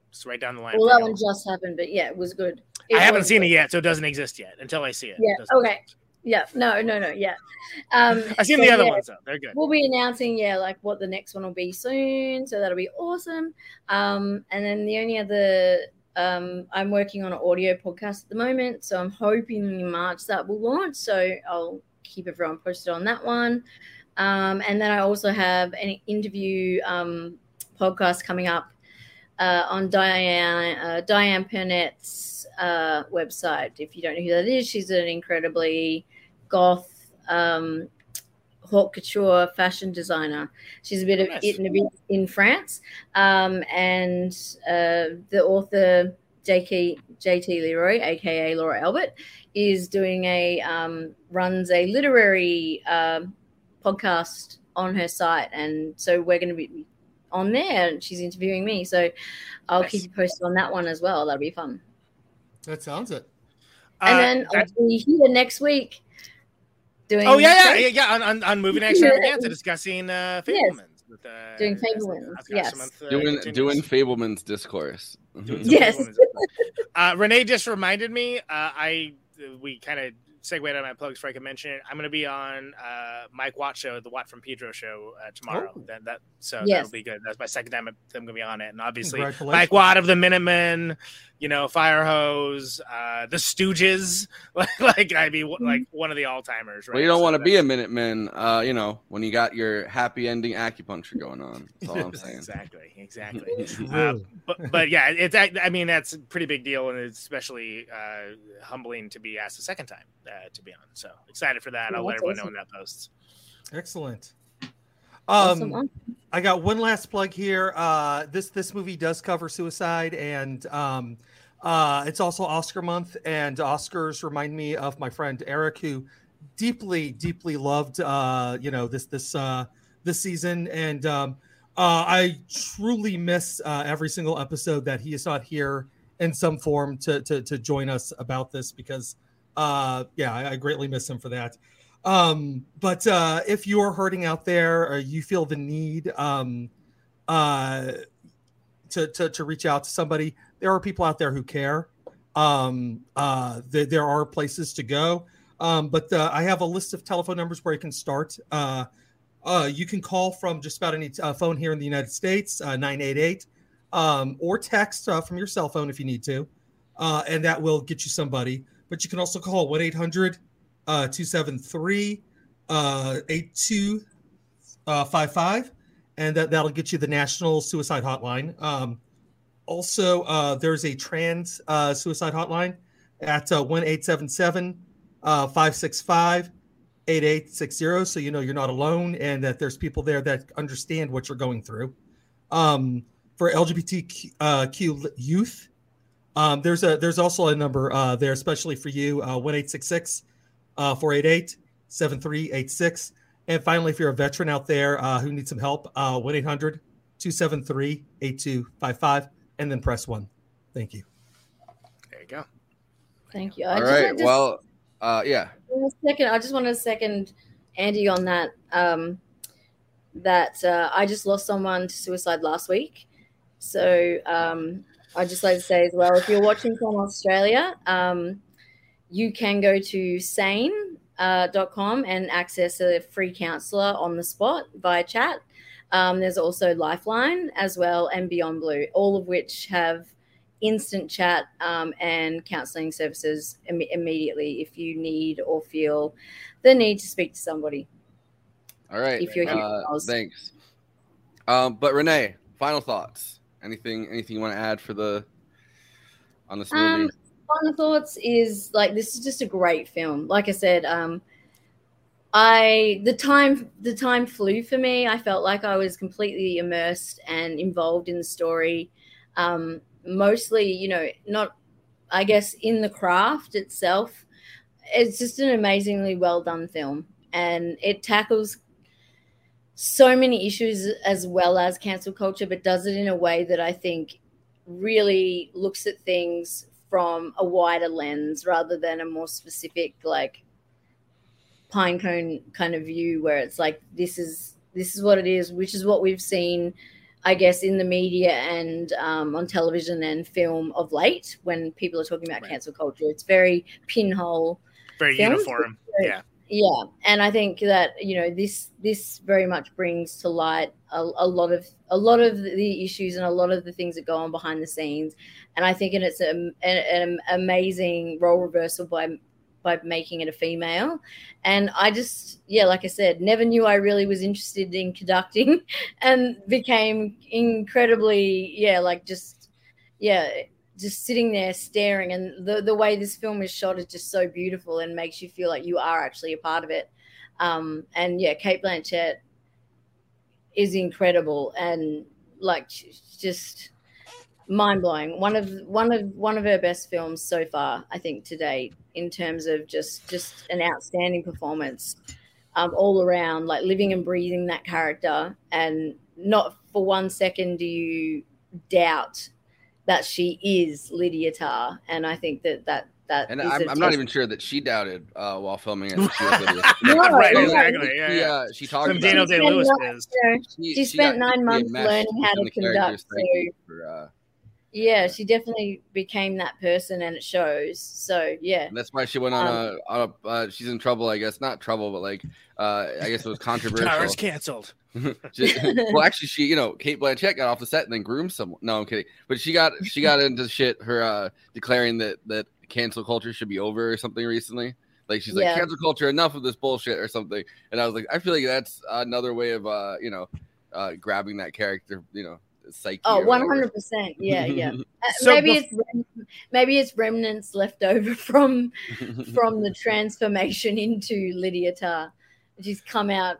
It's right down the line. well that one just happened but yeah it was good I haven't seen good. it yet, so it doesn't exist yet until I see it. yeah It doesn't okay yeah no no no yeah um <laughs> I've seen so the other yeah, ones though; they're good. we'll be announcing yeah like what the next one will be soon so that'll be awesome um and then the only other um i'm working on an audio podcast at the moment so i'm hoping in march that will launch so i'll keep everyone posted on that one um and then i also have an interview um podcast coming up uh, on Diane uh, Diane Pernet's uh, website. If you don't know who that is, she's an incredibly goth um, haute couture fashion designer. She's a bit of Nice. it in, a bit in France, um, and uh, the author JK JT Leroy, aka Laura Albert, is doing a um, runs a literary um, podcast on her site, and so we're going to be on there, and she's interviewing me. So I'll Nice. keep you posted on that one as well. That'll be fun. That sounds it. And Uh, then I'll be here next week doing. oh yeah, yeah, yeah, yeah. On, on, on moving Yeah. extravaganza, discussing uh, Yes. Fabelmans. With, uh, Doing as- Fabelmans, yes. Month, uh, doing continues. doing Fabelman's discourse. Doing Yes. Fabelmans. uh, Renee just reminded me. Uh, I we kind of segued on my plugs before I can mention it. I'm going to be on uh, Mike Watt show, the Watt from Pedro show uh, tomorrow. Oh. That, that so Yes. that'll be good. That's my second time I'm going to be on it, and obviously Congratulations. Mike Watt of the Minutemen, you know, Fire Hose, uh, the Stooges, <laughs> like, like I'd be like one of the all timers. Right? Well, you don't So want to be a Minuteman, uh, you know, when you got your happy ending acupuncture going on. That's all I'm <laughs> saying. Exactly, exactly. <laughs> uh, but, but yeah, it's act- I mean that's a pretty big deal, and it's especially uh, humbling to be asked a second time uh, to be on. So excited for that. Yeah, I'll let that's everyone know when that posts. Excellent. Awesome. Um, I got one last plug here. Uh, this this movie does cover suicide, and um, uh, it's also Oscar month. And Oscars remind me of my friend Eric, who deeply, deeply loved uh, you know this this uh, this season, and um, uh, I truly miss uh, every single episode that he is not here in some form to to, to join us about this because uh, yeah, I, I greatly miss him for that. Um, but uh, if you're hurting out there or you feel the need um, uh, to, to, to reach out to somebody, there are people out there who care. Um, uh, there, there are places to go. Um, but uh, I have a list of telephone numbers where you can start. Uh, uh, you can call from just about any uh, phone here in the United States, uh, 988, um, or text uh, from your cell phone if you need to. Uh, and that will get you somebody. But you can also call 1 800 uh, 273 uh, 8255, and that, that'll get you the National Suicide Hotline. Um, also, uh, there's a trans uh, suicide hotline at uh, 1 877 uh, 565 8860. So you know you're not alone and that there's people there that understand what you're going through. Um, for LGBTQ uh, youth, um, there's a there's also a number uh, there, especially for you, uh, 1866 uh, 488 7386. And finally, if you're a veteran out there uh, who needs some help, uh, 1 800 273 8255, and then press one. Thank you. There you go. Thank you. I All just right. to- Well, uh, yeah. a second. I just want to second Andy on that. Um, that uh, I just lost someone to suicide last week. So um, I just like to say as well, if you're watching from Australia, um, you can go to sane.com and access a free counselor on the spot via chat. Um, there's also Lifeline as well and Beyond Blue, all of which have instant chat um, and counseling services Im- immediately if you need or feel the need to speak to somebody. All right. If you're here, uh, Miles. thanks. Um, but Renee, final thoughts. Anything? Anything you want to add for the on this movie? Um, final thoughts is like this is just a great film. Like I said, um, I the time the time flew for me. I felt like I was completely immersed and involved in the story. Um, mostly, you know, not I guess in the craft itself. It's just an amazingly well done film, and it tackles so many issues as well as cancel culture, but does it in a way that I think really looks at things from a wider lens rather than a more specific like pine cone kind of view where it's like this is this is what it is which is what we've seen i guess in the media and um, on television and film of late when people are talking about cancel culture it's very pinhole Very films. uniform. Yeah. Yeah and i think that you know this this very much brings to light a, a lot of a lot of the issues and a lot of the things that go on behind the scenes. And i think and it's an, an amazing role reversal by by making it a female. And i just yeah like i said never knew i really was interested in conducting <laughs> and became incredibly yeah like just yeah just sitting there staring and the, the way this film is shot is just so beautiful and makes you feel like you are actually a part of it um, and yeah cate blanchett is incredible and like just mind blowing. One of one of one of her best films so far, I think, to date, in terms of just just an outstanding performance um, all around, like living and breathing that character, and not for one second do you doubt that she is Lydia Tár. And I think that that that And I'm, a I'm not even sure that she doubted uh, while filming it. <laughs> She, was Lydia. <laughs> No, right, exactly. Yeah, She, yeah. uh, she talked Some about Daniel. Day Lewis She. She, She- she spent nine months learning how to conduct. psyche So for, uh, yeah, she definitely became that person, and it shows. So yeah, And that's why she went on Um, a, on a uh, she's in trouble, I guess. Not trouble, but like, uh, I guess it was controversial. Towers canceled. <laughs> She- well, actually, she, you know, Cate Blanchett got off the set and then groomed someone. No, I'm kidding. But she got she got into shit. Her uh, declaring that that cancel culture should be over or something recently. Like she's Yeah. like cancel culture, enough of this bullshit or something. And I was like, I feel like that's another way of uh, you know, uh, grabbing that character, you know, psyche. Oh, or one whatever. hundred percent. Yeah, yeah. <laughs> Uh, So maybe bef- it's rem- maybe it's remnants left over <laughs> from from the <laughs> transformation into Lydia Tár. She's come out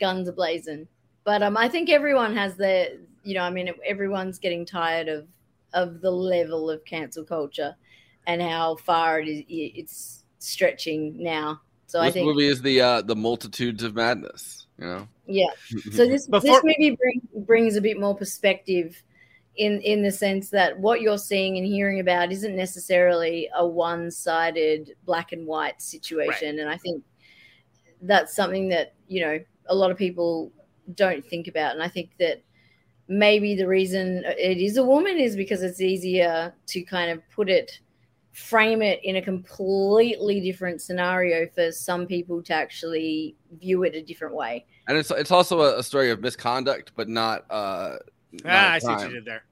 guns a blazing. But um, I think everyone has their, you know, I mean, everyone's getting tired of of the level of cancel culture and how far it is it's stretching now. So I this think movie is the uh, the multitudes of madness. You know. yeah. So <laughs> this Before- this movie bring, brings a bit more perspective in in the sense that what you're seeing and hearing about isn't necessarily a one-sided black and white situation and I think that's something that, you know, a lot of people don't think about and I think that maybe the reason it is a woman is because it's easier to kind of put it frame it in a completely different scenario for some people to actually view it a different way. And it's it's also a, a story of misconduct, but not uh. not Ah, a I see what you did there.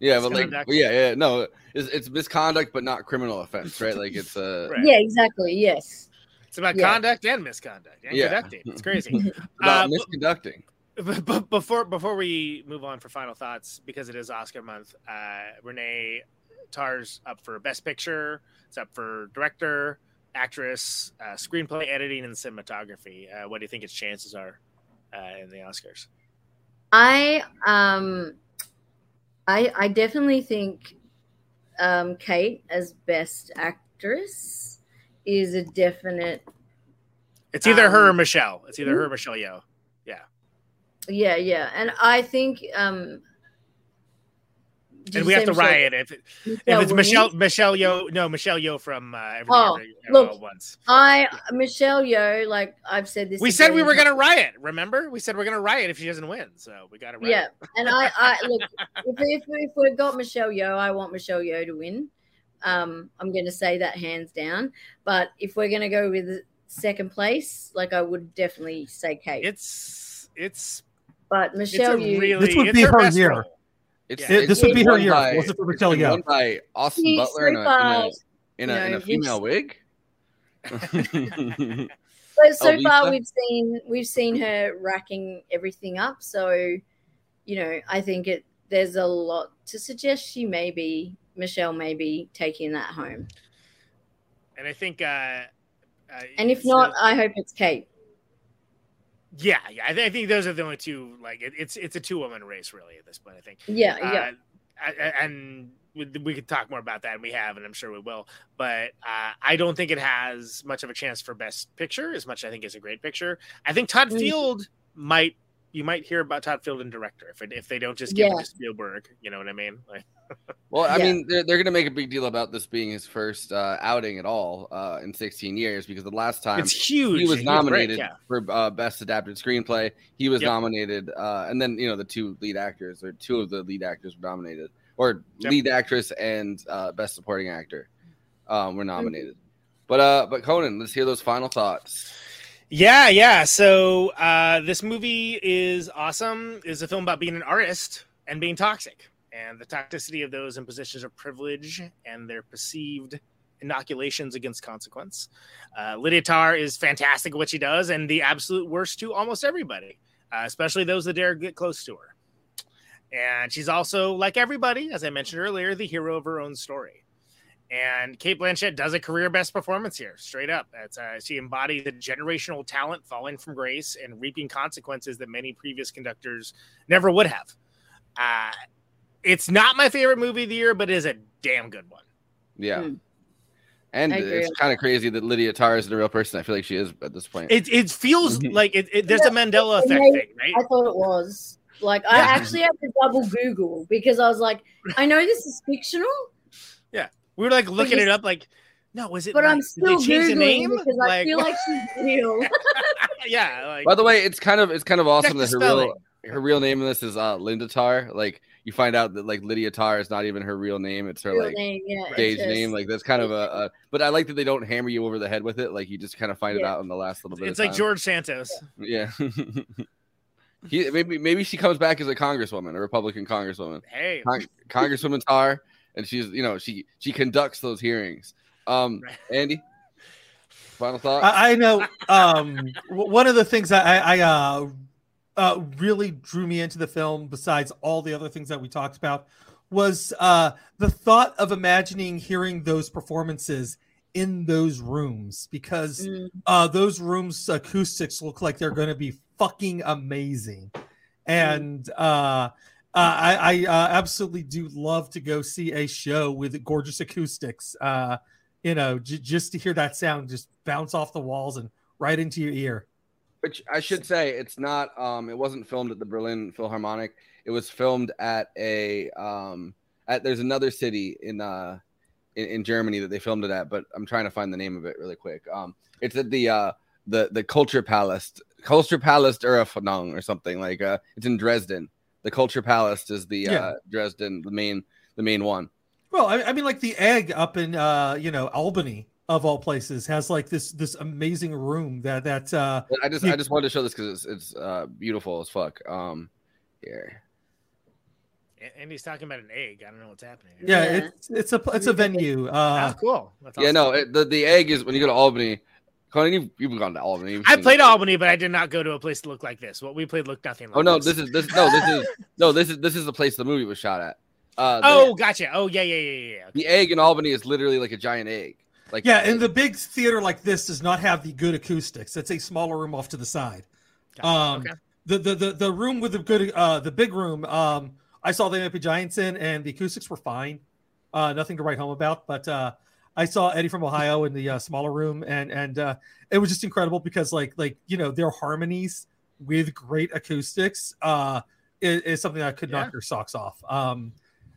Yeah, but like, Misconduct. yeah, yeah, no, it's, it's misconduct, but not criminal offense, right? Like it's uh, <laughs> Yeah, exactly. Yes. It's about Yeah. conduct and misconduct and Yeah. conducting. It's crazy. <laughs> about Uh, misconducting. <laughs> But, but before before we move on for final thoughts, because it is Oscar month, uh, Renee Tár's up for Best Picture. It's up for director, actress, uh, screenplay, editing, and cinematography. Uh, what do you think its chances are uh, in the Oscars? I um I I definitely think um Cate as best actress is a definite It's either her or Um, Michelle. It's either her or Michelle Yeoh. Yeah, yeah, yeah. And I think um did and we have to Michelle- riot if, it, if Michelle it's Michelle Williams? Michelle Yeoh No, Michelle Yeoh from uh, Everything Oh, Every- look, All at Once. I Michelle Yeoh like I've said this. We said we were going to riot. Remember, we said we're going to riot if she doesn't win. So we got to riot. Yeah, and I, I look <laughs> if if if we've got Michelle Yeoh, I want Michelle Yeoh to win. Um, I'm going to say that hands down. But if we're going to go with second place, like I would definitely say Cate. It's it's but Michelle it's a really This would it's be her best year. role. It's, Yeah, it's this would be her year. by- What's it for it's Raquel won by Austin She's Butler in a, in a, in a, you in a female wig. <laughs> But so far we've seen we've seen her racking everything up. So, you know, I think it there's a lot to suggest she may be Michelle may be taking that home. And I think, uh, uh, And if it's- not, I hope it's Cate. Yeah, yeah, I, th- I think those are the only two. Like, it, it's it's a two woman race really at this point. I think. Yeah, yeah. Uh, I- I- and we, we could talk more about that, and we have, and I'm sure we will. But uh, I don't think it has much of a chance for best picture, as much I think it's a great picture. I think Todd Mm. Field might. You might hear about Todd Field and director if it, if they don't just give Yeah. it to Spielberg. You know what I mean? <laughs> Like, Well, I Yeah. mean, they're, they're going to make a big deal about this being his first uh, outing at all uh, in 16 years because the last time It's huge. he was He was nominated yeah. for uh, best adapted screenplay. He was Yep. nominated, uh, and then you know the two lead actors or two of the lead actors were nominated, or Yep. lead actress and uh, best supporting actor um, Mm-hmm. were nominated. But uh, but Conan, let's hear those final thoughts. Yeah, yeah. So uh, this movie is awesome. Is a film about being an artist and being toxic, and the toxicity of those in positions of privilege and their perceived inoculations against consequence. Uh, Lydia Tár is fantastic at what she does, and the absolute worst to almost everybody, uh, especially those that dare get close to her. And she's also, like everybody, as I mentioned earlier, the hero of her own story. And Cate Blanchett does a career best performance here, straight up. It's, uh, she embodies the generational talent falling from grace and reaping consequences that many previous conductors never would have. Uh, it's not my favorite movie of the year, but it is a damn good one. Yeah. Hmm. And it's kind of crazy that Lydia Tár is the real person. I feel like she is at this point. It, it feels Mhm. like it, it- there's a Mandela effect made- thing, right? I thought it was. Like I actually had to double Google because I was like, I know this is fictional, Yeah. We were like looking you- it up, like, no, was it? but like- I'm did still they change the name? because I feel like she's real. <laughs> yeah. Like, By the way, it's kind of it's kind of awesome that her real her real name in this is uh, Linda Tar. Like you find out that like Lydia Tár is not even her real name; it's her Real like name, yeah, stage just- name. Like that's kind of a, a. But I like that they don't hammer you over the head with it. Like you just kind of find it out in the last little bit. it's of like time. George Santos. Yeah. <laughs> he, maybe maybe she comes back as a congresswoman, a Republican congresswoman. Hey. Con- Congresswoman Tár, and she's you know she she conducts those hearings. Um, Andy, final thought. I, I know. Um, one of the things I, I, I uh, uh, really drew me into the film, besides all the other things that we talked about, was uh, the thought of imagining hearing those performances in those rooms because Mm. uh, those rooms acoustics look like they're going to be fucking amazing, and uh, uh, I, I uh, absolutely do love to go see a show with gorgeous acoustics. Uh, you know, j- just to hear that sound just bounce off the walls and right into your ear. Which I should say, it's not. Um, it wasn't filmed at the Berlin Philharmonic. It was filmed at a. Um, at there's another city in uh, in, in Germany that they filmed it at, but I'm trying to find the name of it really quick. Um, it's at the uh, the the Culture Palace, Culture Palace Eröffnung or something like. Uh, it's in Dresden. The Culture Palace is the Yeah. uh, Dresden, the main the main one. Well, I, I mean, like the egg up in uh, you know Albany of all places has like this this amazing room that that uh, I just you- I just wanted to show this because it's it's uh, beautiful as fuck. Um, here. A- Andy's talking about an egg. I don't know what's happening. Here. yeah, it's it's a it's a venue. Uh, oh, cool. That's Yeah, no, it, the the egg is when you go to Albany. Conan, you've, you've gone to Albany. You've I played it. Albany, but I did not go to a place that looked like this. What we played looked nothing like Oh no, this is this no this is <laughs> no this is this is the place the movie was shot at. Uh, the, Oh, gotcha. Oh, yeah, yeah, yeah, yeah. the egg in Albany is literally like a giant egg. Like yeah, and the big theater like this does not have the good acoustics. It's a smaller room off to the side. Um, Okay. the, the the the room with the good uh the big room um I saw the MP Giants in and the acoustics were fine. Uh nothing to write home about, but uh I saw Eddie from Ohio in the uh, smaller room and and uh it was just incredible because like like you know their harmonies with great acoustics uh is, is something that could knock your socks off. Um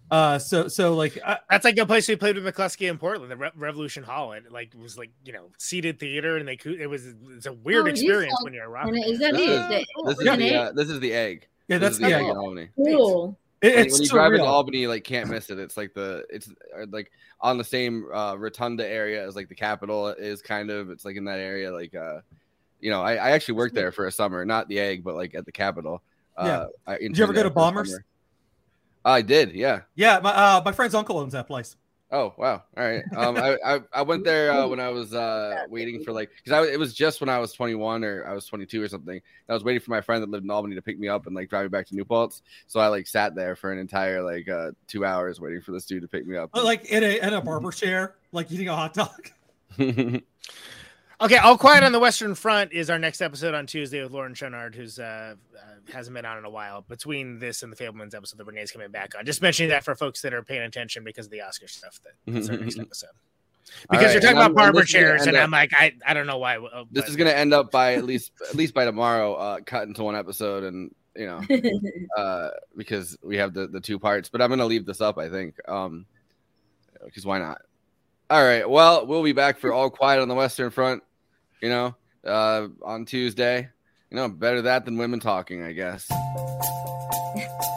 uh so so like I, That's like a place we played with McCluskey in Portland, the Re- Revolution Hall. It like was like you know seated theater, and they could. It was it's a weird Oh, it is experience like- when you're around. and is that this it? is, The- this is Yeah. the uh, this is the egg. Yeah, that's the egg egg. in Cool. It- it's when you drive into. Albany, you, like can't miss it. It's like the it's uh, like on the same uh, rotunda area as like the Capitol is kind of. It's like in that area. Like uh, you know, I, I actually worked there for a summer, not the egg, but like at the Capitol. Uh, Yeah. I Did you ever go to Bombers? I did, yeah. Yeah, my uh, my friend's uncle owns that place. Oh wow! All right. Um, I, <laughs> I I went there uh, when I was uh waiting for like because I it was just when I was 21 or I was 22 or something. I was waiting for my friend that lived in Albany to pick me up and like drive me back to New Paltz. So I like sat there for an entire like uh two hours waiting for this dude to pick me up. But, like in a in a <laughs> barber chair, like eating a hot dog. <laughs> Okay, All Quiet on the Western Front is our next episode on Tuesday with Lauren Schonard, who's uh, uh, hasn't been on in a while. Between this and the Fabelmans episode that Renee's coming back on, just mentioning that for folks that are paying attention because of the Oscar stuff. That that's our next episode. Because right, you're talking and about I'm- barber this is gonna chairs, and up- I'm like, I, I don't know why. uh, this but- is gonna end up by at least at least by tomorrow, uh, cut into one episode, and you know, <laughs> uh, because we have the the two parts. But I'm gonna leave this up, I think, um, because why not? All right. Well, we'll be back for all quiet on the Western Front you know, uh, on Tuesday. You know, better that than women talking, I guess. <laughs>